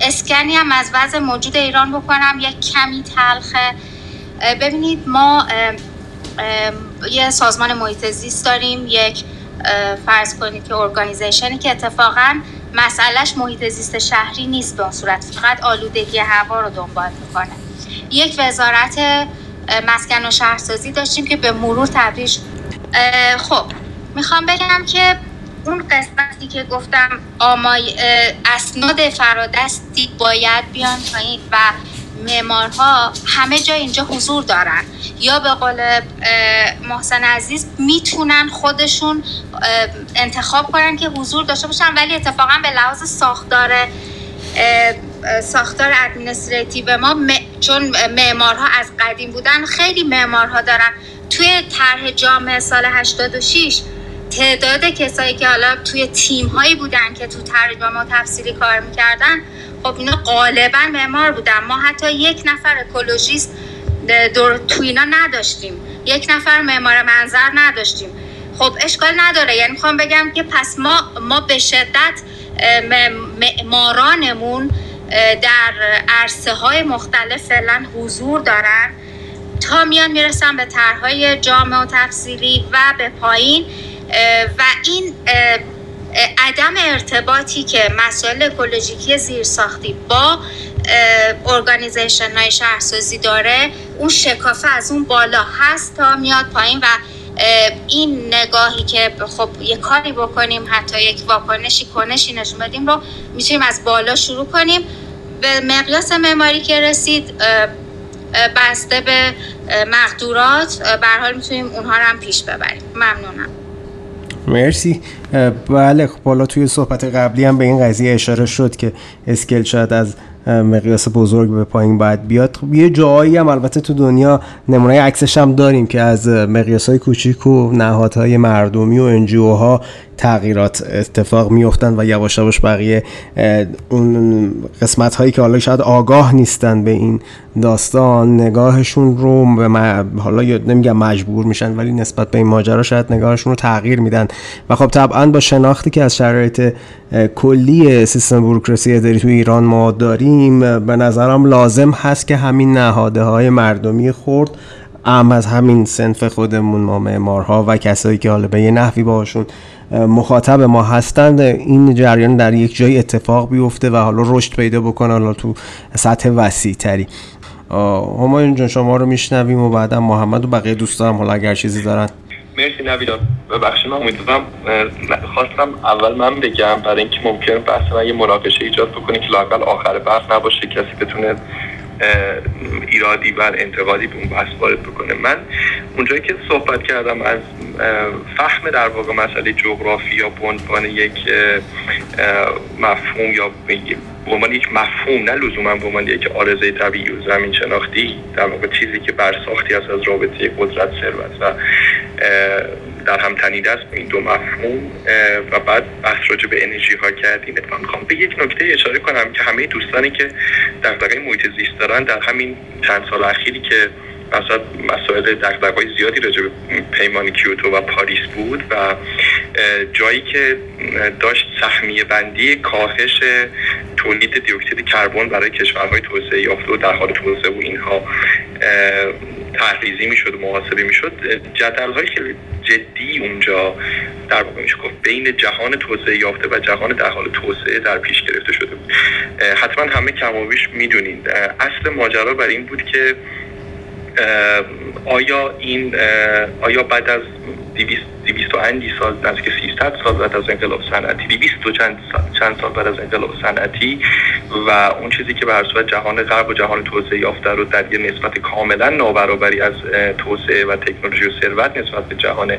اسکنی هم از وضع موجود ایران بکنم یه کمی تلخه. ببینید ما یه سازمان محیط زیست داریم یک فرض کنید که ارگانیزیشنی که اتفاقا مسئلهش محیط زیست شهری نیست به اون صورت فقط آلودگی هوا رو دنبال می‌کنه. یک وزارت مسکن و شهرسازی داشتیم که به مرور تبدیل خب می‌خوام بگم که اون قسمتی که گفتم آمای اسناد فرادستی باید بیان پایین و معمارها همه جا اینجا حضور دارن. یا به قول محسن عزیز می‌تونن خودشون انتخاب کنن که حضور داشته باشن ولی اتفاقا به لحاظ ساختار ساختار ادمنستریتیو ما چون معمارها از قدیم بودن خیلی معمارها دارن. توی طرح جامعه سال 86 تعداد کسایی که حالا توی تیم هایی بودن که تو ترجمه ما تفسیری کار می‌کردن خب اینا غالبا معمار بودن. ما حتی یک نفر اکولوژیست دور تو اینا نداشتیم. یک نفر معمار منظر نداشتیم. خب اشکال نداره. یعنی می‌خوام بگم که پس ما ما به شدت معمارانمون در عرصه های مختلف فعلا حضور دارن. تا میان می‌رسن به طرحهای جامع و تفصیلی و به پایین. و این عدم ارتباطی که مسائل اکولوژیکی زیرساختی با ارگانیزیشن های شهرسازی داره اون شکافه از اون بالا هست تا میاد پایین و این نگاهی که خب یه کاری بکنیم حتی یک واکنشی کنشی نشون بدیم رو می‌تونیم از بالا شروع کنیم. به مقیاس معماری که رسید بسته به مقدورات به حال می‌تونیم اونها رو هم پیش ببریم. ممنونم. مرسی. بله خب حالا توی صحبت قبلی هم به این قضیه اشاره شد که اسکل شاید از مقیاس بزرگ به پایین باید بیاد. خب یه جایی هم البته تو دنیا نمونه عکسش هم داریم که از مقیاس های کوچیک و نهادهای مردمی و انجیو ها تغییرات اتفاق میفتن و یواش یواش بقیه اون قسمت هایی که حالا شاید آگاه نیستن به این داستان نگاهشون رو به حالا نمیگم مجبور میشن ولی نسبت به این ماجرا شاید نگاهشون رو تغییر میدن. و خب طبعا با شناختی که از شرایط کلی سیستم بروکراسی اداری تو ایران ما داریم به نظرم لازم هست که همین نهاده های مردمی خورد ام از همین سنف خودمون ما معمارها و کسایی که حالا به یه نحوی باشون مخاطب ما هستند این جریان در یک جای اتفاق بیفته و حالا رشد پیدا بکنه حالا تو سطح وسیع تری همایون جان شما رو میشنویم و بعدا محمد و بقیه دوستان حالا اگر چیزی دارن. مرسی نویدان. ببخشید من امیدوارم خواستم اول من بگم برای اینکه ممکن بحث من یه مناقشه ایجاد بکنیم که لاقل آخر بحث نباشه کسی بتونه ایرادی و انتقادی به اون بحث وارد بکنه. من اونجایی که صحبت کردم از فهم در واقع مسئله جغرافی یا به یک مفهوم یا به عنوان یک مفهوم نه لزوما به عنوان یک آرزه طبیعی و زمین شناختی در واقع چیزی که برساختی است از رابطه قدرت ثروت و در هم تنیده است این دو مفهوم و بعد بحث راجع به انرژی ها کردیم اتفاقا می‌خوام. به یک نکته اشاره کنم که همه دوستانی که دغدغه محیط زیست دارن در همین چند سال اخیری که مثلا مسائل دغدغه‌های زیادی راجع به پیمان کیوتو و پاریس بود و جایی که داشت سهمیه بندی کاهش تولید دیوکسید کربن برای کشورهای توسعه یافته و در حال توسعه و اینها. تحریزی می‌شد و محاسبه می‌شد جدل های خیلی جدی اونجا در واقع میشه گفت بین جهان توسعه یافته و جهان در حال توسعه در پیش گرفته شده بود. حتما همه کمابیش می‌دونید اصل ماجرا بر این بود که آیا این آیا بعد از 200 و اندی سال نزدیک 300 سال بعد از انقلاب صنعتی. 200 و چند سال, چند سال بعد از انقلاب صنعتی. و اون چیزی که به هر صورت جهان غرب و جهان توسعه یافته رو در یه نسبت کاملا نابرابری از توسعه و تکنولوژی و ثروت نسبت به جهان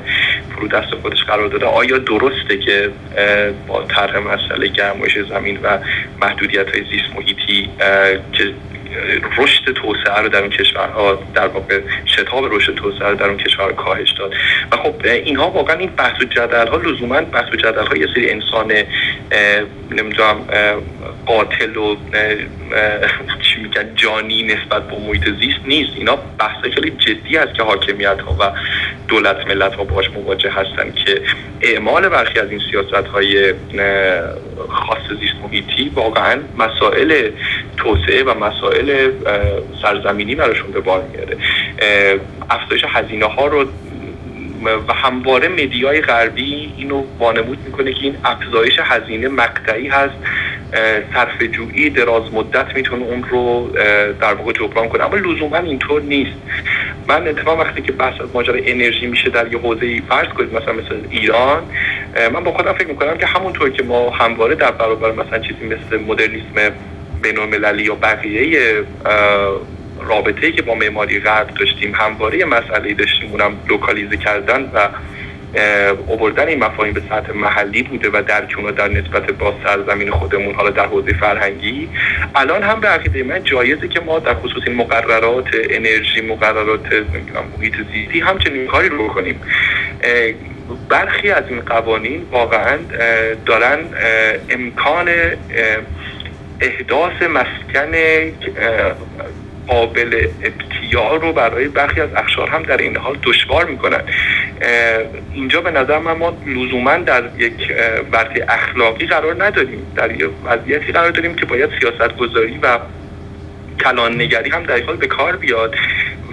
فرودست خودش قرار داده. آیا درسته که با طرح مسئله گرمایش زمین و محدودیت های زیست محیطی که رشد توسعه رو در اون کشورها در واقع شتاب رشد توسعه رو در اون کشورها کاهش داد. و خب اینها واقعا این بحث و جدل ها لزوما بحث و جدل ها یه سری انسان نمی‌دونم قاتل و چی میگن جانی نسبت به محیط زیست نیست. اینا بحث خیلی جدی است که حاکمیت ها و دولت ملت ها باش مواجه هستن که اعمال برخی از این سیاست های خاص زیست محیطی واقعا مسائل توسعه و مسائل سرزمینی براشون به بار میاره. افزایش هزینه ها رو و همواره مدیای غربی اینو وانمود می‌کنه که این افزایش هزینه مقطعی هست. صرف جویی دراز مدت می‌تونه اون رو در واقع جبران کنه. اما لزوما اینطور نیست. من اتفاق وقتی که بحث از ماجرای انرژی میشه در یه حوزه فرض کنید مثلا مثل ایران من با خودم فکر می‌کنم که همونطور که ما همواره در برابر مثلا چیزی مثل مدرنیسم بینالمللی یا بقیه رابطه که با معماری غرب داشتیم همواره مسئله داشتیم. اونم لوکالیزه کردن و اووردن این مفاهیم به سطح محلی بوده و درک اونا در نسبت با سرزمین خودمون حالا در حوزه فرهنگی. الان هم به عقیده من جایزه که ما در خصوص این مقررات انرژی مقررات محیط زیستی همچنین کاری رو بکنیم. برخی از این قوانین واقعا دارن امکان احداث مسکن قابل ابتیاع رو برای برخی از اخشار هم در این حال دشوار می‌کنن. اینجا به نظر من ما لزوما در یک ورطه اخلاقی قرار نداریم. در یک وضعیتی قرار داریم که باید سیاست گذاری و کلان نگری هم در حال به کار بیاد.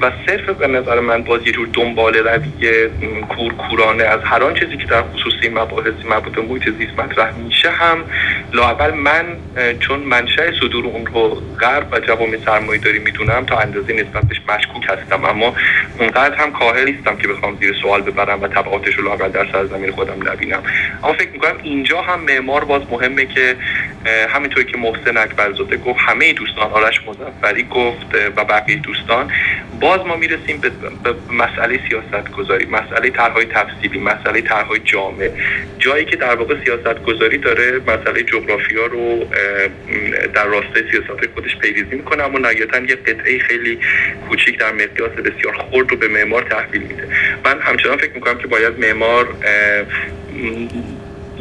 و صرف به نظر من باز یه جور دنبال رویه کورکورانه از هر آن چیزی که در خصوصی مباحثی مربوط به محیط زیست مطرح میشه هم لاول من چون منشأ صدور اون رو غرب و جوامع سرمایه داری می‌دونم تا اندازه نسبت بهش مشکوک هستم اما اونقدر هم کاهل نیستم که بخوام زیر سوال ببرم و تبعاتش رو لاول در سرزمین خودم نبینم. اما فکر می‌کنم اینجا هم معمار باز مهمه که همینطور که محسن اکبرزاده گفت همه دوستان آرش مظفری گفت و بقیه دوستان باز ما می‌رسیم به, مسئله سیاست گذاری مسئله طرحهای تفصیلی مسئله طرحهای جامع. جایی که در واقع سیاست گذاری داره مسئله جغرافیا رو در راستای سیاست خودش پیریزی می‌کنه اما نهایتا یه قطعه خیلی کوچیک در مقیاس بسیار خرد رو به معمار تحویل میده. من همچنان فکر می‌کنم که باید معمار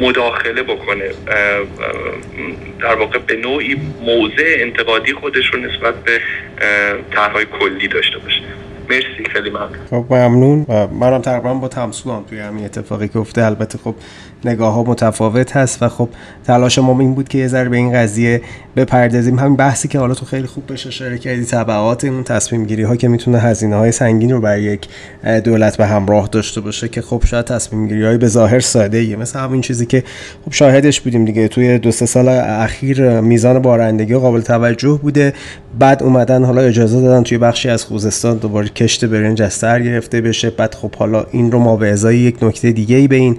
مداخله بکنه. در واقع به نوعی موضع انتقادی خودش رو نسبت به طرحهای کلی داشته باشه. مرسی خیلی ممنون. خب ممنون. و منم تقریبا با تمسو هم توی همین اتفاقی که افته. البته خب نگاه ها متفاوت هست و خب تلاش ما این بود که یه ذره به این قضیه بپردازیم. همین بحثی که حالا تو خیلی خوب بهش اشاره کردی تبعات اون تصمیم گیری ها که می‌تونه هزینه های سنگین رو برای یک دولت به همراه داشته باشه که خب شاید تصمیم گیری های به ظاهر ساده ایه مثل همین چیزی که خب شاهدش بودیم دیگه. توی دو سه سال اخیر میزان بارندگی قابل توجه بوده. بعد اومدن حالا اجازه دادن توی بخشی از خوزستان دوباره کشت برنج از سر گرفته بشه. بعد خب حالا این رو ما به ازای یک نکته دیگه ای به این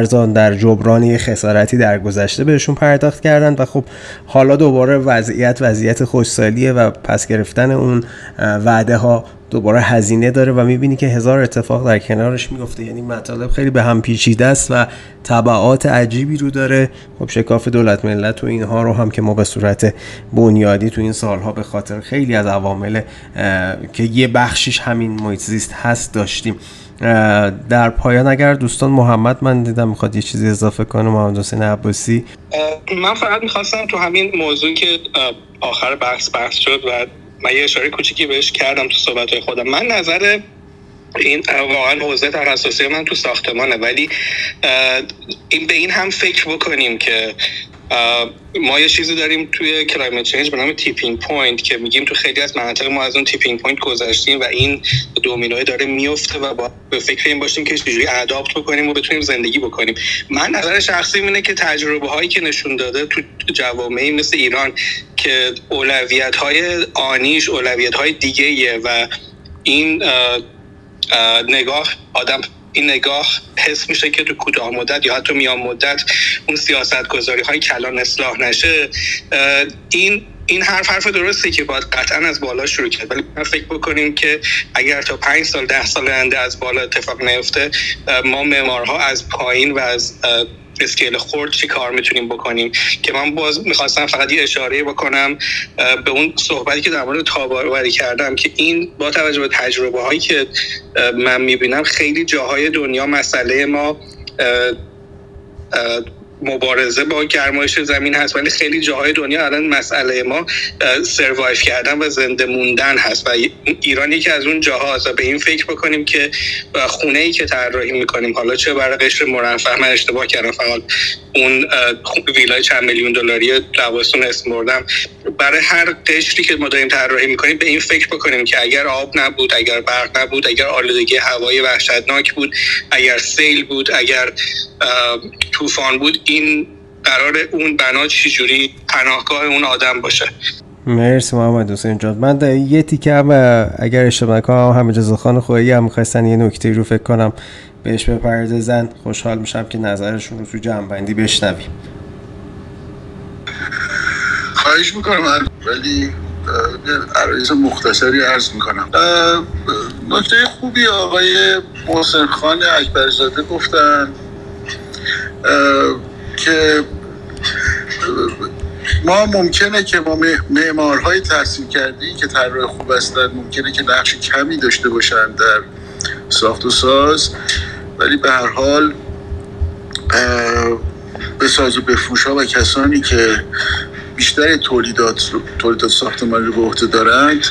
کشاورزان در جبران خسارتی در گذشته بهشون پرداخت کردن و خب حالا دوباره وضعیت وضعیت خوشسالیه و پس گرفتن اون وعده ها دوباره هزینه داره و می‌بینی که هزار اتفاق در کنارش میفته یعنی مطالب خیلی به هم پیچیده است و طبعات عجیبی رو داره. خب شکاف دولت ملت و اینها رو هم که ما به صورت بنیادی تو این سالها به خاطر خیلی از عوامل که یه بخشیش همین محیط زیست هست داشتیم. در پایان اگر دوستان محمد من دیدم می‌خواد یه چیزی اضافه کنه محمد حسین عباسی. من فقط می‌خواستم تو همین موضوع که آخر بحث بحث شد و من یه اشاره کوچیکی بهش کردم تو صحبت خودم. من نظر این واقعا حوزه تخصصی من تو ساختمانه ولی این به این هم فکر بکنیم که ما یه چیزی داریم توی climate change به نام tipping point که میگیم تو خیلی از مناطق ما از اون tipping point گذشتیم و این دومینوی داره میفته و با به فکر این باشیم که چجوری adapt بکنیم و بتونیم زندگی بکنیم. من نظر شخصی اینه که تجربه هایی که نشون داده تو جوامعی مثل ایران که اولویت های آنیش اولویت های دیگه و این نگاه آدم این نگاه حس میشه که تو کوتاه مدت یا حتی میان مدت اون سیاست گذاری های کلان اصلاح نشه. این این حرف حرف درسته که باید قطعا از بالا شروع کرد. ولی من فکر بکنیم که اگر تا پنج سال ده سال آینده از بالا اتفاق نیفته ما معمارها از پایین و از اسکیل خورد چی کار می‌تونیم بکنیم که من باز می‌خواستم فقط یه اشاره بکنم به اون صحبتی که در مورد تاباوری کردم که این با توجه به تجربه هایی که من می‌بینم خیلی جاهای دنیا مسئله ما مبارزه با گرمایش زمین هست ولی خیلی جاهای دنیا الان مسئله ما سروایف کردن و زنده موندن هست و ایران یکی از اون جاهاست و به این فکر بکنیم که خونه ای که طراحی می‌کنیم. حالا چه برای قشر مرفه من اشتباه کردم فقط اون ویلای چند میلیون دلاری لواسون اسم بردم. برای هر قشری که ما داریم طراحی می‌کنیم به این فکر بکنیم که اگر آب نبود اگر برق نبود اگر آلودگی هوایی وحشتناک بود اگر سیل بود اگر طوفان بود این قرار اون بنا چجوری پناهگاه اون آدم باشه. مرسی محمد حسین جان. من یه تیکه هم اگر اشتباه کنم هم جزا خان خویی هم می‌خواستن یه نکته رو فکر کنم بهش بپردازن خوشحال میشم که نظرشون رو تو جمعبندی بشنویم. خواهش می‌کنم ولی عرایز مختصری عرض می‌کنم. نکته خوبی آقای محسن خان اکبرزاده گفتن که ما ممکنه که ما معمارهای تحصیل کردی که طراح خوب هستن ممکنه که نقش کمی داشته باشن در ساخت و ساز ولی به هر حال به ساز و بفروش ها و کسانی که بیشتر تولیدات تولیدات ساختمانی رو به عهده دارند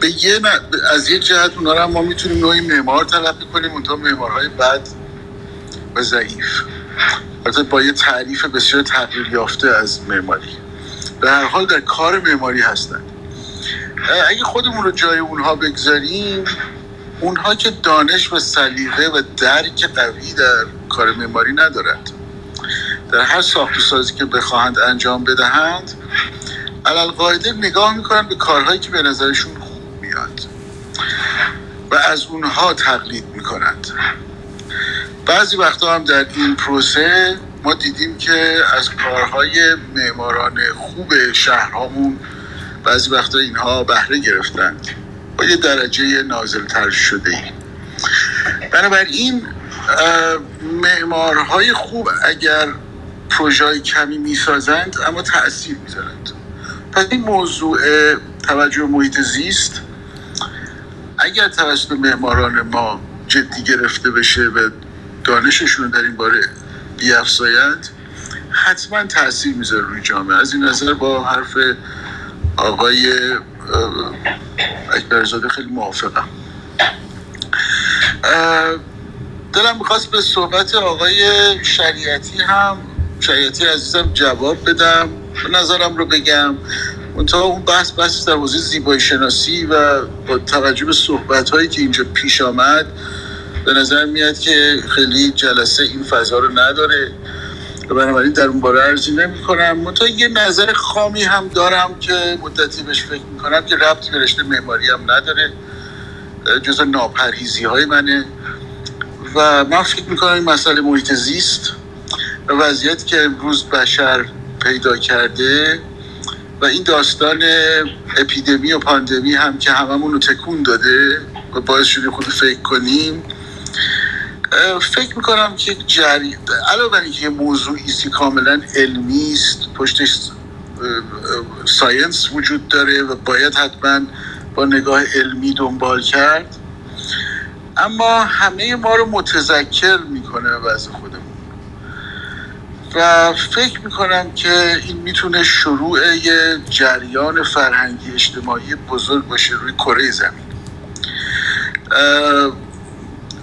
به یه از یه جهت اونا رو ما می‌تونیم نوعی معمار تلقی کنیم اونتا معمارهای بد و ضعیف. البته با یه تعریف بسیار تغییر یافته از معماری. به هر حال در کار معماری هستند اگه خودمون رو جای اونها بگذاریم اونها که دانش و سلیقه و درک قوی در کار معماری ندارند. در هر ساخت سازی که بخواهند انجام بدهند علال قاعده نگاه می‌کنند به کارهایی که به نظرشون خوب میاد و از اونها تقلید می‌کنند. بعضی وقتا هم در این پروسه ما دیدیم که از کارهای معماران خوب شهرهامون بعضی وقتا اینها بهره گرفتند با یه درجه نازل تر شده ای بنابراین معمارهای خوب اگر پروژه کمی می‌سازند اما تاثیر می‌ذارند. پس این موضوع توجه محیط زیست اگر توسط معماران ما جدی گرفته بشه و دانششون در این باره بیافزایند حتما تاثیر می‌ذاره روی جامعه. از این نظر با حرف آقای اکبرزاده خیلی موافقم. دلم می‌خواست به صحبت آقای شریعتی هم شریعتی عزیزم جواب بدم. نظرم رو بگم. منتها اون بحث بحث در حوزه زیبایی شناسی و با توجه به صحبت هایی که اینجا پیش آمد به نظر میاد که خیلی جلسه این فضا رو نداره. بنابراین در اون باره ارزی نمی کنم یه نظر خامی هم دارم که مدتی بهش فکر می‌کنم که ربطی به رشته معماری هم نداره. جز ناپرهیزی های منه. و من فکر می‌کنم این مسئله محیط زیست وضعیت که امروز بشر پیدا کرده و این داستان اپیدمی و پاندمی هم که هممون رو تکون داده و باعث شده خود فکر کنیم فکر می‌کنم که جری علاوه بر اینکه موضوعی است کاملا علمی است پشتش ساینس وجود داره و باید حتما با نگاه علمی دنبال کرد. اما همه ما رو متذکر می‌کنه به وضع خودمون. و فکر می‌کنم که این می‌تونه شروع یه جریان فرهنگی اجتماعی بزرگ باشه روی کره زمین.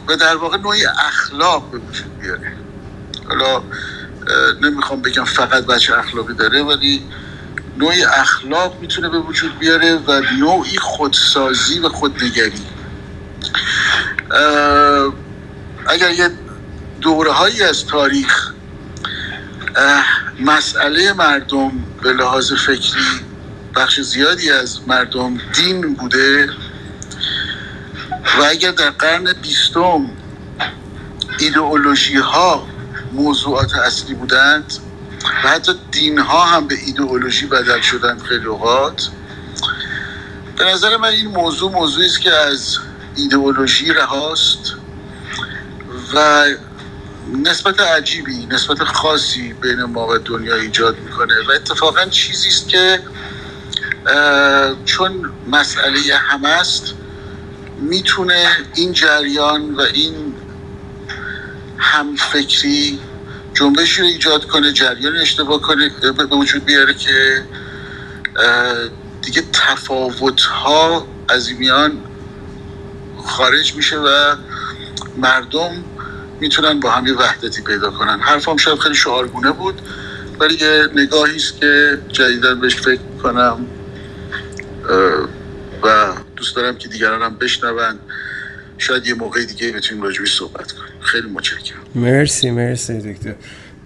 و در واقع نوعی اخلاق به وجود بیاره. حالا نمی‌خوام بگم فقط بچه اخلاقی داره ولی نوعی اخلاق می‌تونه به وجود بیاره و نوعی خودسازی و خودنگری. اگر یه دوره هایی از تاریخ مسئله مردم به لحاظ فکری بخش زیادی از مردم دین بوده و اگر در قرن بیستم ایدئولوژی ها موضوعات اصلی بودند و حتی دین ها هم به ایدئولوژی بدل شدند خیلی اوقات به نظر من این موضوع موضوعی است که از ایدئولوژی رهاست و نسبت عجیبی نسبت خاصی بین ما و دنیا ایجاد می‌کنه و اتفاقا چیزی است که چون مسئله هم است می‌تونه این جریان و این همفکری جنبشی رو ایجاد کنه جریان اشتباه کنه به وجود بیاره که دیگه تفاوت ها از میان خارج میشه و مردم می‌تونن با هم وحدتی پیدا کنن. حرفم شاید خیلی شعارگونه بود ولی یه نگاهی است که جدیدن بهش فکر کنم و دوست دارم که دیگران هم بشنون. شاید یه موقع دیگه بتونیم راجبی صحبت کنیم. خیلی متشکرم. مرسی مرسی دکتر.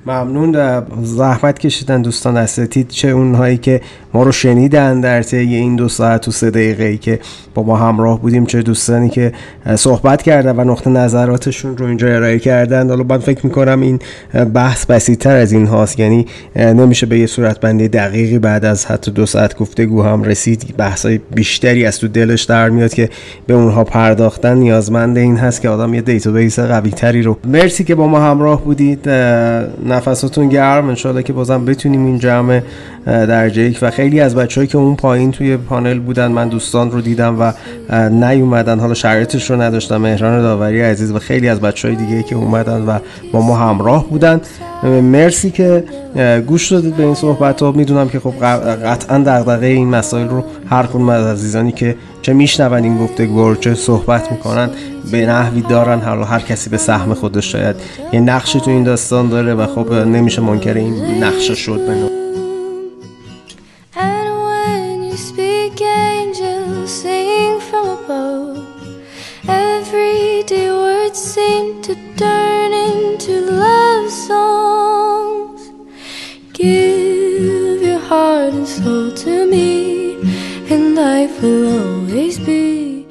ممنون زحمت کشیدن دوستان اساتید. چه اونهایی که ما رو شنیدن در طی این دو ساعت و سه دقیقه ای که با ما همراه بودیم چه دوستانی که صحبت کردن و نقطه نظراتشون رو اینجا ارائه کردن. حالا من فکر می‌کنم این بحث بسیتر از این هاست. یعنی نمیشه به یه صورت بندی دقیقی بعد از حتی دو ساعت گفتگو هم رسید. بحث بیشتری از تو دلش در میاد که به اونها پرداختن. نیازمند این هست که آدم یه database قوی تری رو مرسی که با ما همراه بودید. نفساتون گرم انشالله که بازم بتونیم این جمع درجه یک. و خیلی از بچه‌هایی که اون پایین توی پانل بودن من دوستان رو دیدم و نیومدن. حالا شرایطش رو نداشتم. مهران داوری عزیز و خیلی از بچه های دیگه که اومدن و با ما همراه بودن. مرسی که گوش دادید به این صحبت ها می‌دونم که خب قطعا دغدغه این مسائل رو هر کدوم از عزیزانی که چه میشنون این گفتگو رو چه صحبت می‌کنن به نحوی دارن حالا هر کسی به سهم خودش شاید. یه نقشی تو این داستان داره و خب نمیشه منکر این نقشه شد به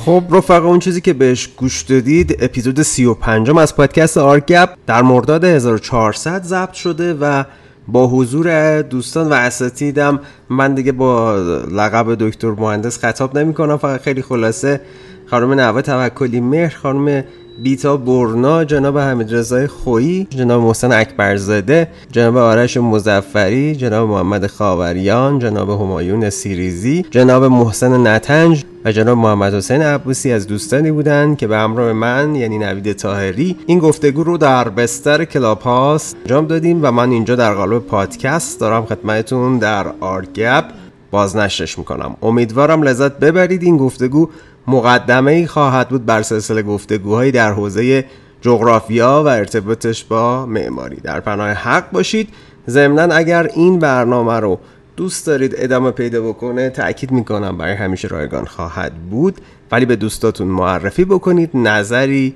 خب رفقا اون چیزی که بهش گوش دادید اپیزود 35 از پادکست آرگپ در مرداد 1400 ضبط شده و با حضور دوستان و اساتیدم من دیگه با لقب دکتر مهندس خطاب نمی کنم فقط خیلی خلاصه. خانم نوه توکلی مهر خانم بیتا برنا جناب حمید رضای خویی جناب محسن اکبرزاده جناب آرش مظفری جناب محمد خاوریان جناب همایون سیریزی جناب محسن نتنج و جناب محمد حسین عبوسی از دوستانی بودند که به همراه من یعنی نوید طاهری این گفتگو رو در بستر کلاب هاوس انجام دادیم و من اینجا در قالب پادکست دارم خدمتتون در آرگپ بازنشرش می‌کنم. امیدوارم لذت ببرید این گفتگو. مقدمه ای خواهد بود بر سلسله گفتگوهایی در حوزه جغرافیا و ارتباطش با معماری. در پناه حق باشید ضمنا اگر این برنامه رو دوست دارید ادامه پیدا بکنه تاکید می‌کنم برای همیشه رایگان خواهد بود. ولی به دوستاتون معرفی بکنید. نظری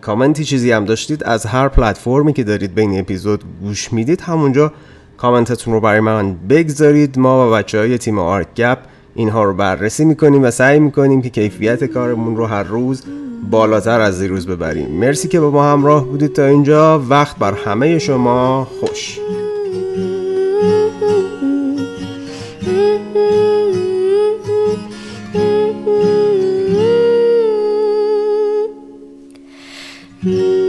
کامنتی چیزی هم داشتید از هر پلتفرمی که دارید به این اپیزود گوش می‌دید همونجا کامنتتون رو برای من بگذارید. ما و بچه های تیم آرک گپ اینها رو بررسی می‌کنیم و سعی می‌کنیم که کیفیت کارمون رو هر روز بالاتر از دیروز ببریم. مرسی که با ما همراه بودید تا اینجا. وقت بر همه شما. خوش. Mm-hmm.